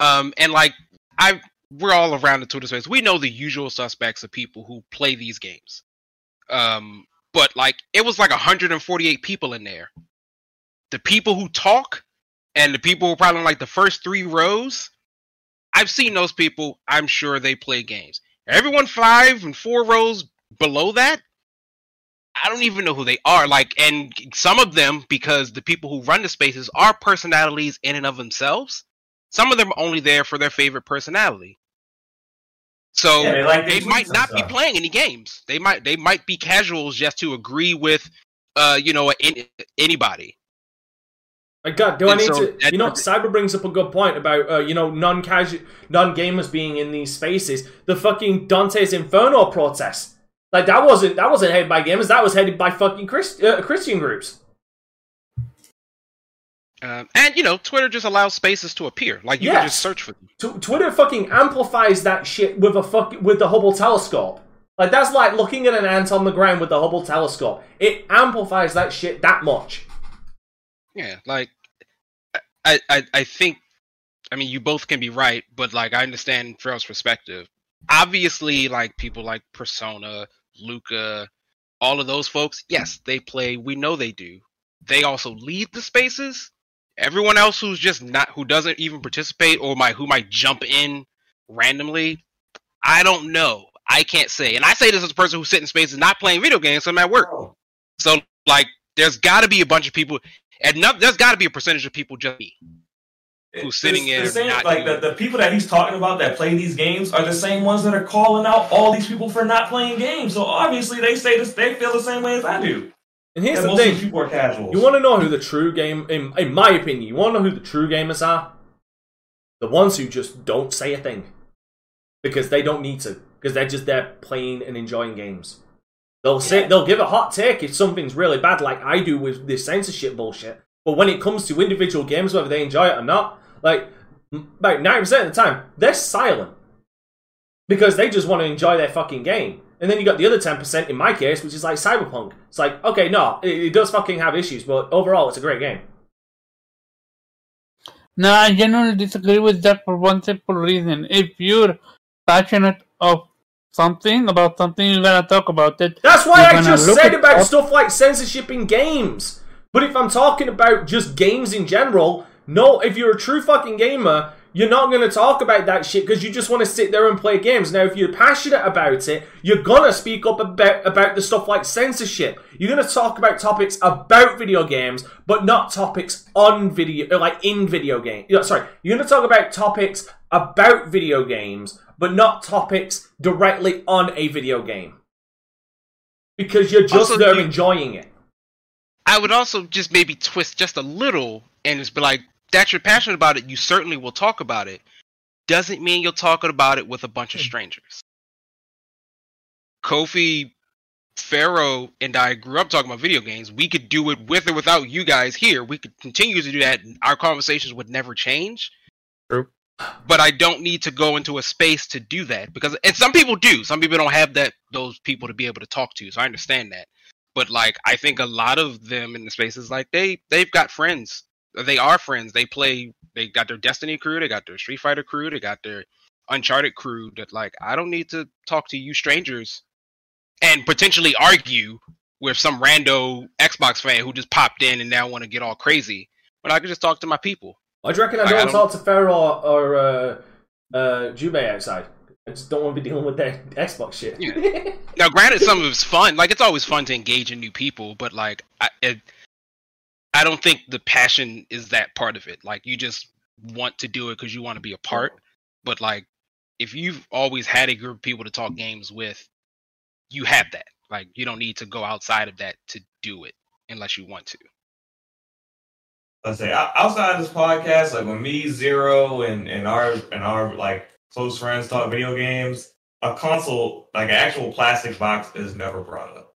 um, and like I, we're all around the Twitter space. We know the usual suspects of people who play these games, um, but like it was like 148 people in there. The people who talk and the people who probably like the first three rows, I've seen those people. I'm sure they play games. Everyone five and four rows below that, I don't even know who they are. Like, and some of them, because the people who run the spaces are personalities in and of themselves. Some of them are only there for their favorite personality. So Yeah, they like they might and not be playing any games. They might they might be casuals just to agree with, uh, you know, any, anybody. God, do I need so to? that- You know, Cyber brings up a good point about uh, you know non-casual, non-gamers being in these spaces. The fucking Dante's Inferno protest, like that wasn't that wasn't headed by gamers. That was headed by fucking Christ, uh, Christian groups. Um, and you know, Twitter just allows spaces to appear. Like you can just search for them. Tw- Twitter fucking amplifies that shit with a fuck with the Hubble telescope. Like that's like looking at an ant on the ground with the Hubble telescope. It amplifies that shit that much. Yeah, like I, I, I think. I mean, you both can be right, but like I understand Pharaoh's perspective. Obviously, like people like Persona, Luca, all of those folks, yes, they play. We know they do. They also lead the spaces. Everyone else who's just not, who doesn't even participate, or might who might jump in randomly, I don't know. I can't say. And I say this as a person who's sitting in spaces not playing video games, so I'm at work. So like, there's got to be a bunch of people, and no, there's got to be a percentage of people just me. Who's sitting it's in the same, not like the, the people that he's talking about that play these games are the same ones that are calling out all these people for not playing games. So obviously they say this they feel the same way as I do. And here's And the thing: people are casuals. You want to know who the true game, in, in my opinion, you want to know who the true gamers are? The ones who just don't say a thing. Because they don't need to. Because they're just there playing and enjoying games. They'll say, they'll give a hot take if something's really bad, like I do with this censorship bullshit. But when it comes to individual games, whether they enjoy it or not, like, about 90% of the time, they're silent. Because they just want to enjoy their fucking game. And then you got the other 10% in my case, which is like Cyberpunk. It's like, okay, no, it, it does fucking have issues, but overall, it's a great game. No, I genuinely disagree with that for one simple reason. If you're passionate of something about something, you're gonna talk about it. That's why I just said about up. stuff like censorship in games. But if I'm talking about just games in general, no, if you're a true fucking gamer, you're not going to talk about that shit because you just want to sit there and play games. Now, if you're passionate about it, you're going to speak up about, about the stuff like censorship. You're going to talk about topics about video games, but not topics on video, uh, like in video game. you know, Sorry, you're going to talk about topics about video games, but not topics directly on a video game. Because you're just Also, there you- enjoying it. I would also just maybe twist just a little and just be like, that you're passionate about it, you certainly will talk about it. Doesn't mean you'll talk about it with a bunch of hmm. strangers. Kofi, Pharaoh, and I grew up talking about video games. We could do it with or without you guys here. We could continue to do that. and Our conversations would never change. True. But I don't need to go into a space to do that because, and some people do. Some people don't have that those people to be able to talk to. So I understand that. but like I think a lot of them in the spaces like they they've got friends. They are friends. They play. They got their Destiny crew. They got their Street Fighter crew. They got their Uncharted crew. That like I don't need to talk to you strangers and potentially argue with some rando Xbox fan who just popped in and now want to get all crazy. But I could just talk to my people. I do reckon I Like, don't, I don't- talk to Pharaoh or, or uh, uh, Jubei outside. I just don't want to be dealing with that Xbox shit. Yeah. Now, granted, some of it's fun. Like it's always fun to engage in new people, but like I, it, I don't think the passion is that part of it. Like you just want to do it because you want to be a part. But like, if you've always had a group of people to talk games with, you have that. Like you don't need to go outside of that to do it unless you want to. Let's say outside of this podcast, like when me, Zero, and and our and our like close friends talk video games, a console, like an actual plastic box, is never brought up.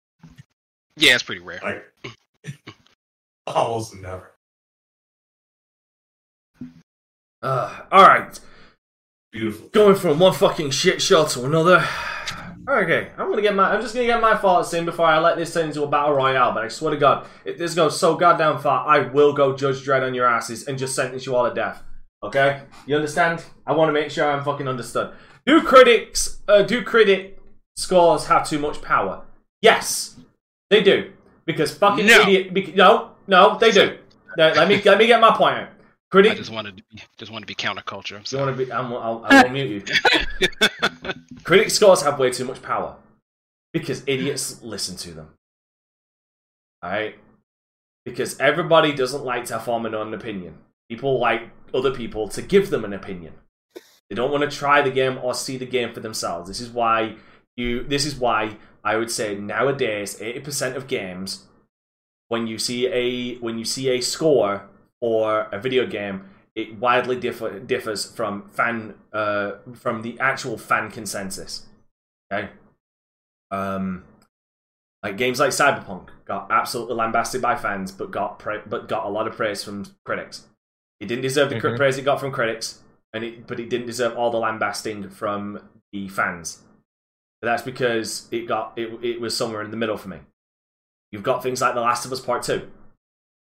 Yeah, it's pretty rare. Like almost never. Uh, all right, Beautiful. going from one fucking shit show to another. Okay, I'm gonna get my. I'm just gonna get my thoughts in before I let this turn into a battle royale. But I swear to God, if this goes so goddamn far, I will go Judge Dredd on your asses and just sentence you all to death. Okay, you understand? I want to make sure I'm fucking understood. Do critics, uh, do critic scores have too much power? Yes, they do. Because fucking No. idiot. Bec- no, no, they do. No, let me let me get my point out. I Critic, just wanted to be, just want to be counterculture. I'm you want to be? I'm, I'll, I will mute you. Critic scores have way too much power because idiots listen to them. Alright? Because everybody doesn't like to form an own opinion. People like other people to give them an opinion. They don't want to try the game or see the game for themselves. This is why you this is why I would say nowadays 80% of games when you see a when you see a score for a video game it widely differ, differs from fan uh, from the actual fan consensus. Okay, um, like games like Cyberpunk got absolutely lambasted by fans, but got pra- but got a lot of praise from critics. It didn't deserve the Mhm. praise it got from critics, and it but it didn't deserve all the lambasting from the fans. But that's because it got it it was somewhere in the middle for me. You've got things like The Last of Us Part Two,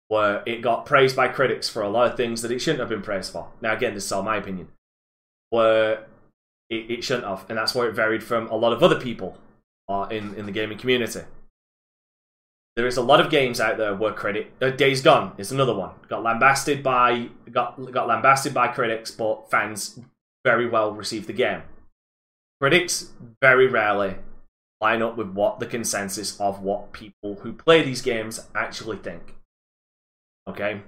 where it got praised by critics for a lot of things that it shouldn't have been praised for. Now, again, this is all my opinion. Where it, it shouldn't have, and that's where it varied from a lot of other people uh, in in the gaming community. There is a lot of games out there where critic uh, Days Gone is another one. Got lambasted by got got lambasted by critics, but fans very well received the game. Critics very rarely line up with what the consensus of what people who play these games actually think. Okay?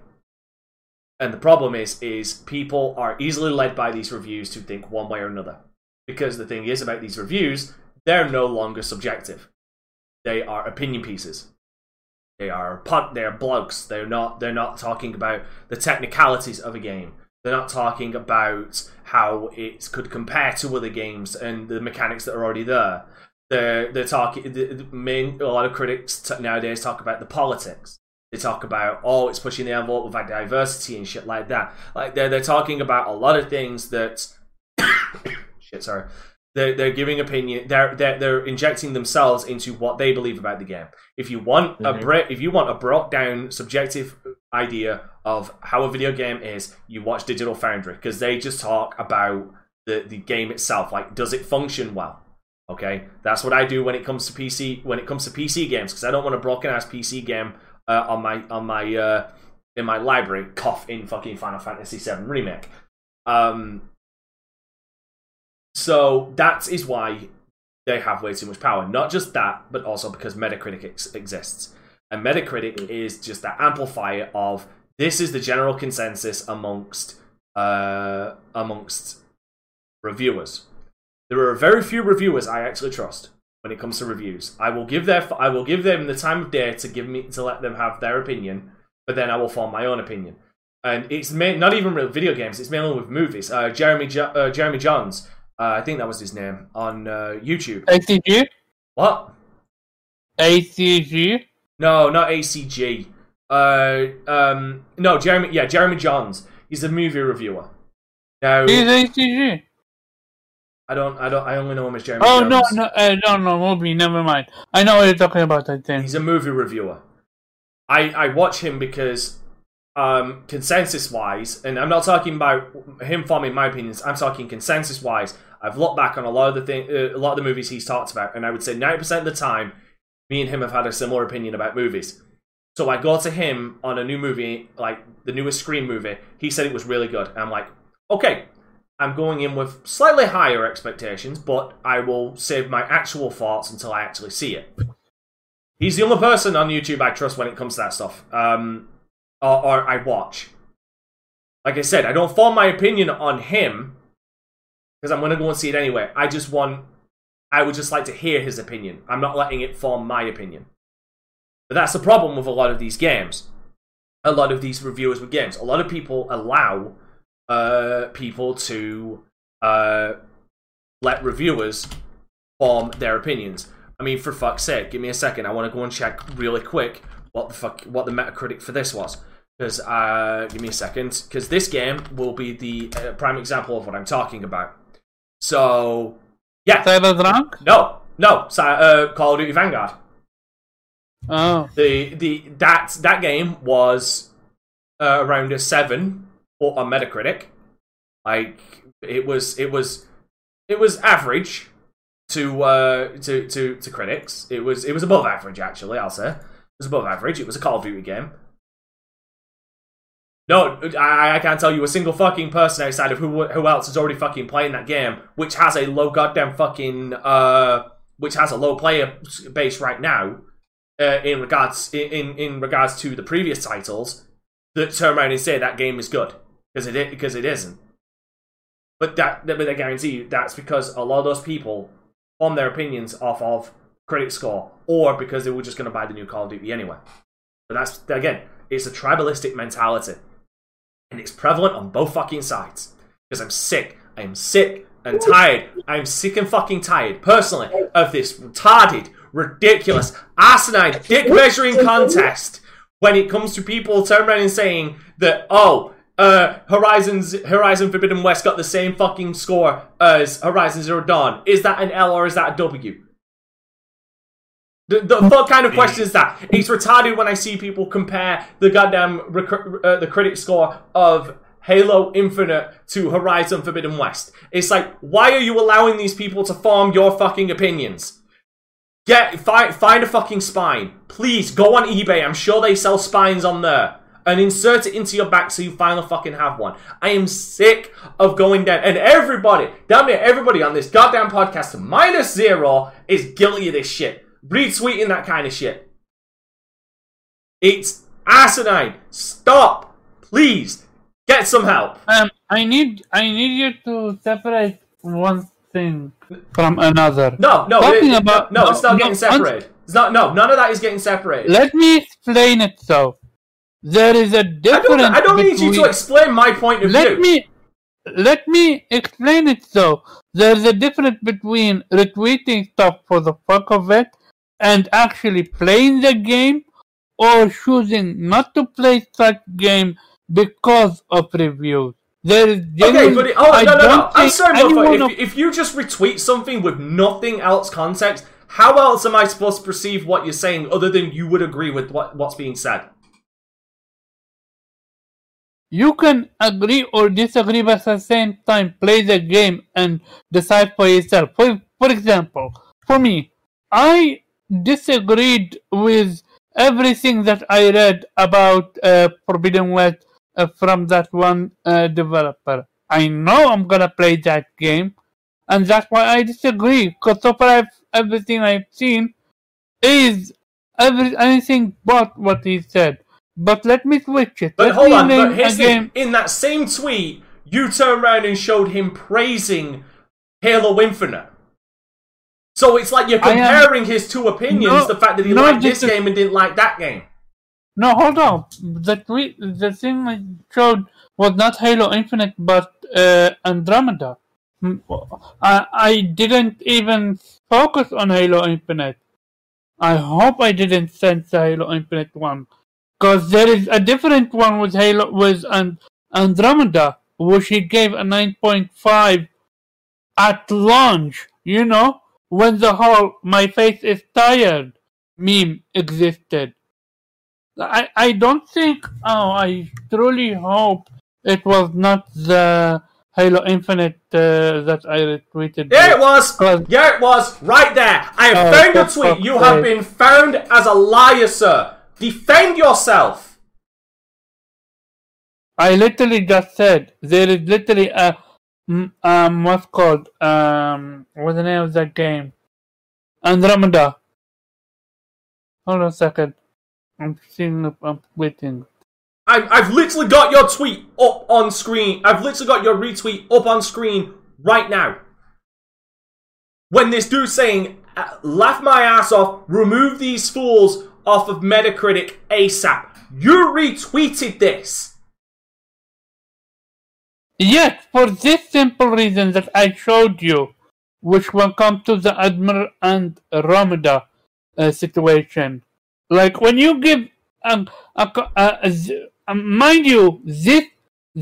And the problem is is people are easily led by these reviews to think one way or another. Because the thing is about these reviews, they're no longer subjective. They are opinion pieces. They are pod, they're blogs. They're not they're not talking about the technicalities of a game. They're not talking about how it could compare to other games and the mechanics that are already there. They're they're talking. The, the main a lot of critics nowadays talk about the politics. They talk about oh, it's pushing the envelope with like diversity and shit like that. Like they're they're talking about a lot of things that shit. Sorry, they're they're giving opinion. They're they're they're injecting themselves into what they believe about the game. If you want a Mhm. bre- if you want a brought down subjective idea of how a video game is, you watch Digital Foundry because they just talk about the the game itself. Like, does it function well? Okay, that's what I do when it comes to PC. When it comes to PC games, because I don't want a broken ass PC game uh, on my on my uh, in my library. Cough in fucking Final Fantasy VII remake. Um, so that is why they have way too much power. Not just that, but also because Metacritic ex- exists, and Metacritic is just that amplifier of this is the general consensus amongst uh, amongst reviewers. There are very few reviewers I actually trust when it comes to reviews. I will give their I will give them the time of day to give me to let them have their opinion, but then I will form my own opinion. And it's ma- not even real video games. It's mainly with movies. Uh, Jeremy jo- uh, Jeremy Jahns, uh, I think that was his name on uh, YouTube. ACG? What? ACG? No, not ACG. Uh, um, no, Jeremy. Yeah, Jeremy Jahns. He's a movie reviewer. Now, He's ACG. I don't. I don't. I only know him as Jeremy. Oh Jones. no, no, uh, no, no, movie. Never mind. I know what you're talking about. I think. He's a movie reviewer. I I watch him because um consensus wise, and I'm not talking about him forming my opinions. I'm talking consensus wise. I've looked back on a lot of the thing, uh, a lot of the movies he's talked about, and I would say 90% of the time, me and him have had a similar opinion about movies. So I go to him on a new movie, like the newest Scream movie. He said it was really good. And I'm like, okay, I'm going in with slightly higher expectations, but I will save my actual thoughts until I actually see it. He's the only person on YouTube I trust when it comes to that stuff, um, or, or I watch. Like I said, I don't form my opinion on him because I'm going to go and see it anyway. I just want, I would just like to hear his opinion. I'm not letting it form my opinion. But that's the problem with a lot of these games. A lot of these reviewers with games. A lot of people allow uh, people to uh, let reviewers form their opinions. I mean, for fuck's sake, give me a second. I want to go and check really quick what the fuck what the Metacritic for this was. Because uh, give me a second. Because this game will be the uh, prime example of what I'm talking about. So yeah, Cyberpunk? no, no, Si- uh, Call of Duty Vanguard. Oh, The the that that game was uh, around a seven or on Metacritic. Like it was it was it was average to uh to, to to critics. It was it was above average actually. I'll say it was above average. It was a Call of Duty game. No, I, I can't tell you a single fucking person outside of who who else is already fucking playing that game, which has a low goddamn fucking uh, which has a low player base right now, uh, in regards in in regards to the previous titles, that turn around and say that game is good because it because it isn't. But that but I guarantee you that's because a lot of those people form their opinions off of critic score or because they were just going to buy the new Call of Duty anyway. But that's again, it's a tribalistic mentality, and it's prevalent on both fucking sides. Because I'm sick, I am sick and tired. I'm sick and fucking tired, personally, of this retarded, ridiculous, asinine dick measuring contest. When it comes to people turning around and saying that, oh, uh, Horizon's Horizon Forbidden West got the same fucking score as Horizon Zero Dawn. Is that an L or is that a W? The, the what kind of question is that? It's retarded when I see people compare the goddamn rec- uh, the critic score of Halo Infinite to Horizon Forbidden West. It's like, why are you allowing these people to form your fucking opinions? Get find find a fucking spine, please. Go on eBay. I'm sure they sell spines on there, and insert it into your back so you finally fucking have one. I am sick of going down, and everybody, damn near everybody on this goddamn podcast, minus zero, is guilty of this shit. Retweeting that kind of shit. It's asinine. Stop, please. Get some help. um, I need I need you to separate one thing from another. No, no, Talking it- about- no, it's not no, getting separated. It's not. No, none of that is getting separated. Let me explain it. So there is a I difference. don't. I don't need you to explain my point of let view. me let me explain it so there's a difference between retweeting stuff for the fuck of it and actually playing the game or choosing not to play such game because of reviews there is Okay, but it, oh I no, no, no! I'm sorry, motherfucker. of- If, if you just retweet something with nothing else context, how else am I supposed to perceive what you're saying other than you would agree with what, what's being said? You can agree or disagree but at the same time play the game and decide for yourself. For, for example for me i disagreed with everything that i read about uh, forbidden west uh, from that one uh, developer. I know i'm gonna play that game and that's why i disagree because so far I've, everything i've seen is every anything but what he said but let me switch it. But Let hold on, but here's the again. In that same tweet, you turned around and showed him praising Halo Infinite. So it's like you're I am- comparing his two opinions: No, the fact that he no, liked this game and didn't like that game. No, hold on. The tweet, the thing I showed was not Halo Infinite, but uh, Andromeda. I, I didn't even focus on Halo Infinite. I hope I didn't send the Halo Infinite one, because there is a different one with Halo with and Andromeda, which he gave a nine point five at lunch, you know, when the whole "my face is tired" meme existed. I I don't think. Oh, I truly hope it was not the Halo Infinite uh, that I retweeted. Yeah, it was. Yeah, it was. Right there. I have Oh, found your tweet. You have been found as a liar, sir. Defend yourself. I literally just said there is literally a um what's called um what's the name of that game? Andromeda. Hold on a second. I'm seeing up I'm waiting. I've I've literally got your tweet up on screen. I've literally got your retweet up on screen right now. When this dude's saying, uh, laugh my ass off, remove these fools off of Metacritic ASAP. You retweeted this. Yet for this simple reason that I showed you, which will come to the Admiral and Romeda uh, situation. Like when you give um, a, a, a z- um, mind you, this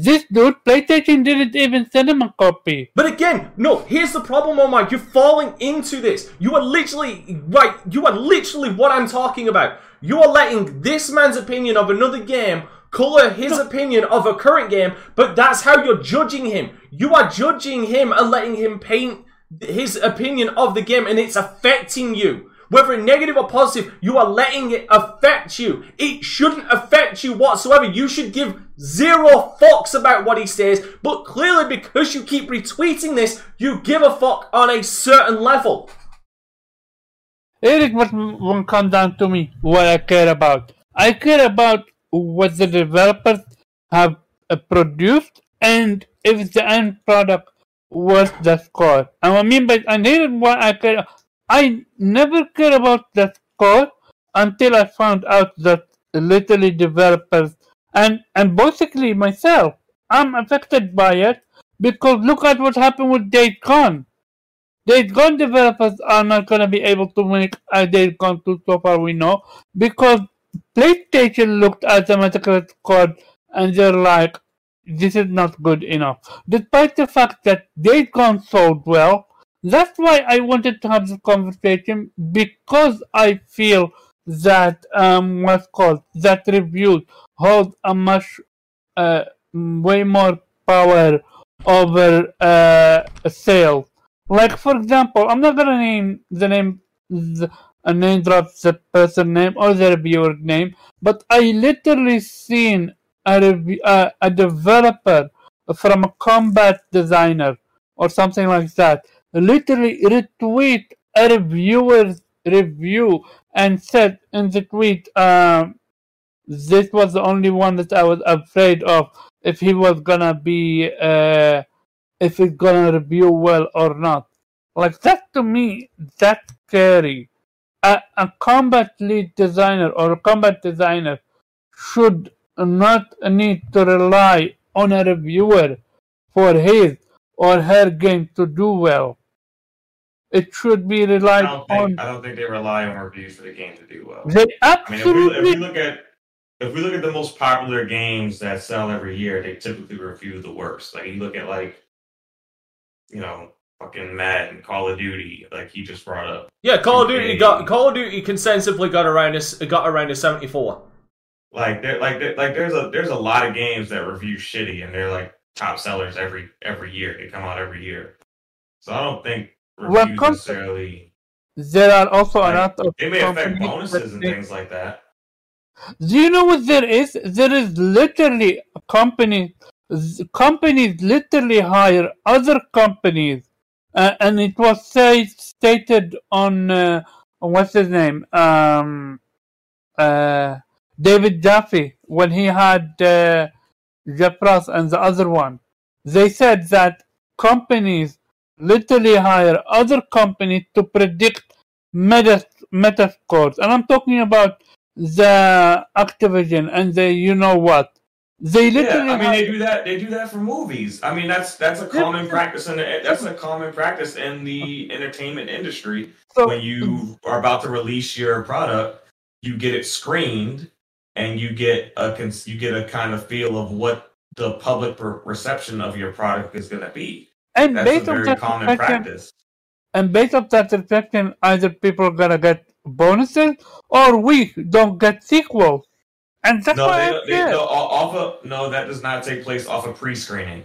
this dude PlayStation didn't even send him a copy. But again, no, here's the problem, oh my, you're falling into this. You are literally, right, you are literally what I'm talking about. You are letting this man's opinion of another game colour his opinion of a current game, but that's how you're judging him. You are judging him and letting him paint his opinion of the game, and it's affecting you. Whether negative or positive, you are letting it affect you. It shouldn't affect you whatsoever. You should give zero fucks about what he says, but clearly because you keep retweeting this, you give a fuck on a certain level. What will come down to me, what I care about. I care about what the developers have uh, produced and if the end product was the score. And I mean by and here is what I care. I never care about that score until I found out that literally developers and and basically myself, I'm affected by it because look at what happened with. Days Gone developers are not going to be able to make a Gone 2 so far we know because PlayStation looked at the Metacritic score and they're like, this is not good enough. Despite the fact that Days Gone sold well, that's why I wanted to have this conversation because I feel that um what's called that reviews hold a much uh, way more power over uh, sales. Like for example, I'm not gonna name the name, the, a name drop the person name or the reviewer name, but I literally seen a rev- uh, a developer from a combat designer or something like that literally retweet a reviewer's review and said in the tweet, um, this was the only one that I was afraid of if he was gonna be uh, if it's gonna review well or not. Like that to me, that's scary. A, a combat lead designer or a combat designer should not need to rely on a reviewer for his or her game to do well. It should be I relied don't on. think I don't think they rely on reviews for the game to do well. They absolutely. I mean, if we, if we look at if we look at the most popular games that sell every year, they typically review the worst. Like you look at like, you know, fucking Madden, Call of Duty, like he just brought up. Yeah, Call of Duty Okay. got Call of Duty consensively got around a, s- got around a 74. Like there, like there, like there's a there's a lot of games that review shitty, and they're like top sellers every every year. They come out every year. So I don't think Well, necessarily. there are also a Like, lot of They may affect bonuses and things like that. Do you know what there is? There is literally a company, companies literally hire other companies, uh, and it was say, stated on uh, what's his name, um, uh, David Jaffe when he had uh, Jeff Ross and the other one. They said that companies literally hire other companies to predict meta meta scores, and I'm talking about the Activision and the you know what. They literally Yeah, I mean hire- they do that. They do that for movies. I mean that's that's a common practice and that's a common practice in the entertainment industry. so- when you are about to release your product, you get it screened, and you get a cons- you get a kind of feel of what the public per- reception of your product is going to be. And That's based on that common reflection, practice. and based on that reflection, either people are gonna get bonuses or we don't get sequels. And that's No, why they, I they, no, off of no, that does not take place off of pre-screening.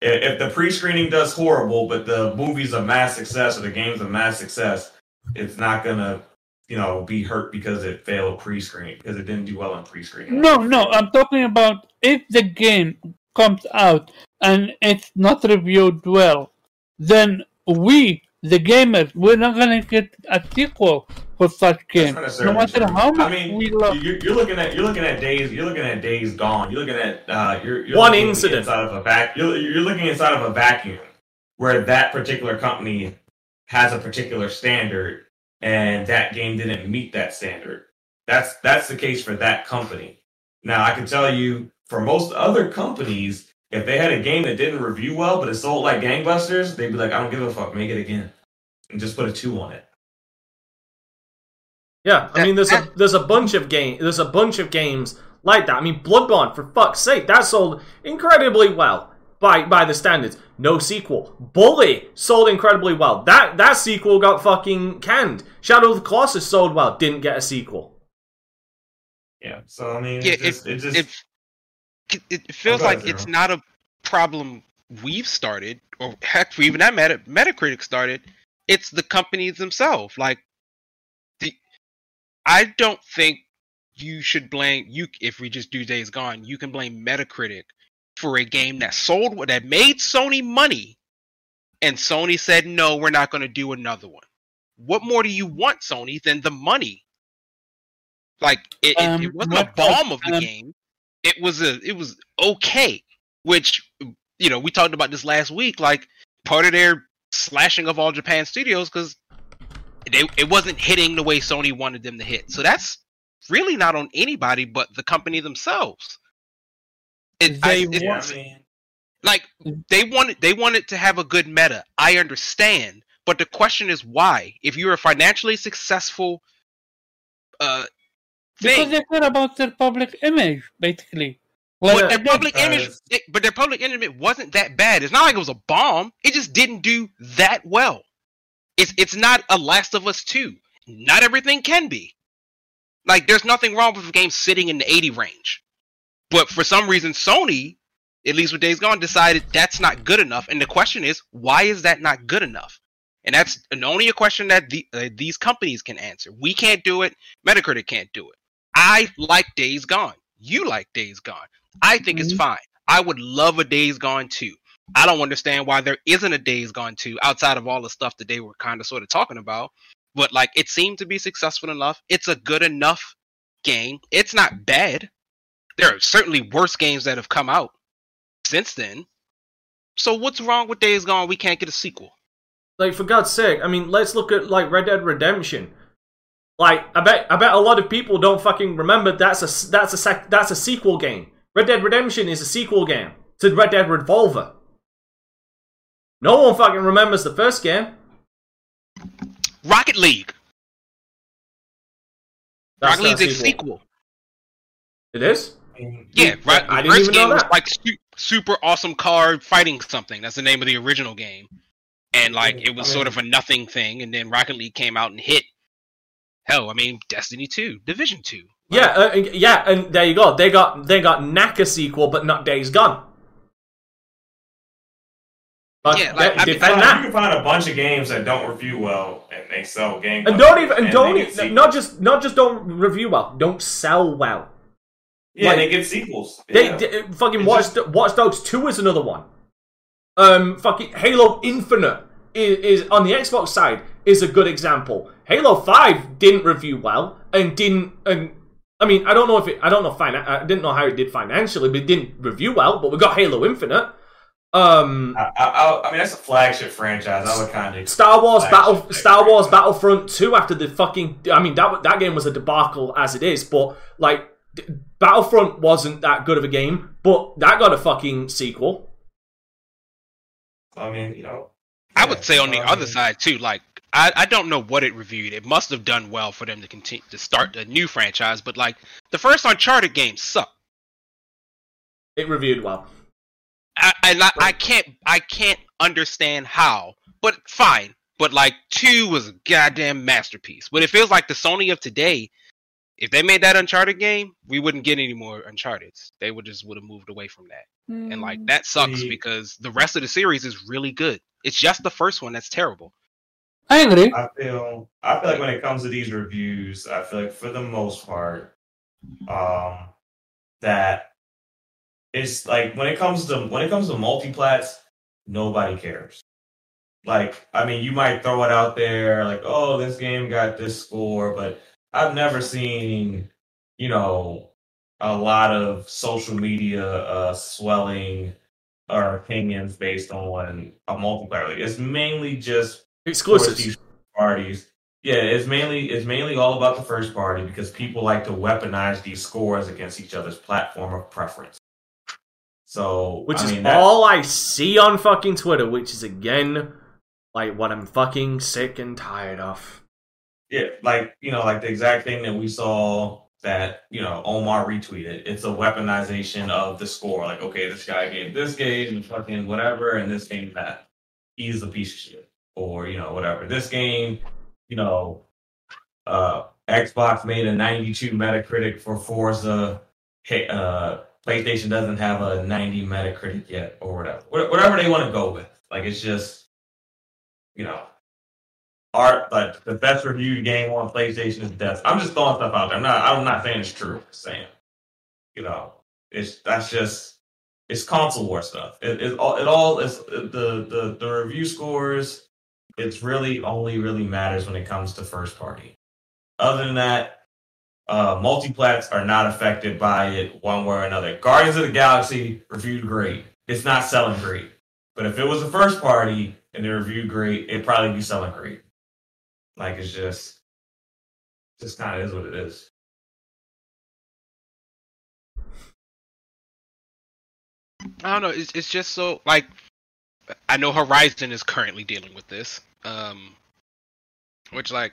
If, if the pre-screening does horrible, but the movie's a mass success or the game's a mass success, it's not gonna, you know, be hurt because it failed pre-screening because it didn't do well in pre-screening. No, no, I'm talking about if the game comes out and it's not reviewed well, then we, the gamers, we're not gonna get a sequel for such That's game. No matter how much I mean, we love. you're, you're looking at you're looking at days you're looking at days gone. You're looking at uh, you're, you're One incident. inside of a vac. You're, you're looking inside of a vacuum where that particular company has a particular standard, and that game didn't meet that standard. That's that's the case for that company. Now I can tell you for most other companies, if they had a game that didn't review well but it sold like gangbusters, they'd be like, I don't give a fuck, make it again, and just put a two on it. Yeah, I mean, there's a there's a bunch of game there's a bunch of games like that. I mean, Bloodborne, for fuck's sake, that sold incredibly well by by the standards. No sequel. Bully sold incredibly well. That that sequel got fucking canned. Shadow of the Colossus sold well, didn't get a sequel. Yeah. So I mean, Yeah, it just, it just it, it feels go ahead, like it's not a problem we've started, or heck, for even that Meta, Metacritic started. It's the companies themselves. Like the, I don't think you should blame you if we just do Days Gone. You can blame Metacritic for a game that sold that made Sony money, and Sony said no, we're not going to do another one. What more do you want, Sony, than the money? Like it, it, Um, it wasn't a bomb of the um, game. It was a it was okay, which you know we talked about this last week. Like part of their slashing of all Japan studios because they it wasn't hitting the way Sony wanted them to hit. So that's really not on anybody but the company themselves. It, I- They it- want- like they wanted they wanted to have a good meta. I understand, but the question is why? If you're a financially successful uh Because they care about their public image, basically. but their public because- image, it, but their public image wasn't that bad. It's not like it was a bomb. It just didn't do that well. It's it's not a Last of Us two. Not everything can be. Like there's nothing wrong with a game sitting in the 80 range, but for some reason Sony, at least with Days Gone, decided that's not good enough. And the question is, why is that not good enough? And that's only a question that the, uh, these companies can answer. We can't do it. Metacritic can't do it. I like Days Gone. You like Days Gone. I think it's Mhm. fine. I would love a Days Gone 2. I don't understand why there isn't a Days Gone 2 outside of all the stuff that they were kind of sort of talking about. But like it seemed to be successful enough. It's a good enough game. It's not bad. There are certainly worse games that have come out since then. So what's wrong with Days Gone? We can't get a sequel. Like for God's sake, I mean, let's look at like Red Dead Redemption. Like I bet I bet a lot of people don't fucking remember that's a that's a sec, that's a sequel game. Red Dead Redemption is a sequel game to Red Dead Revolver. No one fucking remembers the first game. Rocket League. That's Rocket not League's a sequel. It is. Yeah, right. I The didn't first even know game was that. like super awesome car fighting something. That's the name of the original game. And like it was I sort of a nothing thing, and then Rocket League came out and hit. Hell, I mean, Destiny Two, Division Two. Yeah, uh, yeah, and there you go. They got they got Naka sequel, but not Days Gone. But Yeah, they- like, I mean, You defend can, that. find, you can find a bunch of games that don't review well and they sell game. and don't even and don't they even, not just not just don't review well, don't sell well. yeah, like- they get sequels. They, Yeah. they- fucking It's Watch, Watch Dogs Two is another one. Um, fucking Halo Infinite is, is on the Xbox side is a good example. Halo Five didn't review well and didn't and. I mean, I don't know if it. I don't know. Finan- I didn't know how it did financially, but it didn't review well. But we got Halo Infinite. Um, I, I, I- I mean, that's a flagship franchise. I would kind of Star Wars Battle Star Wars franchise. Battlefront 2 after the fucking I mean that that game was a debacle as it is but like Battlefront wasn't that good of a game but that got a fucking sequel I mean, you know. I yeah, would say on the I other side too. Like I, I don't know what it reviewed. It must have done well for them to continue to start a new franchise. But like the first Uncharted game sucked. it reviewed well I, and I, I can't I can't understand how. But fine. But like two was a goddamn masterpiece. But it feels like the Sony of today, if they made that Uncharted game, we wouldn't get any more Uncharted's. They would just would have moved away from that. And like hmm. that sucks See- because the rest of the series is really good. It's just the first one that's terrible. I agree. I feel I feel like when it comes to these reviews, I feel like for the most part, um, that it's like when it comes to when it comes to multiplats, nobody cares. Like, I mean, you might throw it out there like, oh, this game got this score, but I've never seen, you know, a lot of social media uh, swelling or opinions based on a multiplayer. Like, it's mainly just Exclusives. parties. Yeah, it's mainly it's mainly all about the first party because people like to weaponize these scores against each other's platform of preference. So, Which I is mean, all I see on fucking Twitter, which is again like what I'm fucking sick and tired of. Yeah, like you know, like the exact thing that we saw that you know Omar retweeted. It's a weaponization of the score. Like, okay, this guy gave this game and fucking whatever, and this game that he's a piece of shit, or you know whatever. This game, you know, uh, Xbox made a 92 Metacritic for Forza. Hey, uh, PlayStation doesn't have a 90 Metacritic yet, or whatever. Wha- Whatever they want to go with. Like, it's just, you know, art like the best reviewed game on PlayStation is Death. I'm just throwing stuff out there. I'm not I'm not saying it's true. I'm saying, you know, it's that's just it's console war stuff. It it all it all is the the the review scores. It's really only really matters when it comes to first party. Other than that, uh, multiplats are not affected by it one way or another. Guardians of the Galaxy reviewed great. It's not selling great. But if it was a first party and they reviewed great, it'd probably be selling great. Like it's just, just kind of is what it is. I don't know. It's it's just so like I know Horizon is currently dealing with this, um, which like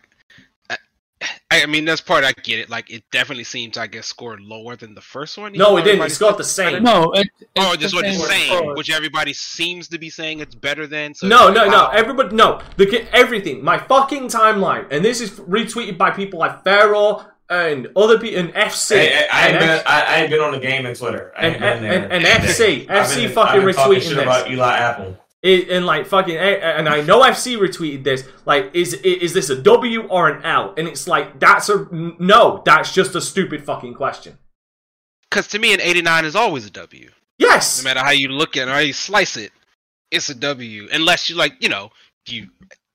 I, I mean that's part I get it. Like it definitely seems I guess scored lower than the first one. No, it didn't. everybody It's got the same. No, it, Oh, it's just the what it's same saying, score. which everybody seems to be saying it's better than. So No, no, like, no. wow. Everybody, no. The ki- everything. My fucking timeline, and this is retweeted by people like Pharaoh and other people and FC. Hey, I, I, ain't and, been, F- I, I ain't been on the game in Twitter. I and, been and, there. and, and FC, FC been- fucking I've been talking retweeting shit this. about Eli Apple. It, and like fucking, eh, eh, and I know FC retweeted this. Like, is is this a W or an L? And it's like that's a no. That's just a stupid fucking question. Because to me, an 89 is always a W. Yes. No matter how you look at it or how you slice it, it's a W. Unless you like, you know, you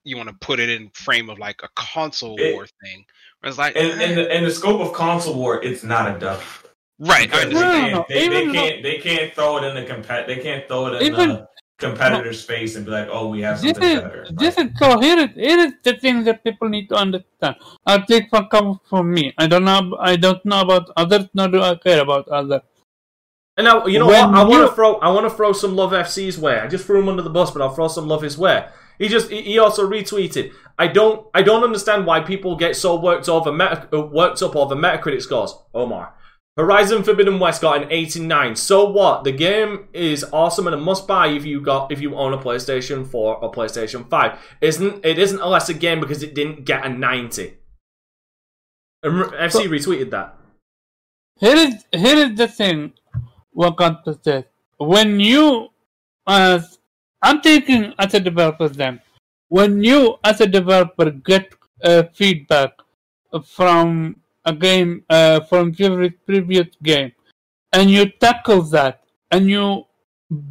you want to put it in frame of like a console It- war thing. Where it's like, In, in, eh, the, in the scope of console war, it's not a a W. right, I Because they No, understand. can't, they, they though- can't, they can't throw it in the compet. They can't throw it in Even- the competitor space and be like, "Oh, we have This something is better." this Like, is so here is here is the thing that people need to understand. I'll take for come from me. I don't know I don't know about others, nor do I care about others. And now, you know When what? I want to throw. I want to throw some love FC's way. I just threw him under the bus, but I'll throw some love his way. He just he also retweeted. I don't I don't understand why people get so worked over meta, worked up over Metacritic scores. Omar, Horizon Forbidden West got an 89. So what? The game is awesome and a must buy if you got if you own a PlayStation 4 or PlayStation 5. Isn't it isn't a lesser game because it didn't get a 90. And FC retweeted that. Here is here is the thing. What got to say? When you, as I'm thinking as a developer, then when you as a developer get uh, feedback from a game uh, from your previous game, and you tackle that, and you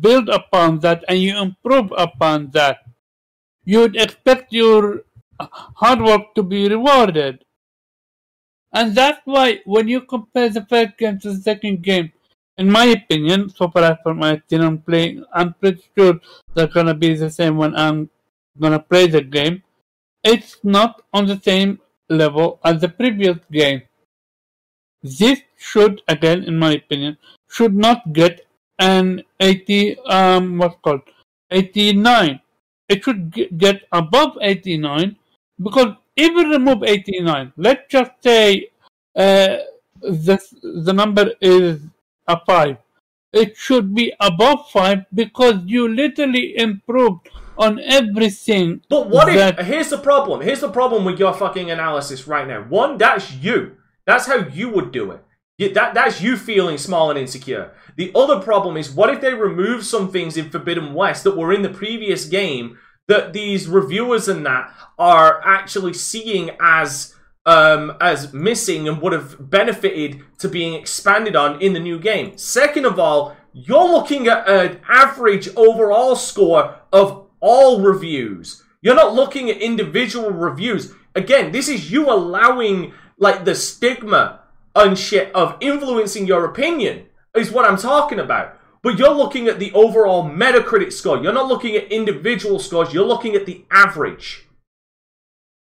build upon that, and you improve upon that, you'd expect your hard work to be rewarded. And that's why when you compare the first game to the second game, in my opinion, so far from my opinion, I'm playing, I'm pretty sure they're gonna be the same when I'm gonna play the game. It's not on the same level as the previous game. This should, again, in my opinion, should not get an 80, um, what's called, 89. It should get above 89 because even remove 89, let's just say uh, the, the number is a 5. it should be above 5 because you literally improved on everything. But what if? Here's the problem. Here's the problem with your fucking analysis right now. One, that's you. That's how you would do it. That that's you feeling small and insecure. The other problem is, what if they remove some things in Forbidden West that were in the previous game that these reviewers and that are actually seeing as um, as missing and would have benefited to being expanded on in the new game. Second of all, you're looking at an average overall score of all reviews. You're not looking at individual reviews. Again, this is you allowing like the stigma and shit of influencing your opinion is what I'm talking about. But you're looking at the overall Metacritic score. You're not looking at individual scores. You're looking at the average.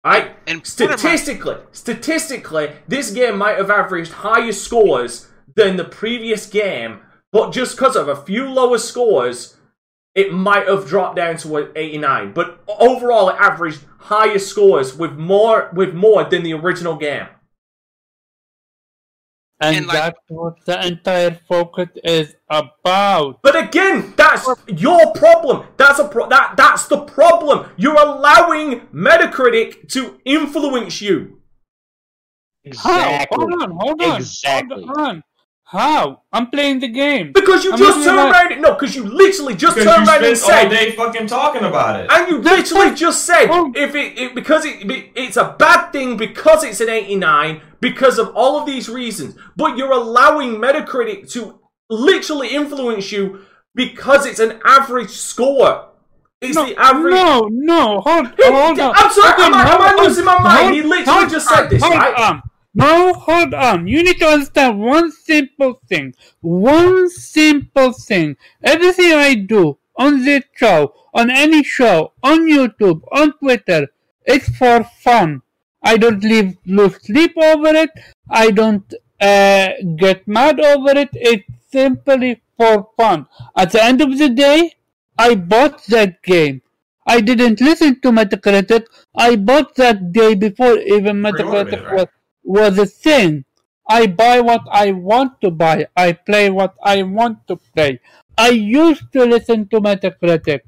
Right? And statistically, statistically, this game might have averaged higher scores than the previous game, but just because of a few lower scores, it might have dropped down to an 89. But overall, it averaged higher scores with more with more than the original game. And, And, like- that's what the entire focus is about. But again, that's your problem. That's a pro- that that's the problem. You're allowing Metacritic to influence you. How? Hold on, hold on. Exactly. Hold on. How? I'm playing the game. Because you I'm just looking turned at- around. No, because you literally just Because turned around and spent all said, day fucking talking about it. and you literally just said, Oh. if it, it because it, it- it's a bad thing because it's an 89 because of all of these reasons, but you're allowing Metacritic to literally influence you because it's an average score. It's no, the average. no, no, hold, Hey, hold on. I'm sorry, am I- am I losing my mind? hold- He literally hold just said this, hold right? on. No, hold on. You need to understand one simple thing. One simple thing. Everything I do on this show, on any show, on YouTube, on Twitter, it's for fun. I don't leave, lose sleep over it. I don't uh, get mad over it. It's simply for fun. At the end of the day, I bought that game. I didn't listen to Metacritic. I bought that day before even Metacritic right? was, was a thing. I buy what I want to buy. I play what I want to play. I used to listen to Metacritic.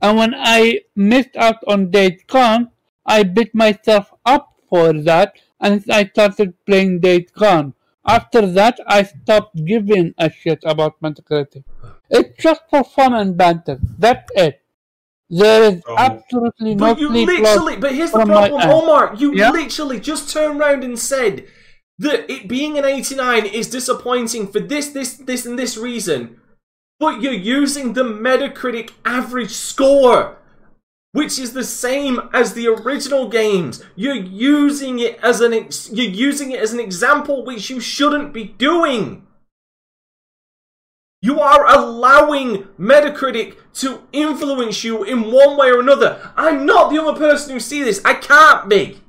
And when I missed out on Days Gone, I beat myself up for that and I started playing Days Gone. After that, I stopped giving a shit about Metacritic. It's just for fun and banter. That's it. There is Oh. absolutely no But you literally, but here's the problem. Omar. You Yeah? literally just turned around and said that it being an 89 is disappointing for this, this, this, and this reason. But you're using the Metacritic average score, which is the same as the original games. You're using it as an ex- you're using it as an example, which you shouldn't be doing. You are allowing Metacritic to influence you in one way or another. I'm not the only person who see this. I can't be.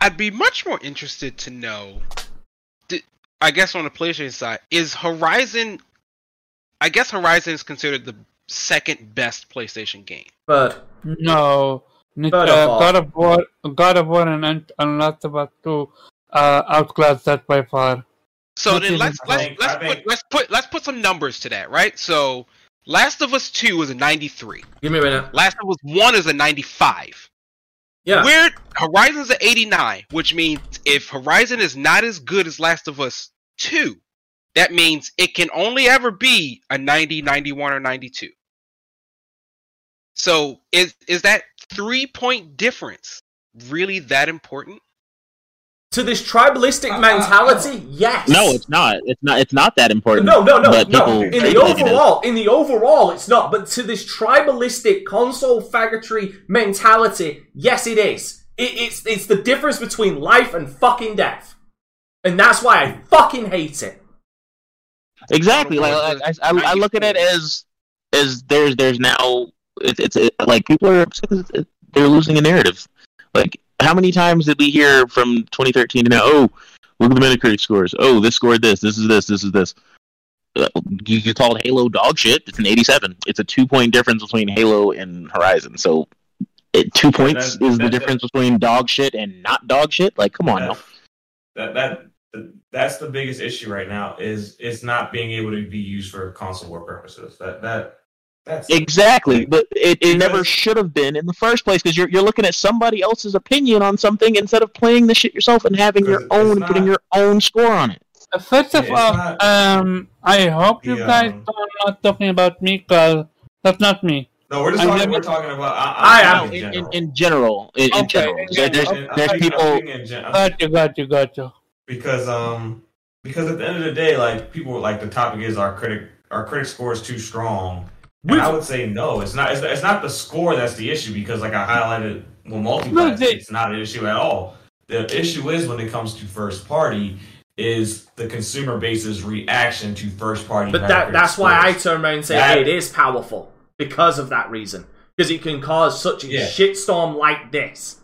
I'd be much more interested to know. I guess on the PlayStation side, is Horizon. I guess Horizon is considered the second best PlayStation game. But No. God uh, of War. God of War, God of War, and and, and Last of Us Two uh, outclass that by far. So Not then let's let's think- let's put let's put let's put some numbers to that, right? So Last of Us Two is a 93. give me a minute. Last of Us One is a 95. Yeah. Weird. Horizon's an 89, which means if Horizon is not as good as Last of Us 2, that means it can only ever be a 90, 91, or 92. So is is that three point difference really that important? To this tribalistic Uh, uh, mentality, yes. No, it's not. It's not. It's not that important. No, no, no, but no. In the it like it is. overall, in the overall, it's not. But to this tribalistic console faggotry mentality, yes, it is. It, it's it's the difference between life and fucking death, and that's why I fucking hate it. Exactly. Like, like I, I, I look at it as as there's there's now it's it's it, like people are upset 'cause it- they're losing a narrative. Like how many times did we hear from 2013 to now? Oh, look at the Metacritic scores. Oh, this scored this. This is this. This is this. Uh, You, you called Halo dog shit. It's an 87. It's a two point difference between Halo and Horizon. So. It, two points that- is the that- difference between dog shit and not dog shit. Like, come on now. that, that that that's the biggest issue right now is it's not being able to be used for console war purposes. That that that's Exactly, but it, it never should have been in the first place because you're you're looking at somebody else's opinion on something instead of playing the shit yourself and having your Because it's own and putting your own score on it. Uh, First of all, not- um, I hope you The, guys um, are not talking about me, cause that's not me. no. We're just talking. never- We're talking about. I, I I'm In, in, general. in general, in, in Okay, general, in there's, general. I'm there's speaking- I'm people. speaking in gen- Got you, got you, got you. Because um because at the end of the day, like people like the topic is our critic our critic score is too strong. And I would say no. It's not. It's, it's not the score that's the issue because like I highlighted, well, multi No, it's not an issue at all. The issue is when it comes to first party is the consumer base's reaction to first party. But that that's why I turn around and say That- it is powerful because of that reason. Because it can cause such a Yeah. shitstorm like this.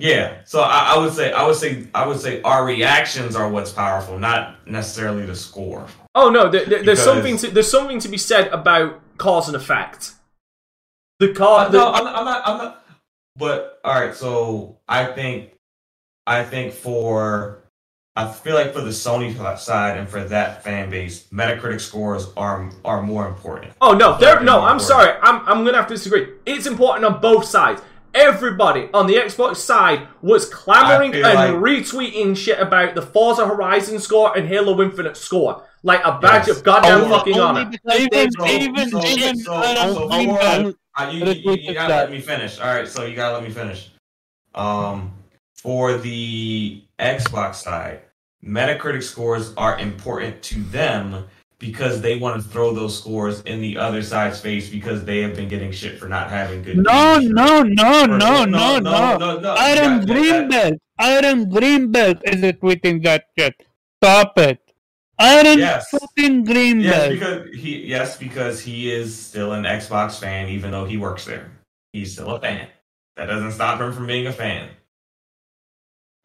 Yeah, so I, I would say I would say I would say our reactions are what's powerful, not necessarily the score. Oh no, there, there- there's something to there's something to be said about cause and effect. The cause, Uh, no, I'm not, I'm not. I'm not. But all right, so I think, I think for, I feel like for the Sony side and for that fan base, Metacritic scores are are more important. Oh no, They're there. No, I'm important. sorry. I'm I'm gonna have to disagree. It's important on both sides. Everybody on the Xbox side was clamoring and like- retweeting shit about the Forza Horizon score and Halo Infinite score, like a badge Yes. of goddamn Only- fucking only honor. because Even, So- even, so- even so- Adam so Greenberg. Uh, you, you, you gotta let me finish. All right, so you gotta let me finish. Um, for the Xbox side, Metacritic scores are important to them because they want to throw those scores in the other side's face because they have been getting shit for not having good. No, games. no, no, For- no, no, no. no. Aaron Greenberg. Aaron Greenberg is tweeting that shit. Stop it. Aaron Yes. fucking Yes, because he yes because he is still an Xbox fan, even though he works there. He's still a fan. That doesn't stop him from being a fan.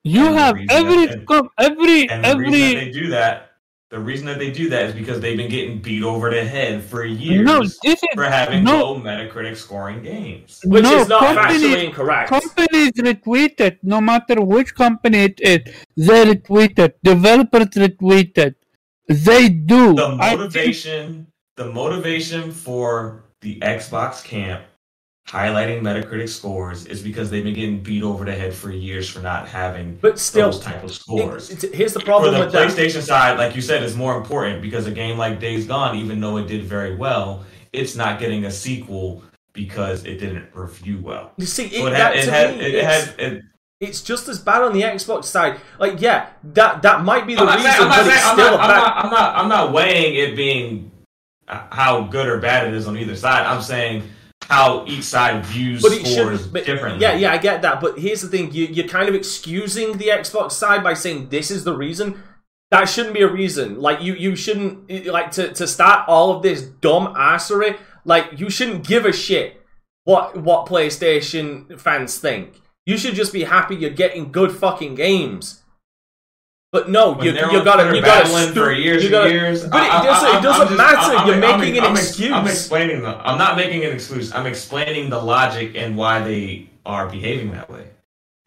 you and have every that- every And the reason that they do that, the reason that they do that is because they've been getting beat over the head for years no. For having no. low Metacritic scoring games. Which no, is not companies- factually incorrect. Companies retweet it, no matter which company it is. They retweet it. Developers retweet it. They do. The I think- motivation, the motivation for the Xbox camp highlighting Metacritic scores is because they've been getting beat over the head for years for not having But still, those type of scores. it- here's the For problem the with that. PlayStation side, like you said, is more important because a game like Days Gone, even though it did very well, it's not getting a sequel because it didn't review well. You see, it, So it that had, it had, me, it it's, had, it, it's just as bad on the Xbox side. Like, yeah, that that might be the I'm reason, saying, but saying, it's I'm still not, a I'm bad. not, I'm not, I'm not weighing it being how good or bad it is on either side. I'm saying how each side views But it scores but, differently. yeah, yeah, I get that. But here's the thing: you, you're kind of excusing the Xbox side by saying this is the reason. That shouldn't be a reason. Like you, you shouldn't eh, like to to start all of this dumb assery. Like you shouldn't give a shit what what PlayStation fans think. You should just be happy you're getting good fucking games. But no, When you you gotta Twitter you battling stu- for years you and gotta- years. But it I- I- doesn't I'm- it doesn't just- matter. I'm- you're I'm- making I'm, an ex- excuse. I'm explaining the. I'm not making an excuse. I'm explaining the logic and why they are behaving that way.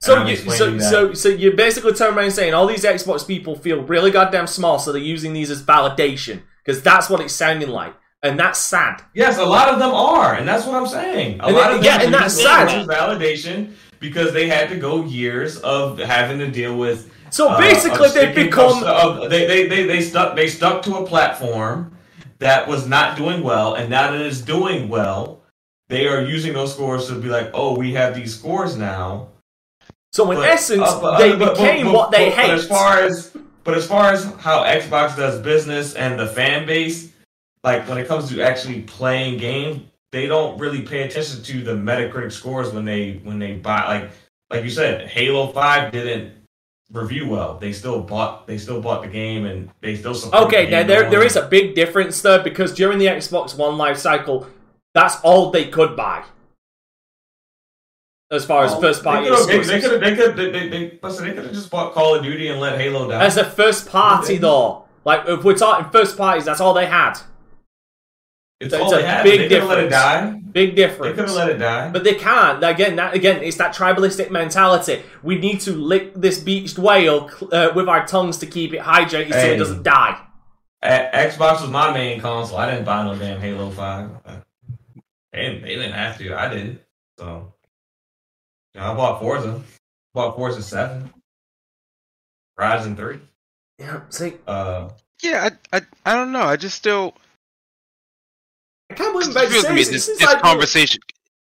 So you, so, that. so so you basically turn around and saying all these Xbox people feel really goddamn small, so they're using these as validation because that's what it's sounding like, and that's sad. Yes, a lot of them are, and that's what I'm saying. A And lot of them yeah, and that's sad. as validation because they had to go years of having to deal with. So uh, basically, of they've become of- of- they, they they they stuck they stuck to a platform that was not doing well, and now that it's doing well, they are using those scores to be like, oh, we have these scores now. so in But- essence uh, but- they but- became what they hate. as far as but as far as how Xbox does business and the fan base, like when it comes to actually playing games, they don't really pay attention to the Metacritic scores when they when they buy like like you said, Halo Five didn't review well. They still bought they still bought the game and they still support okay, the now there there is a big difference there because during the Xbox One life cycle, that's all they could buy. As far as Well, first party They could have they could they they they, listen, they could have just bought Call of Duty and let Halo die. As a first party though, like if we're talking first parties, that's all they had. It's, It's all a they had. big they could let it difference. die. Big difference. They could have let it die. But they can't. Again, that again, it's that tribalistic mentality. We need to lick this beached whale uh, with our tongues to keep it hydrated so it doesn't die. A- Xbox was my main console. I didn't buy no damn Halo Five. They didn't, they didn't have to. I did. So you know, I bought Forza. Bought Forza Seven. Horizon Three. Yeah, see, Uh, Yeah, I, I, I don't know. I just still I can't believe it I'm feels me this, this. this conversation.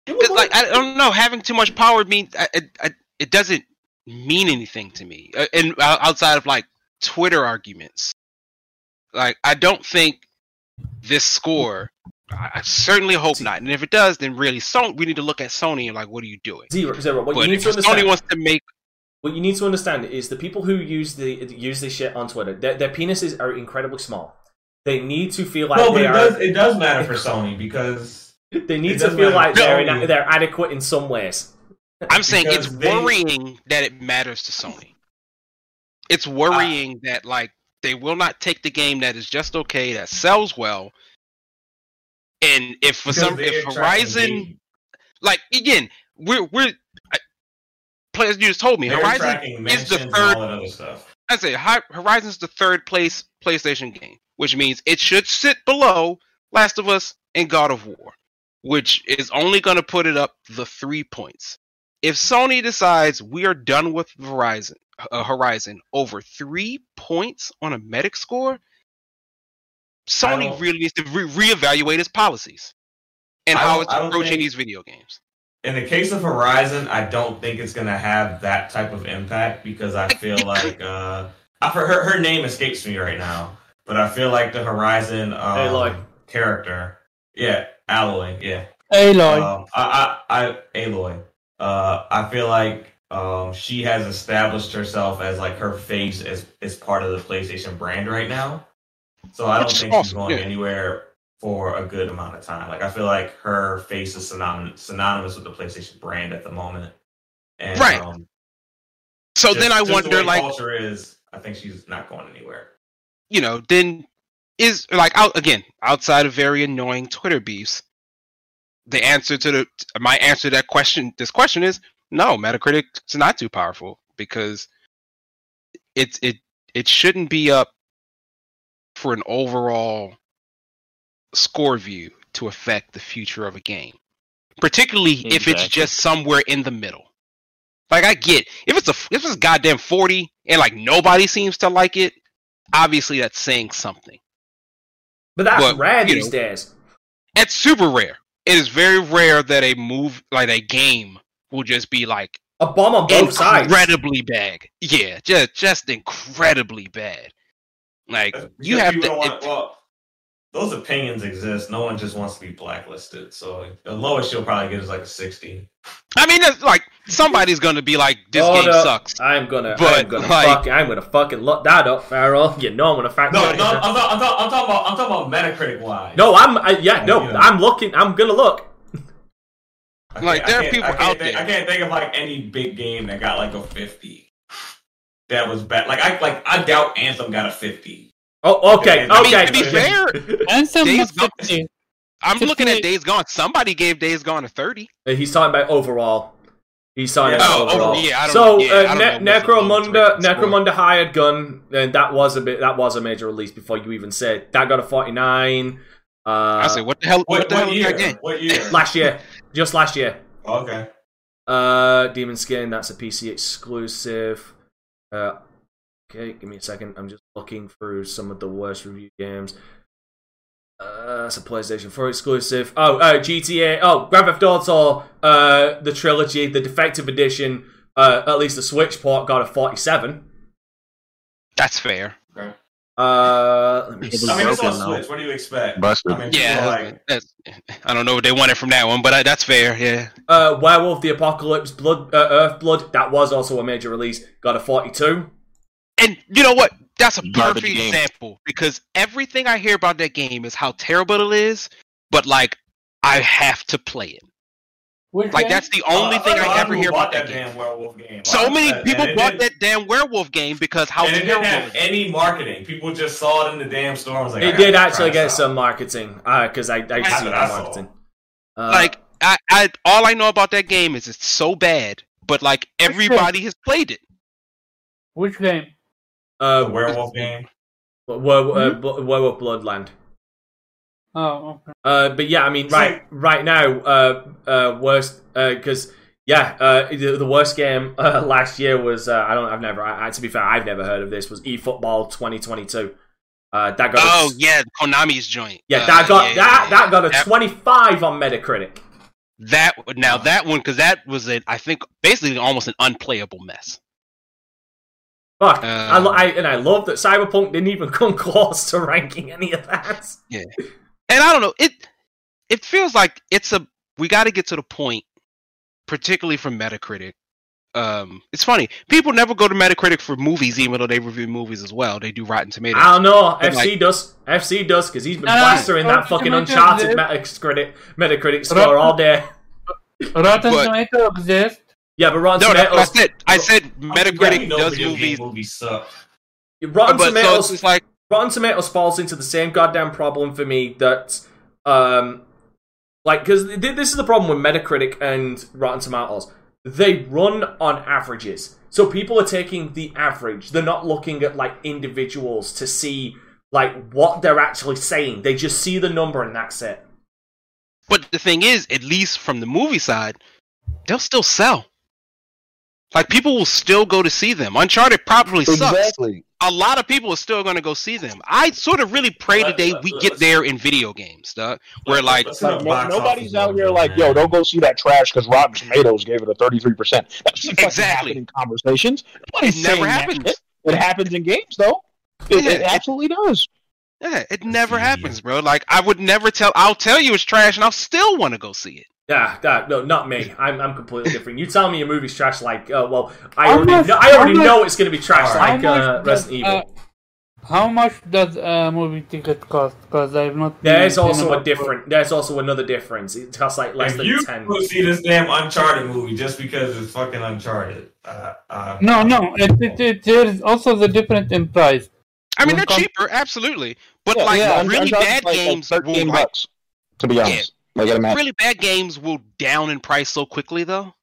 It like I don't know. Having too much power means I, I, I, it doesn't mean anything to me. Uh, And uh, outside of like Twitter arguments, like I don't think this score. I certainly hope not. And if it does, then really, so we need to look at Sony and like, what are you doing? zero, zero. What but you need to understand. Sony wants to make What you need to understand is the people who use the use this shit on Twitter, their, their penises are incredibly small. They need to feel like no, but they it are. does it does matter for Sony because They need to feel like they're No. in, they're adequate in some ways. I'm saying it's they- worrying that it matters to Sony. It's worrying that like they will not take the game that is just okay that sells well, and if for some if Horizon like again we're we're I, players you just told me Horizon is the third all that other stuff. I say Hi- Horizon's the third place PlayStation game, which means it should sit below Last of Us and God of War, which is only going to put it up the three points. If Sony decides we are done with Horizon, uh, Horizon over three points on a medic score, Sony really needs to re- reevaluate its policies and how it's approaching think- these video games. In the case of Horizon, I don't think it's gonna have that type of impact because I feel like uh, I her her name escapes me right now, but I feel like the Horizon um, Aloy. character, yeah, Aloy, yeah, Aloy. um, I, I, I, Aloy. Uh, I feel like um, she has established herself as like her face as is part of the PlayStation brand right now. So I don't Which is think she's going yeah. anywhere for a good amount of time. Like I feel like her face is synonymous synonymous with the PlayStation brand at the moment. And, Right. Um, So just- then I just the wonder, way like, culture is. I think she's not going anywhere. You know, then is like out again outside of very annoying Twitter beefs. The answer to the my answer to that question, this question is no. Metacritic is not too powerful because it's it it shouldn't be up for an overall score view to affect the future of a game, particularly if it's just somewhere in the middle. Like I get if it's a if it's goddamn forty and like nobody seems to like it, obviously that's saying something. But that's Well, rare you these know. days. It's super rare. It is very rare that a move like a game will just be like A bomb on both sides. incredibly bad. Yeah, just just incredibly bad. Like uh, you have people to. don't want- it- well, those opinions exist. No one just wants to be blacklisted. So the lowest you'll probably get is like a sixty. I mean, it's like somebody's gonna be like, "This Hold game up. sucks." I'm gonna, I'm gonna like- fuck, I'm gonna fucking look that up, Pharaoh. You know I'm gonna fact No, check no, it. I'm, talking, I'm, talking, I'm talking about I'm talking about Metacritic wise. No, I'm, I, yeah, no, Yeah. I'm looking, I'm gonna look. I like, there are I can't- people out think, there. I can't think of like any big game that got like a fifty. That was bad. Like I like I doubt Anthem got a fifty. Oh, okay, I mean, okay. to be fair, Days Gone- 50. I'm looking at Days Gone. Somebody gave Days Gone a thirty. Uh, He's talking about overall. He's talking Yeah. about Oh, overall. overall, yeah, I don't so, yeah, uh, ne- know what's the Necromunda, lowest rated score. Necromunda hired gun, and that was a bit, that was a major release before you even said that got a 49. Uh, I said, "What the hell? What, What, the what hell year? What year? last year, just last year. okay. Uh, Demon Skin, that's a PC exclusive. Uh, okay, give me a second. I'm just looking through some of the worst review games. Uh, that's a PlayStation 4 exclusive. Oh, uh, GTA. Oh, Grand Theft Auto, uh, the trilogy, the defective edition, uh, at least the Switch port got a 47. That's fair. okay. Uh, let me see. I mean, it's on. Switch. What do you expect? Busted. I mean, Yeah, like I don't know what they wanted from that one, but uh, that's fair. Yeah, Uh, Werewolf the Apocalypse, Blood, uh, Earth Blood, that was also a major release, got a 42. And you know what? That's a perfect example because everything I hear about that game is how terrible it is, but like I have to play it. Which Like game? that's the only Uh, thing a I ever hear about that that game. damn werewolf game. So Wow. many people bought that damn werewolf game because how And it didn't have any marketing. People just saw it in the damn store. and was like, It gotta did actually get out. some marketing because I I That's see the what I saw. marketing. Uh, Like I, I all I know about that game is it's so bad, but like everybody has played it. Which game? Uh, The werewolf game. Were, uh, Blo- Werewolf Bloodland. Oh, okay. Uh, but yeah, I mean, right, right now, uh, uh, worst, because yeah, uh, the, the worst game uh, last year was uh, I don't, I've never, I, I- to be fair, I've never heard of this. Was eFootball 2022. Uh, that got, a- Oh yeah, Konami's joint. yeah, Uh, that got yeah, that yeah, that got a That- 25 on Metacritic. That now that one because that was a I think basically almost an unplayable mess. Fuck, I, Um, lo- I and I love that Cyberpunk didn't even come close to ranking any of that. Yeah, And I don't know it. It feels like it's a we got to get to the point, particularly from Metacritic. Um, it's funny people never go to Metacritic for movies, even though they review movies as well. They do Rotten Tomatoes. I don't know. But, FC like- does. FC does because he's been No, plastering that fucking Uncharted Metacritic Metacritic score all day. Rotten But- Tomato exists. Yeah, but Rotten no, that's what I Tomatoes. said. I said Metacritic know does video movies, movies suck. Rotten but Tomatoes. it's like Rotten Tomatoes falls into the same goddamn problem for me that, um, like, because this is the problem with Metacritic and Rotten Tomatoes. They run on averages, so people are taking the average. They're not looking at like individuals to see like what they're actually saying. They just see the number and that's it. But the thing is, at least from the movie side, they'll still sell. Like people will still go to see them. Uncharted probably sucks. Exactly. A lot of people are still going to go see them. I sort of really pray Let- today let- we let's- get there in video games, dog. Where like, Like, no- nobody's out here like, yo, don't go see that trash because Rotten Tomatoes gave it a 33%. That's Exactly. exactly. in conversations. Nobody's It never saying that happens. It happens in games, though. It, Yeah, it it- absolutely does. yeah, it never happens, bro. Like I would never tell. I'll tell you it's trash, and I'll still want to go see it. Yeah, that, no, not me. I'm, I'm completely different. You tell me a movie's trash, like, uh, well, I How already, much- know, I already how much- know it's gonna be trash, How like much uh, does, Resident Evil. uh, how much does a movie ticket cost? Because I've not. There's also a different. There's also another difference. It costs like less If than you ten. go see this damn Uncharted movie just because it's fucking Uncharted, uh, uh, No, no. It, it, it, there's also the difference in price. I mean, Well, they're cheaper, absolutely, but Yeah, like yeah, Un- really Uncharted's bad like, like games will 13 like to be honest. Like, at a match. really bad games will down in price so quickly though.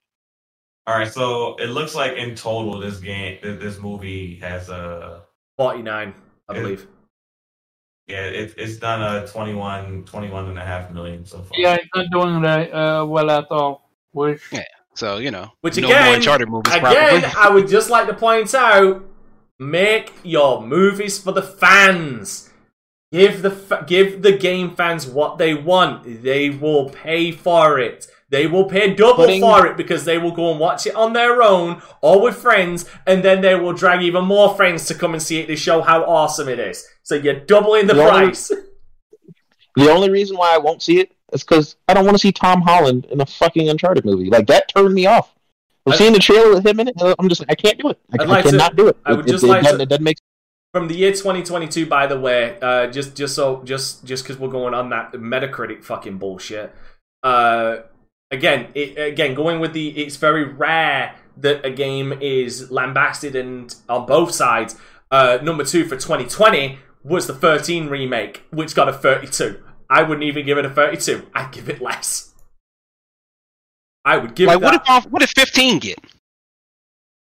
All right, so it looks like in total this game, this movie has a Forty nine, I Yeah. believe. yeah, it, it's done a 21, 21 and a half million so far. Yeah, it's not doing right, uh, well at all. Which Yeah. So you know, Which no again- more Uncharted movies. Again, probably. I would just like to point out: make your movies for the fans. Give the give the game fans what they want. They will pay for it. They will pay double Putting- for it because they will go and watch it on their own or with friends, and then they will drag even more friends to come and see it to show how awesome it is. So you're doubling the The only- price. The only reason why I won't see it is because I don't want to see Tom Holland in a fucking Uncharted movie. Like, that turned me off. I'm I- seeing the trailer with him in it. I'm just, I can't do it. I, I'd I like to- cannot do it. I would It- just it, like it doesn't, to- it doesn't make From the year 2022, by the way, uh, just just so just just because we're going on that Metacritic fucking bullshit. Uh, again, it, again, going with the, it's very rare that a game is lambasted and on both sides. Uh, number two for 2020 was the 13 remake, which got a 32. I wouldn't even give it a 32. I'd give it less. I would give like it what that. if what if 15 get?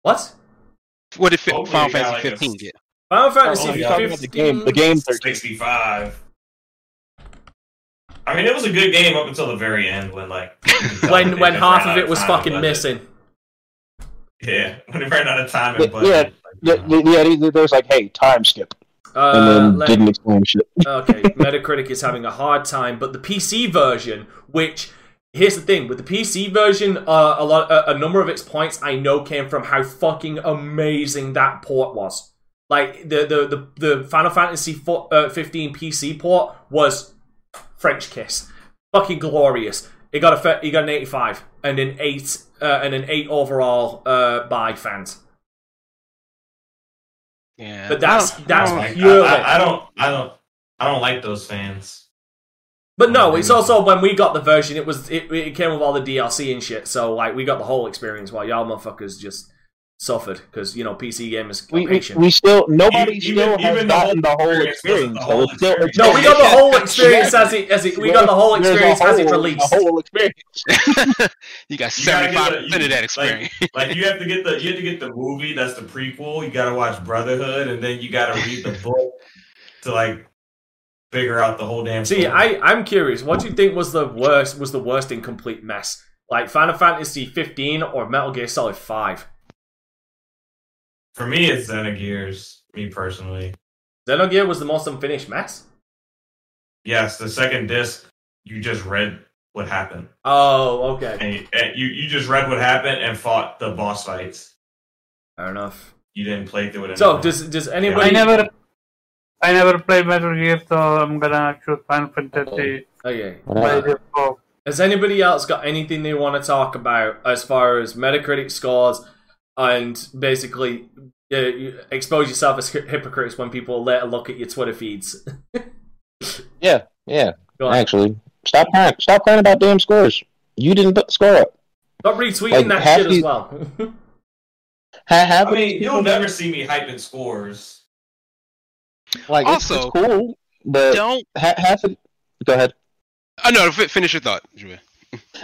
what? What if Hopefully Final Fantasy like, a 15 s- get? Final Fantasy Oh, you're yeah. talking about the game, the game 13. 65. I mean, it was a good game up until the very end when like when when half of it was time fucking missing. Yeah, when they ran out of time and Yeah, budget. Yeah, like, yeah, yeah, they- there's like, hey, time skip. And Uh, then let- didn't explain shit. okay, Metacritic is having a hard time, but the PC version, which here's the thing with the PC version, uh, a lot, a, a number of its points I know came from how fucking amazing that port was. Like the the the, the Final Fantasy fo- uh, 15 PC port was French kiss, fucking glorious. It got a fe- it got an 85 and an eight uh, and an eight overall uh, by fans. Yeah, But that's I don't- that's like, I, purely I, I don't, I don't, I don't like those fans. But no, it's also when we got the version, it was it, it came with all the DLC and shit. So like we got the whole experience while y'all motherfuckers just suffered because you know PC gamers are We, we, patient. we still nobody Even- still has even the gotten the whole whole experience experience. the though. whole It's still, experience. no, we got the whole experience as it as it. We got the whole There's a experience as it released. The whole experience. you got You gotta get the- percent of that you- experience. Like you have to get the you have to get the movie that's the prequel. You got to watch Brotherhood, and then you got to read the book to like figure out the whole damn. See, story. I I'm curious. What do you think was the worst? Was the worst incomplete mess? Like Final Fantasy 15 or Metal Gear Solid 5? For me it's Xenogears. Me personally, Xenogear was the most unfinished mess. yes, the second disc you just read what happened, Oh, okay, and you, and you you just read what happened and fought the boss fights. fair enough. You didn't play through it. So anymore. does does I anybody? never, I never played Metal Gear, so I'm gonna choose Final Fantasy Okay. by default. Has anybody else got anything they want to talk about as far as Metacritic scores and basically uh, expose yourself as hypocrites when people later look at your Twitter feeds? Yeah, yeah. Actually, stop crying. Stop crying about damn scores. You didn't put the score up. Stop retweeting Like, that half shit as well. Ha- half I of these mean, people you'll that- never see me hyping scores. like it's- Also, it's, cool, but Don't. ha- half of go ahead. Oh no, fi- finish your thought. Julia.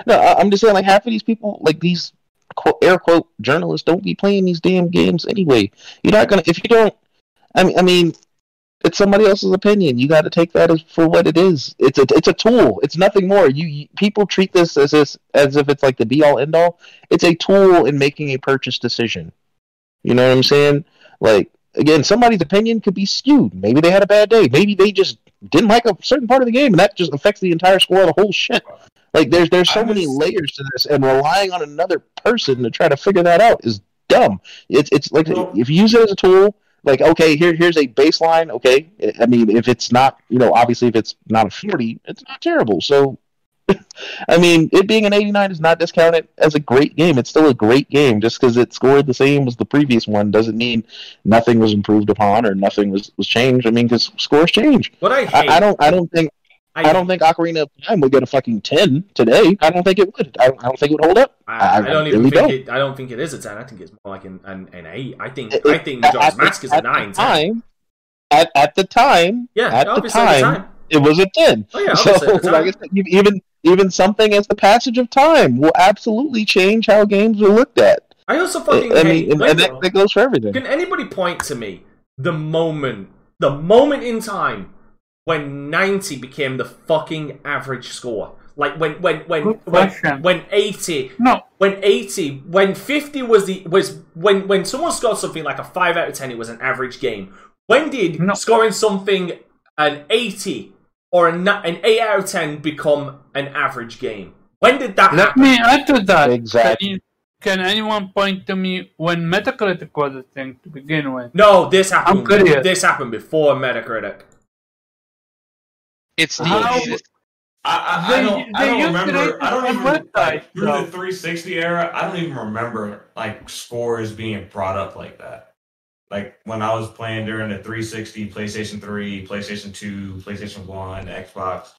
No, I- I'm just saying, like half of these people, like these quote, air quote journalists, don't be playing these damn games anyway. You're not gonna if you don't. I mean, I mean, it's somebody else's opinion. You got to take that as for what it is. It's a it's a tool. It's nothing more. You, you people treat this as this as if it's like the be all end all. It's a tool in making a purchase decision. You know what I'm saying? Like again, somebody's opinion could be skewed. Maybe they had a bad day. Maybe they just didn't like a certain part of the game, and that just affects the entire score of the whole shit. Like there's there's so I many layers to this, and relying on another person to try to figure that out is dumb. It's it's like Well- if you use it as a tool, like okay, here here's a baseline. Okay, I mean if it's not you know obviously if it's not a forty, it's not terrible. So. I mean, it being an 89 is not discounted as a great game. It's still a great game. Just because it scored the same as the previous one doesn't mean nothing was improved upon or nothing was, was changed. I mean, because scores change. what I hate, I, I don't. I don't think. I, don't think Ocarina of Time would get a fucking 10 today. I don't think it would. I, I don't think it would hold up. I, I- I don't even really think don't. it. I don't think it is a ten. I think it's more like an an, an eight. I think It- I think Majora's the- Mask is a nine. 10. Time, at, at the time, Yeah, at the at the time, time. it was a 10. Oh yeah, so, like. I said, even even something as the passage of time will absolutely change how games are looked at. I also I, fucking I mean, and, and that, that goes for everything. Can anybody point to me the moment, the moment in time when 90 became the fucking average score? Like when when when when, when 80 No, when 80 when 50 was the was when when someone scored something like a 5 out of 10 it was an average game. When did No. scoring something an 80 or a, an 8 out of 10 become an average game? When did that let happen? me add to that. Exactly. Can, you, can anyone point to me when Metacritic was a thing to begin with? No, this happened. curious. This happened before Metacritic. It's the How- exist- I, I, I don't, I don't remember. I don't even websites, like, through though. the 360 era. I don't even remember like scores being brought up like that. Like when I was playing during the 360, PlayStation 3, PlayStation 2, PlayStation 1, Xbox,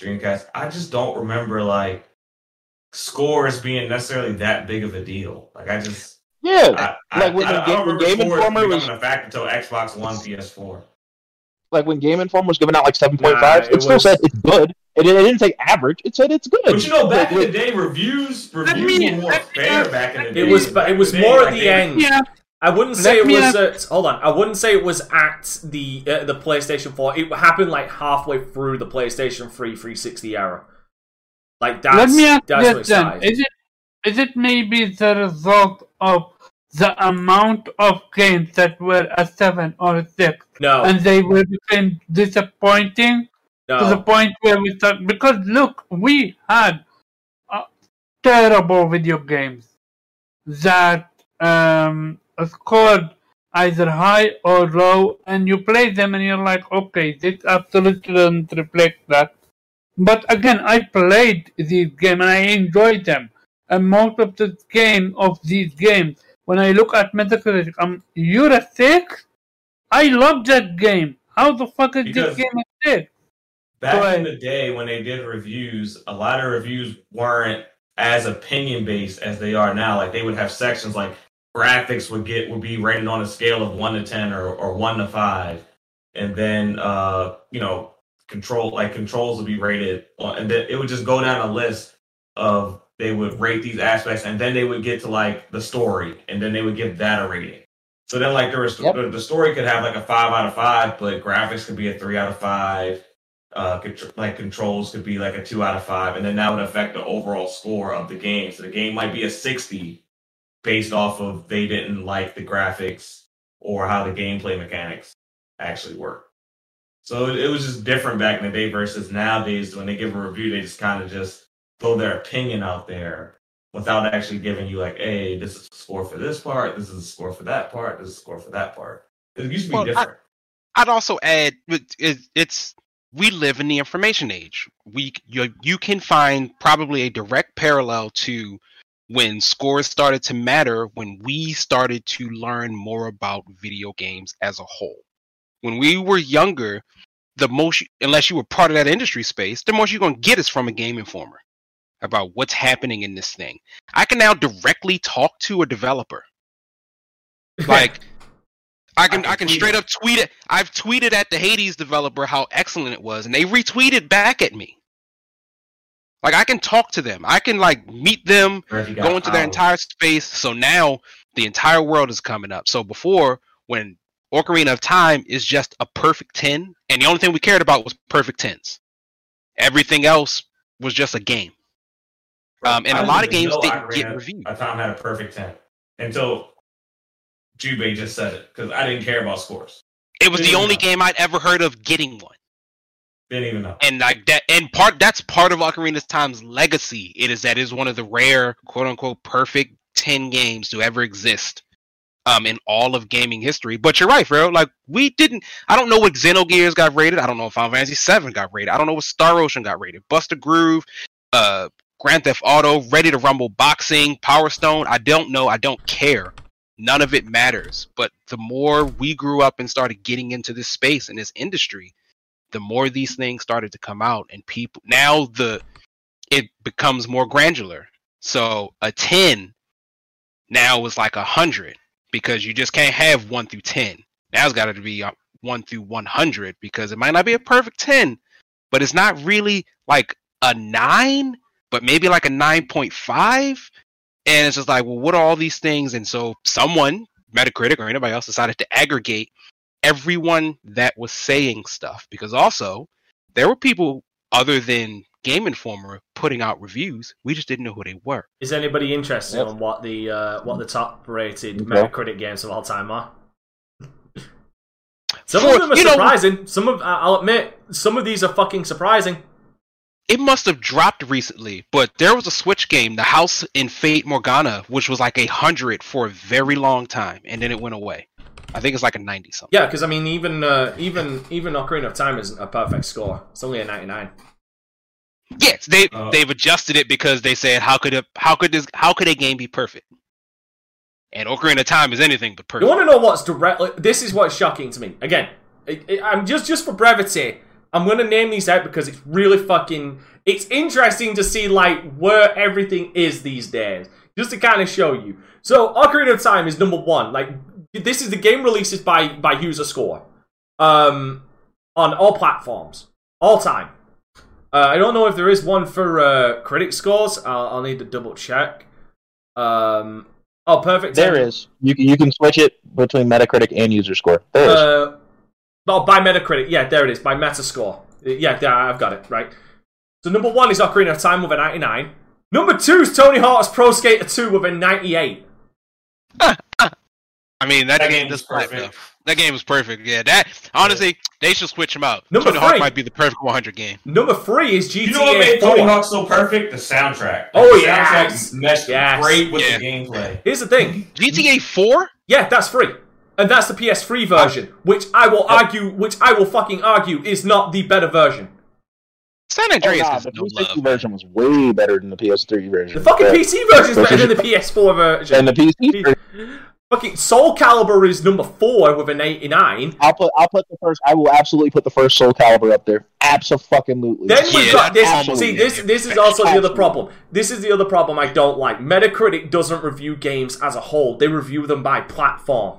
Dreamcast. I just don't remember like scores being necessarily that big of a deal. Like I just, Yeah, I, Like I, when I, the I Game- don't remember Game scores Informer becoming was- a fact until Xbox One, PS4. Like when Game Informer was giving out like 7.5, it, it still was- said it's good. It, it didn't say average. It said it's good. But you know, back in the day, reviews Let reviews me- were more let me- fair back in the day. It was, but it was Back more at the end. Yeah, I wouldn't Let say it was have- at. Hold on, I wouldn't say it was at the uh, the PlayStation Four. It happened like halfway through the PlayStation Three 360 era. Like that's let me ask that's when it this then. Is it is it maybe the result of the amount of games that were a seven or a six, No, and they were became disappointing to the point where we start? Because look, we had uh, terrible video games that um, scored either high or low, and you play them and you're like, okay, this absolutely doesn't reflect that. But again, I played these games and I enjoyed them. And most of the game of these games, when I look at Metacritic, I'm you're a six. I love that game. How the fuck is Because- this game a six? back in the day when they did reviews, a lot of reviews weren't as opinion based as they are now. Like they would have sections like graphics would get would be rated on a scale of one to ten or, or one to five. And then uh, you know, control like controls would be rated on, and then it would just go down a list of they would rate these aspects and then they would get to like the story and then they would give that a rating. So then like there was Yep. the, story could have like a five out of five, but graphics could be a three out of five. Uh, like controls could be like a two out of five, and then that would affect the overall score of the game. So the game might be a sixty based off of they didn't like the graphics or how the gameplay mechanics actually work. So it, it was just different back in the day versus nowadays when they give a review, they just kind of just throw their opinion out there without actually giving you like, hey, this is a score for this part, this is a score for that part, this is a score for that part. It used to be Well, I- different. I'd also add it, it, it's we live in the information age. We you, you can find probably a direct parallel to when scores started to matter when we started to learn more about video games as a whole. When we were younger, the most unless you were part of that industry space, the most you're going to get is from a game informer about what's happening in this thing. I can now directly talk to a developer. Like I can I I can straight it. up tweet it. I've tweeted at the Hades developer how excellent it was, and they retweeted back at me. Like I can talk to them. I can like meet them, go into their entire space. So now the entire world is coming up. So before when Ocarina of Time is just a perfect 10, and the only thing we cared about was perfect 10s. Everything else was just a game. Um, and I a lot of games didn't get reviewed. of Time had a perfect 10 until Jubei just said it because I didn't care about scores. It was the didn't only know. game I'd ever heard of getting one. Didn't even know. and like that and part that's part of Ocarina of Time's legacy. It is that it is one of the rare quote unquote perfect ten games to ever exist um in all of gaming history. But you're right, bro. Like we didn't I don't know what Xenogears got rated. I don't know if Final Fantasy VII got rated. I don't know what Star Ocean got rated. Bust a Groove, uh Grand Theft Auto, Ready to Rumble Boxing, Power Stone. I don't know. I don't care. None of it matters. But the more we grew up and started getting into this space and this industry, the more these things started to come out and people now the it becomes more granular so a 10 now is like a 100 because you just can't have 1 through 10 now it's got to be uh, 1 through 100 because it might not be a perfect 10 but it's not really like a 9 but maybe like a 9.5 and it's just like well what are all these things and so someone metacritic or anybody else decided to aggregate everyone that was saying stuff because also there were people other than Game Informer putting out reviews. We just didn't know who they were. Is anybody interested Yep. on what the uh, what the top rated Okay. Metacritic games of all time are? Some For- of them are you know- surprising. Some of I'll admit, some of these are fucking surprising. It must have dropped recently, but there was a Switch game, The House in Fata Morgana, which was like a hundred for a very long time, and then it went away. I think it's like a ninety something. Yeah, because I mean, even uh, even even Ocarina of Time isn't a perfect score. It's only a ninety nine. Yes, they Oh. they've adjusted it because they said how could a, how could this how could a game be perfect? And Ocarina of Time is anything but perfect. You want to know what's directly? This is what's shocking to me. Again, it, it- I'm just just for brevity. I'm gonna name these out because it's really fucking. It's interesting to see like where everything is these days, just to kind of show you. So, Ocarina of Time is number one. Like this is the game releases by by user score, um, on all platforms, all time. Uh, I don't know if there is one for uh, critic scores. I'll, I'll need to double check. Um, oh, perfect. There is. You can you can switch it between Metacritic and user score. There is. Uh, oh, by Metacritic. Yeah, there it is. By Metascore. Yeah, there, I've got it. Right. So number one is Ocarina of Time with a 99. Number two is Tony Hawk's Pro Skater 2 with a 98. I mean that, That game game does was perfect. though. That game was perfect. Yeah, that honestly they should switch them out. Number Tony Hawk three. might be the perfect 100 game. Number three is GTA You know what made 4. Tony Hawk so perfect? The soundtrack. Oh, the yes. soundtrack meshed Yes. great with Yeah. the gameplay. Here's the thing. GTA 4? Yeah, that's free. And that's the PS3 version, which I will argue, which I will fucking argue is not the better version. San Oh, Andreas nah, the no 360 love. version was way better than the PS3 version. The fucking PC version is better than the PS4 version. And the PC version, Fucking Soul Calibur is number four with an 89. I'll put I'll put the first. I will absolutely put the first Soul Calibur up there. Absolutely. Then we've Yeah, got this. that's See, this this is also the other problem. This is the other problem I don't like. Metacritic doesn't review games as a whole; they review them by platform.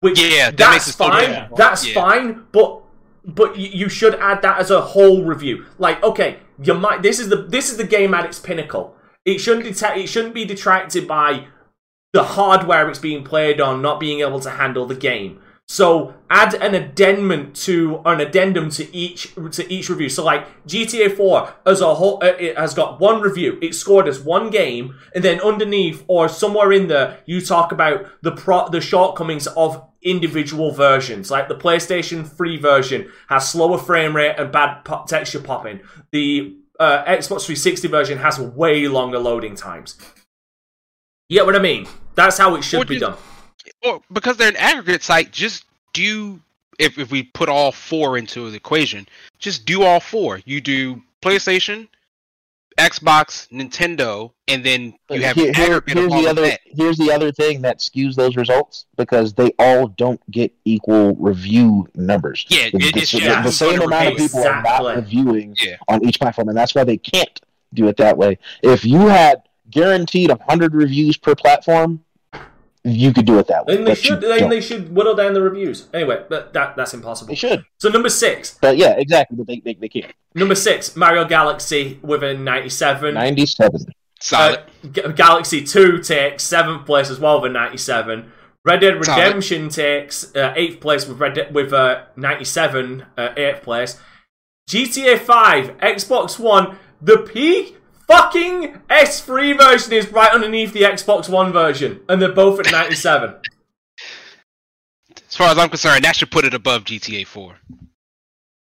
Which Yeah, that that's makes fine. That's Yeah. fine, but but you should add that as a whole review. Like, okay, you might. This is the this is the game at its pinnacle. It shouldn't detect. It shouldn't be detracted by the hardware it's being played on not being able to handle the game. So add an addendum to an addendum to each to each review. So like GTA 4 as a whole, uh, it has got one review. It scored as one game, and then underneath or somewhere in there, you talk about the pro the shortcomings of individual versions. Like the PlayStation 3 version has slower frame rate and bad pop- texture popping. The uh, Xbox 360 version has way longer loading times. You get what I mean? That's how it should Or be just- done. Or because they're an aggregate site, just do if if we put all four into the equation, just do all four. You do PlayStation, Xbox, Nintendo, and then you have Here- an here- aggregate of here's all the other that. here's the other thing that skews those results because they all don't get equal review numbers. Yeah, the, it- the- it's the- just the same amount of people are Exactly. not reviewing Yeah. on each platform, and that's why they can't do it that way. If you had guaranteed hundred reviews per platform, you could do it that way. Then they but should. Then don't. they should whittle down the reviews. Anyway, but that that's impossible. They should, So number six, but yeah, exactly. But they they, they can't. number six, Mario Galaxy with a ninety-seven. Ninety-seven. Solid. Uh, G- Galaxy Two takes seventh place as well with a ninety-seven. Red Dead Solid. Redemption takes uh, eighth place with Red De- with uh, ninety-seven, uh, eighth place. GTA Five, Xbox One, the peak fucking S3 version is right underneath the Xbox One version, and they're both at ninety-seven. As far as I'm concerned, that should put it above GTA 4.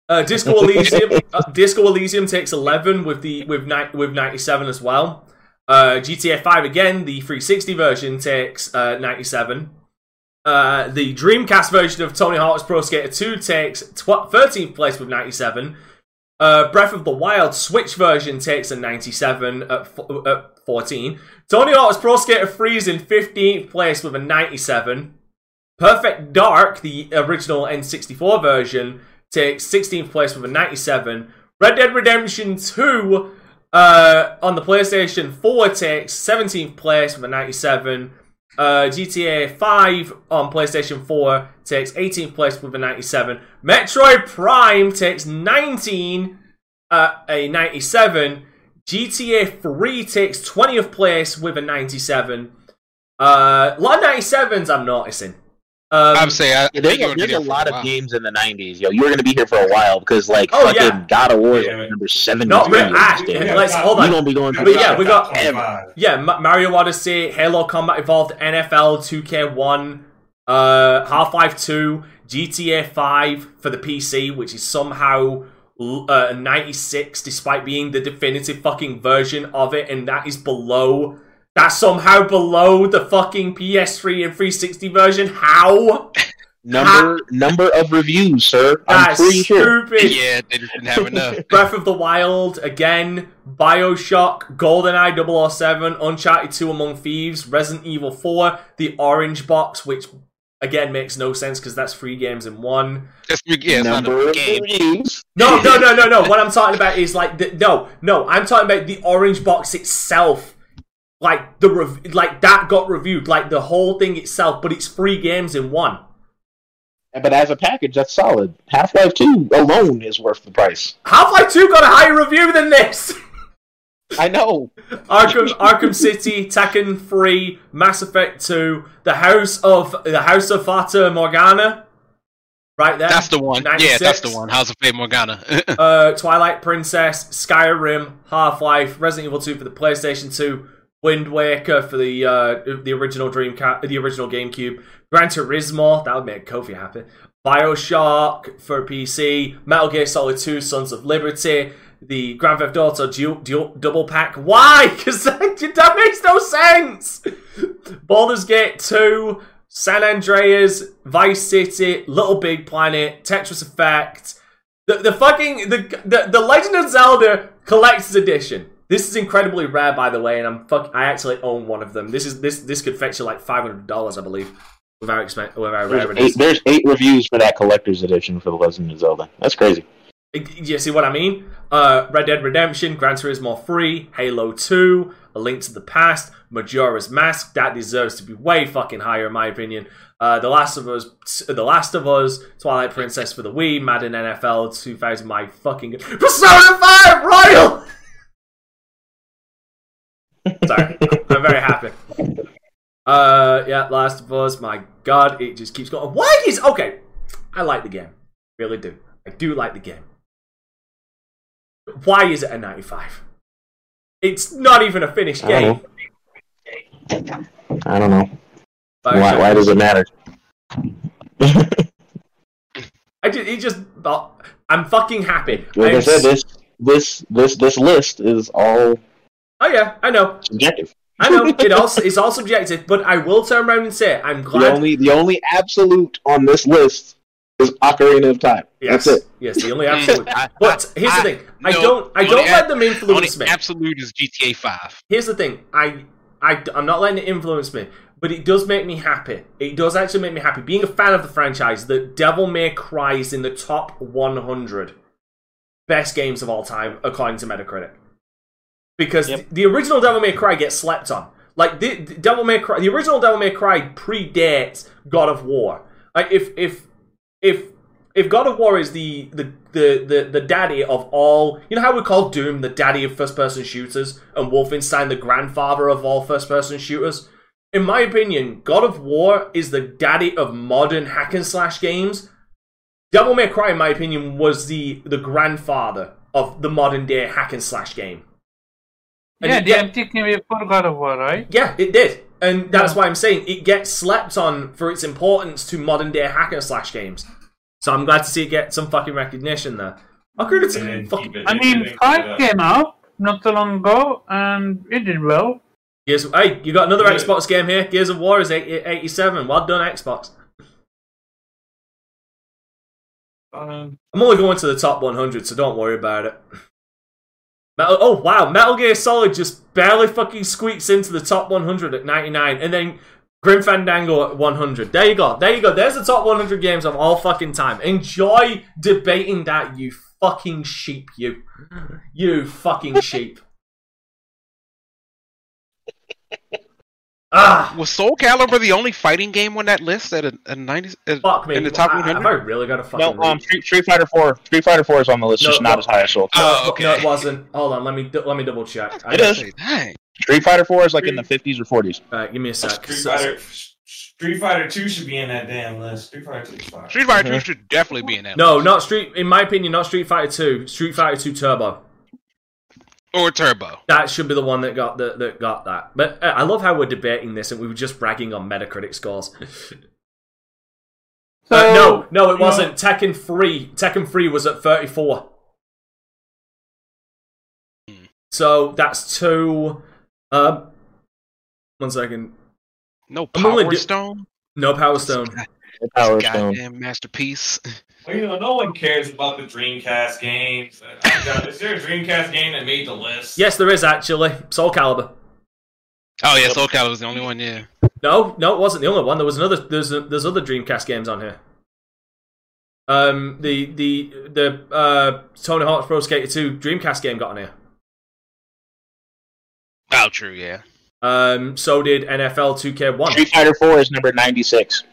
Uh, Disco Elysium, uh, Disco Elysium takes eleven with the with ni- with ninety seven as well. Uh, GTA Five again, the 360 version takes uh, ninety seven. Uh, the Dreamcast version of Tony Hawk's Pro Skater 2 takes tw- 13th place with 97. Uh, Breath of the Wild Switch version takes a 97 at, f- at 14. Tony Hawk's Pro Skater 3 is in 15th place with a 97. Perfect Dark, the original N64 version, takes 16th place with a 97. Red Dead Redemption 2 uh, on the PlayStation 4 takes 17th place with a 97. Uh, GTA 5 on PlayStation 4 takes 18th place with a 97. Metroid Prime takes 19, uh, a 97. GTA 3 takes 20th place with a 97. Uh, a lot of 97s I'm noticing. Um, I'm saying I, I Yeah, there's a, gonna there's a for lot of games in the '90s, yo. You were gonna be here for a while because, like, Oh, fucking yeah. God of War is Yeah, like man. number seventy. Not re- ah, Yeah, let's yeah, hold You on. don't be going But yeah, we got- 25. Yeah, Ma- Mario Odyssey, Halo Combat Evolved, NFL 2K1, uh, Half Life 2, GTA 5 for the PC, which is somehow uh, 96 despite being the definitive fucking version of it, and that is below. That's somehow below the fucking PS3 and 360 version. How? number number of reviews, sir. I'm That's pretty sure. stupid. Yeah, they just didn't have enough. Breath of the Wild, again, Bioshock, GoldenEye 007, Uncharted 2 Among Thieves, Resident Evil 4, The Orange Box, which again makes no sense because that's three games in one. That's, yeah, it's not number of game. reviews. No, no, no, no, no. What I'm talking about is like, the, no, no, I'm talking about the Orange Box itself. Like the rev- like that got reviewed, like the whole thing itself, but it's three games in one. But as a package, that's solid. Half Life Two alone is worth the price. Half Life 2 got a higher review than this. I know. Arkham, Arkham City, Tekken 3, Mass Effect 2, The House of the House of Fata Morgana. Right there. That's the one. Yeah, that's the one. House of Fata Morgana. Uh, Twilight Princess, Skyrim, Half Life, Resident Evil 2 for the PlayStation 2, Wind Waker for the uh, the original Dreamcast, the original GameCube, Gran Turismo, that would make Kofi happy. Bioshock for PC, Metal Gear Solid 2, Sons of Liberty, the Grand Theft Auto du- du- double pack. Why? Because that, makes no sense. Baldur's Gate 2, San Andreas, Vice City, Little Big Planet, Tetris Effect, the, the fucking the, the the Legend of Zelda Collector's Edition. This is incredibly rare, by the way, and I'm fuck. I actually own one of them. This is this this could fetch you like five hundred dollars, I believe, with our expen- with rare There's eight, there's eight reviews for that collector's edition for The Legend of Zelda. That's crazy. You see what I mean? Uh, Red Dead Redemption, Gran Turismo 3, Halo 2, A Link to the Past, Majora's Mask. That deserves to be way fucking higher, in my opinion. Uh, the Last of Us, The Last of Us, Twilight Princess for the Wii, Madden NFL 2000. My fucking Persona 5 Royal. Sorry, I'm very happy. Uh, yeah, Last of Us. My God, it just keeps going. Why is okay? I like the game, really do. I do like the game. Why is it a 95? It's not even a finished I game. don't. I don't know. But Why, why does it matter? I just, it just, I'm fucking happy. Like I I'm said, this this this this list is all oh yeah, I know, subjective. I know. It also, it's all subjective, but I will turn around and say I'm glad. The only the only absolute on this list is Ocarina of Time. yes, That's it. yes, the only absolute. I- But here's the thing: I no, don't, I don't let them The only influence me. absolute is GTA Five. Here's the thing: I, I, I'm not letting it influence me, but it does make me happy. It does actually make me happy. Being a fan of the franchise, that Devil May Cry is in the top 100 best games of all time, according to Metacritic. Because Yep. the original Devil May Cry gets slept on. Like the, the Devil May Cry, the original Devil May Cry predates God of War. Like if if if if God of War is the the, the, the the daddy of all, you know how we call Doom the daddy of first person shooters and Wolfenstein the grandfather of all first person shooters. In my opinion, God of War is the daddy of modern hack and slash games. Devil May Cry, in my opinion, was the the grandfather of the modern day hack and slash game. And Yeah, it the get- empty came before God of War, right? yeah, it did. And that's Yeah. why I'm saying it gets slept on for its importance to modern day hack and slash games. So I'm glad to see it get some fucking recognition there. Ocarina of And Time, fucking I mean, then keep five came out not so long ago, and it did well. Gears. Hey, you got another Yeah. Xbox game here. Gears of War is 80, 87. Well done, Xbox. Um, I'm only going to the top 100, so don't worry about it. Metal, oh wow, Metal Gear Solid just barely fucking squeaks into the top 100 at 99, and then Grim Fandango at 100. There you go, there you go. There's the top 100 games of all fucking time. Enjoy debating that, you fucking sheep, you, you fucking sheep. ah, Was Soul Calibur the only fighting game on that list at a, a ninety? At, fuck me. in the top I- one Have I really got to fucking? No, um. Street, Street Fighter Four. Street Fighter Four is on the list, No, just no. not as high as Soul. No, Oh, no, it wasn't. Hold on, let me let me double check. I It is. Dang. Street Fighter Four is like in the fifties or forties. Alright, give me a sec. Street So- Fighter, Street Fighter Two should be in that damn list. Street Fighter Two is fire. Street Fighter Mhm. Two should definitely be in that. No, list. not Street. In my opinion, not Street Fighter Two. Street Fighter Two Turbo. Or Turbo. That should be the one that got that, that got that. But uh, I love how we're debating this, and we were just bragging on Metacritic scores. so Uh, no, no, it wasn't. Tekken Three. Tekken Three was at thirty-four. Hmm. So that's two. Um, one second. No Power do- Stone. No Power Stone. Power Stone. Goddamn masterpiece. Well, you know, no one cares about the Dreamcast games. Is there a Dreamcast game that made the list? Yes, there is actually Soul Calibur. Oh yeah, Soul Calibur was the only one. Yeah. No, no, it wasn't the only one. There was another. There's there's other Dreamcast games on here. Um, the the the uh, Tony Hawk's Pro Skater 2 Dreamcast game got on here. Oh, true. Yeah. Um, so did NFL 2K1. Street Fighter Four is number ninety six.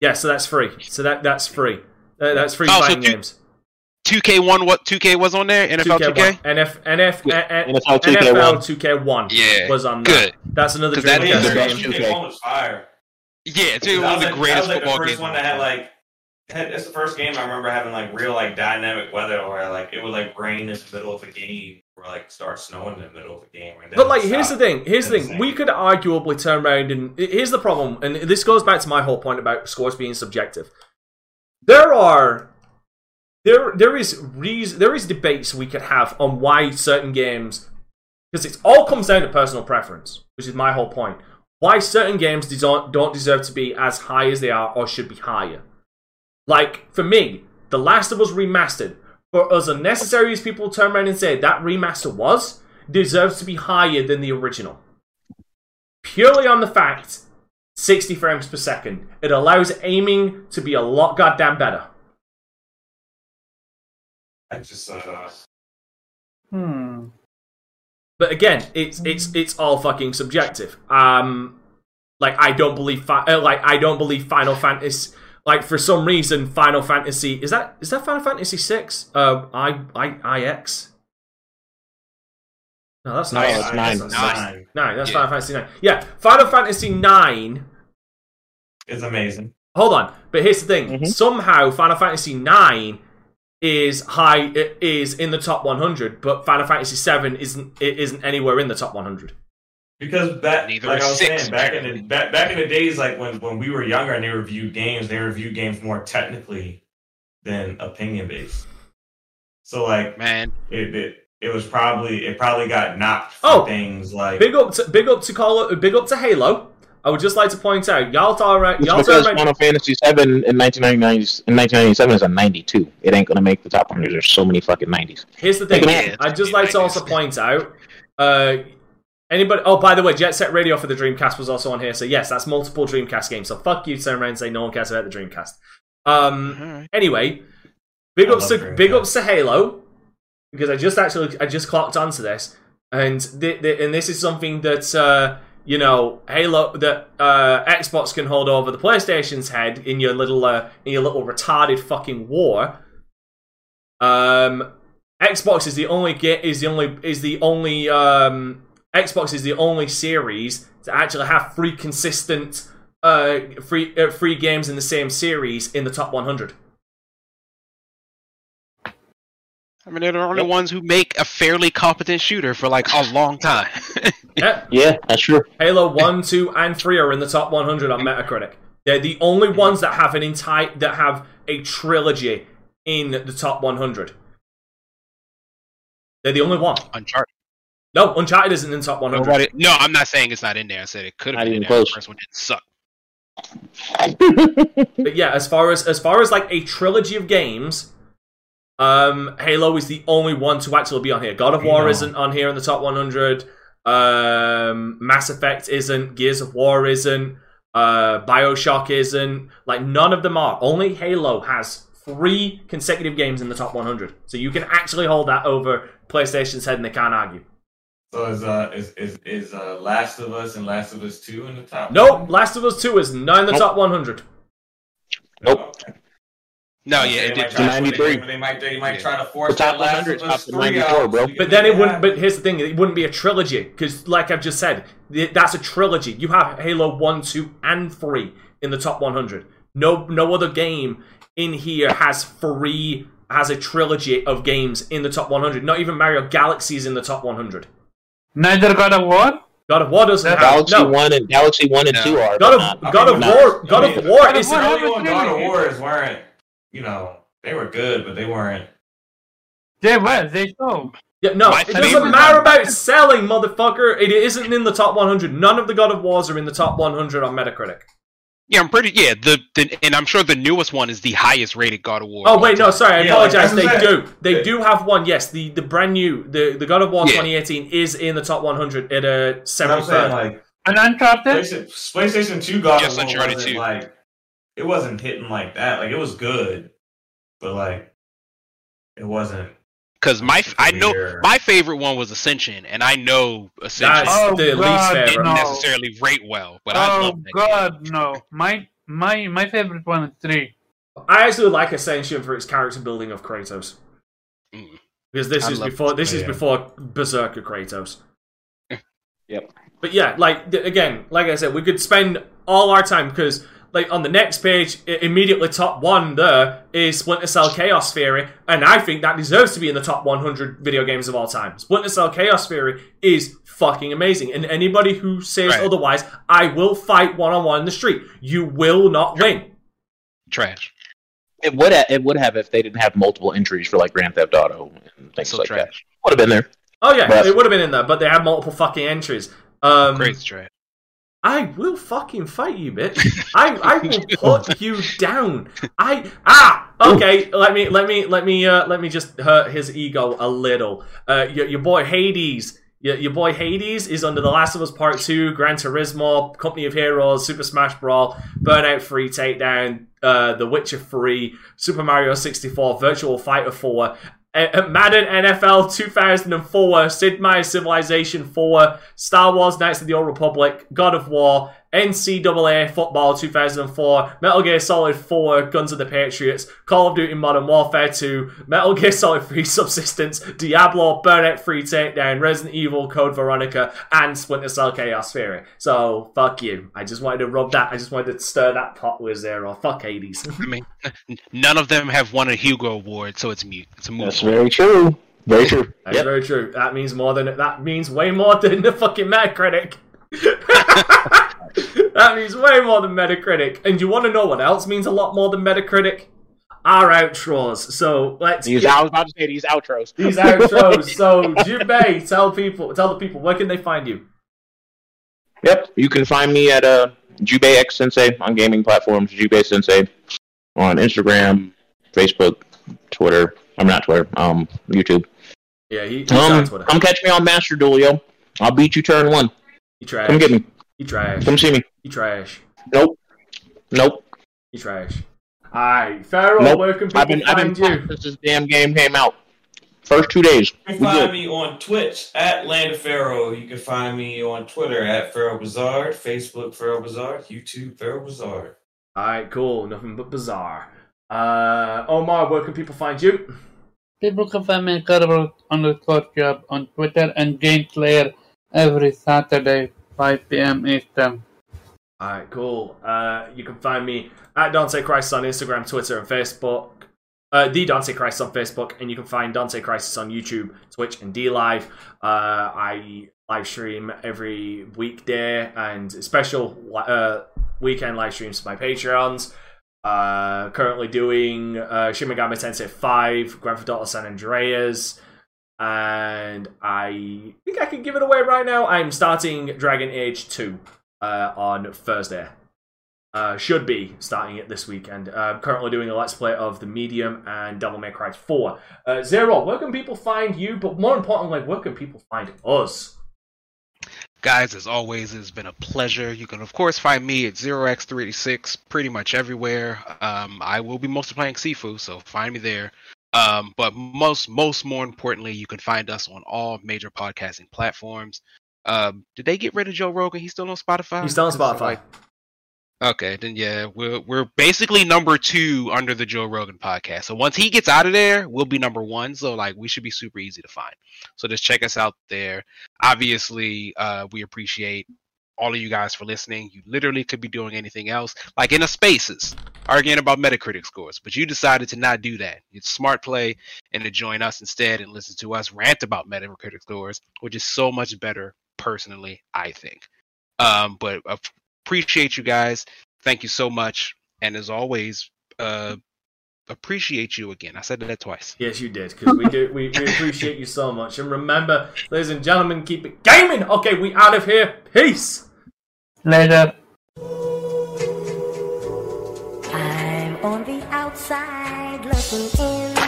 Yeah, so that's free. So that that's free. Uh, that's free Oh, so two- games. 2K one. What 2K was on there? NFL 2K. 2K1. NF, NF, Yeah, NFL 2K1. NFL 2K1 Yeah. was on there. Good. That's another 'Cause that Dreamcast is the the game. 2K. one was fire. Yeah, dude, that one of was the like, greatest that was like football the games. first one that had like had, that's the first game I remember having like real like dynamic weather where like it would like rain in the middle of a game or like start snowing in the middle of a game. And But like, here's the thing. Here's the thing. the We could arguably turn around and here's the problem. And this goes back to my whole point about scores being subjective. There are there there is reason there is debates we could have on why certain games because it all comes down to personal preference, which is my whole point. Why certain games des- don't deserve to be as high as they are or should be higher. Like for me, The Last of Us remastered, for as unnecessary as people turn around and say that remaster was, deserves to be higher than the original. Purely on the fact 60 frames per second. It allows aiming to be a lot goddamn better. I just uh, Hmm. But again, it's it's it's all fucking subjective. Um, like I don't believe fi- uh, like I don't believe Final Fantasy. Like for some reason, Final Fantasy is that is that Final Fantasy six? Uh, I I IX. No, that's No, not. it's nine. That's Nine. nine. Nine. That's Yeah. Final Fantasy nine. Yeah, Final Fantasy nine. is amazing. Hold on, but here's the thing. Mhm. Somehow, Final Fantasy nine is high is in the top 100, but Final Fantasy seven isn't it isn't anywhere in the top 100. Because back, Neither like I was six, saying, back in the back, back in the days, like when when we were younger and they reviewed games, they reviewed games more technically than opinion based. So like Man, it, it it was probably it probably got knocked for Oh, things like Big up to big up to call big up to Halo. I would just like to point out, y'all talk right, It's y'all because talk right. Final Fantasy VII in 1999 in 1997 is a 92. It ain't gonna make the top 100. There's so many fucking 90s. Here's the thing. Yeah, I'd just it's like to nice. also point out. Uh, anybody? Oh, by the way, Jet Set Radio for the Dreamcast was also on here. So yes, that's multiple Dreamcast games. So fuck you, turn around and say no one cares about the Dreamcast. Um. alright. Anyway, big I ups to Dreamcast. big ups to Halo because I just actually I just clocked onto this, and and this is something that uh, you know Halo that uh, Xbox can hold over the PlayStation's head in your little uh, in your little retarded fucking war. Um, Xbox is the only get is the only is the only um, Xbox is the only series to actually have three consistent uh, free uh, free games in the same series in the top 100. I mean, they're the only ones who make a fairly competent shooter for like a long time. Yeah, Yeah, that's true. Halo 1, 2, and 3 are in the top 100 on Metacritic. They're the only ones that have an entire that have a trilogy in the top 100. They're the only one. Uncharted. No, Uncharted isn't in the top 100. Nobody. No, I'm not saying it's not in there. I said it could have been in even there. close. The first one didn't suck. But yeah, as far as as far as like a trilogy of games, um, Halo is the only one to actually be on here. God of War isn't on here in the top 100. Um, Mass Effect isn't. Gears of War isn't. Uh, Bioshock isn't. Like none of them are. Only Halo has three consecutive games in the top 100. So you can actually hold that over PlayStation's head, and they can't argue. so is uh is is is uh Last of Us and Last of Us Two in the top? Nope, Last of Us 2 is not in the Nope. top 100. Nope. Okay. No, They yeah, it did. try- 93. They, they might they might Yeah. try to force The top that Last 100 of is Us top 94, bro. But then it wouldn't. happen. But here's the thing: it wouldn't be a trilogy because, like I've just said, that's a trilogy. You have Halo One, Two, and Three in the top 100. No, no other game in here has three has a trilogy of games in the top 100. Not even Mario Galaxy is in the top 100. Neither God of War? God of War doesn't have Galaxy no. One and Galaxy One and No. Two are. God of God of War. God of War God of is War The have early a one God of trilogy. Wars weren't, you know, they were good, but they weren't. They were, they so. Yeah, no, My it doesn't matter one- about selling, motherfucker. It isn't in the top 100. None of the God of Wars are in the top 100 on Metacritic. Yeah, I'm pretty. Yeah, the, the and I'm sure the newest one is the highest rated God of War. Oh wait, no, sorry, I Yeah, apologize. that's they do, they saying. do have one. Yes, the the brand new the the God of War Yeah. 2018 is in the top 100 at a You know what I'm saying? 73rd. Like And Uncharted? PlayStation, PlayStation Two God Yes, of War Uncharted wasn't 2. like it wasn't hitting like that. Like it was good, but like it wasn't. because my I know my favorite one was Ascension, and I know Ascension That's Oh, the least God, favorite. didn't no. necessarily rate well, but I oh love that game. God, no. My my my favorite one is three. I actually like Ascension for its character building of Kratos Mm. because this I is before this is Yeah. before Berserker Kratos. Yep. But yeah, like again, like I said, we could spend all our time because like on the next page, immediately top one there is Splinter Cell Chaos Theory, and I think that deserves to be in the top 100 video games of all time. Splinter Cell Chaos Theory is fucking amazing, and anybody who says Right. otherwise, I will fight one on one in the street. You will not win. Trash. It would ha- it would have if they didn't have multiple entries for like Grand Theft Auto and things So like that. Would have been there. Oh yeah, But- it would have been in there, but they had multiple fucking entries. Um, Crazy trash. I will fucking fight you, bitch. I I will put you down. I ah okay. Let me let me let me uh let me just hurt his ego a little. Uh, your, your boy Hades. Your, your boy Hades is under The Last of Us Part 2, Gran Turismo, Company of Heroes, Super Smash Brawl, Burnout 3 Takedown, uh, The Witcher 3, Super Mario 64, Virtua Fighter 4, Madden NFL 2004, Sid Meier's Civilization 4, Star Wars Knights of the Old Republic, God of War, NCAA Football 2004, Metal Gear Solid 4, Guns of the Patriots, Call of Duty Modern Warfare 2, Metal Gear Solid 3 Subsistence, Diablo, Burnout 3 Takedown, Resident Evil, Code Veronica, and Splinter Cell Chaos Theory. So, fuck you. I just wanted to rub that, I just wanted to stir that pot with zero. Fuck Hades. I mean, none of them have won a Hugo Award, so it's mute. It's a moot. That's very true. Very true. That's Yep. very true. That means more than that means way more than the fucking Metacritic. that means way more than Metacritic. And you want to know what else means a lot more than Metacritic? Our outros. So let's These, get I was about to say these outros. these outros. So Jubei, tell people, tell the people, where can they find you? Yep. You can find me at uh, Jubei X Sensei on gaming platforms. Jubei Sensei on Instagram, Facebook, Twitter. I'm not Twitter. Um, YouTube. Yeah, he, he's on Um, Twitter. come catch me on Master Duel, yo. I'll beat you turn one. You trash. Come get me. You trash. Come see me. You trash. Nope. Nope. You trash. Alright, Pharaoh, Nope. where can people I've been I've been find you? practicing since this damn game came out. First two days. You can find good. me on Twitch at Land of Pharaoh. You can find me on Twitter at Pharaoh Bazaar, Facebook Pharaoh Bazaar, YouTube Pharaoh Bazaar. Alright, cool. Nothing but bizarre. Uh, Omar, where can people find you? People can find me incredible underscore job on Twitter and Game Slayer every Saturday, 5 p.m. Eastern. Alright, cool. Uh, you can find me at Dante Christ on Instagram, Twitter, and Facebook. Uh, the Dante Crisis on Facebook, and you can find Dante Crisis on YouTube, Twitch, and D Live. Uh, I live stream every weekday and special uh, weekend live streams to my Patreons. Uh, currently doing uh, Shin Megami Tensei 5, Grand Theft Auto San Andreas, and I think I can give it away right now. I'm starting Dragon Age 2 uh, on Thursday. Uh, should be starting it this weekend. Uh, I'm currently doing a let's play of The Medium and Devil May Cry 4. Uh, Zero, where can people find you? But more importantly, where can people find us? Guys, as always, it's been a pleasure. You can, of course, find me at 0x386 pretty much everywhere. Um, I will be mostly playing Sifu, so find me there. Um, but most, most more importantly, you can find us on all major podcasting platforms. Um, did they get rid of Joe Rogan? He's still on Spotify. He's still on 'Cause, Spotify. like, okay, then yeah, we're we're basically number two under the Joe Rogan podcast. So once he gets out of there, we'll be number one. So like, we should be super easy to find. So just check us out there. Obviously, uh, we appreciate all of you guys for listening. You literally could be doing anything else, like in a spaces, arguing about Metacritic scores, but you decided to not do that. It's smart play and to join us instead and listen to us rant about Metacritic scores, which is so much better, personally, I think. Um, but appreciate you guys. Thank you so much, and as always, uh, appreciate you again. I said that twice. Yes, you did, because we do. We, we appreciate you so much. And remember, ladies and gentlemen, keep it gaming. Okay, we out of here. Peace. Later. I'm on the outside looking in,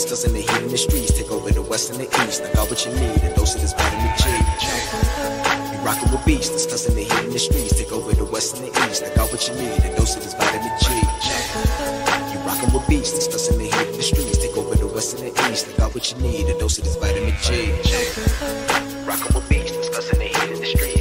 beats, discussing the heat in the streets. Take over the west and the east. I got what you need, a dose of this vitamin G. You rockin' with beats, discussing the heat in the streets. Take over the west and the east. I got what you need, a dose of this vitamin G. You rockin' with beats, discussing the heat in the streets. Take over the west and the east. I got what you need, a dose of this vitamin G. Rockin' with beats, discussing the heat in the streets.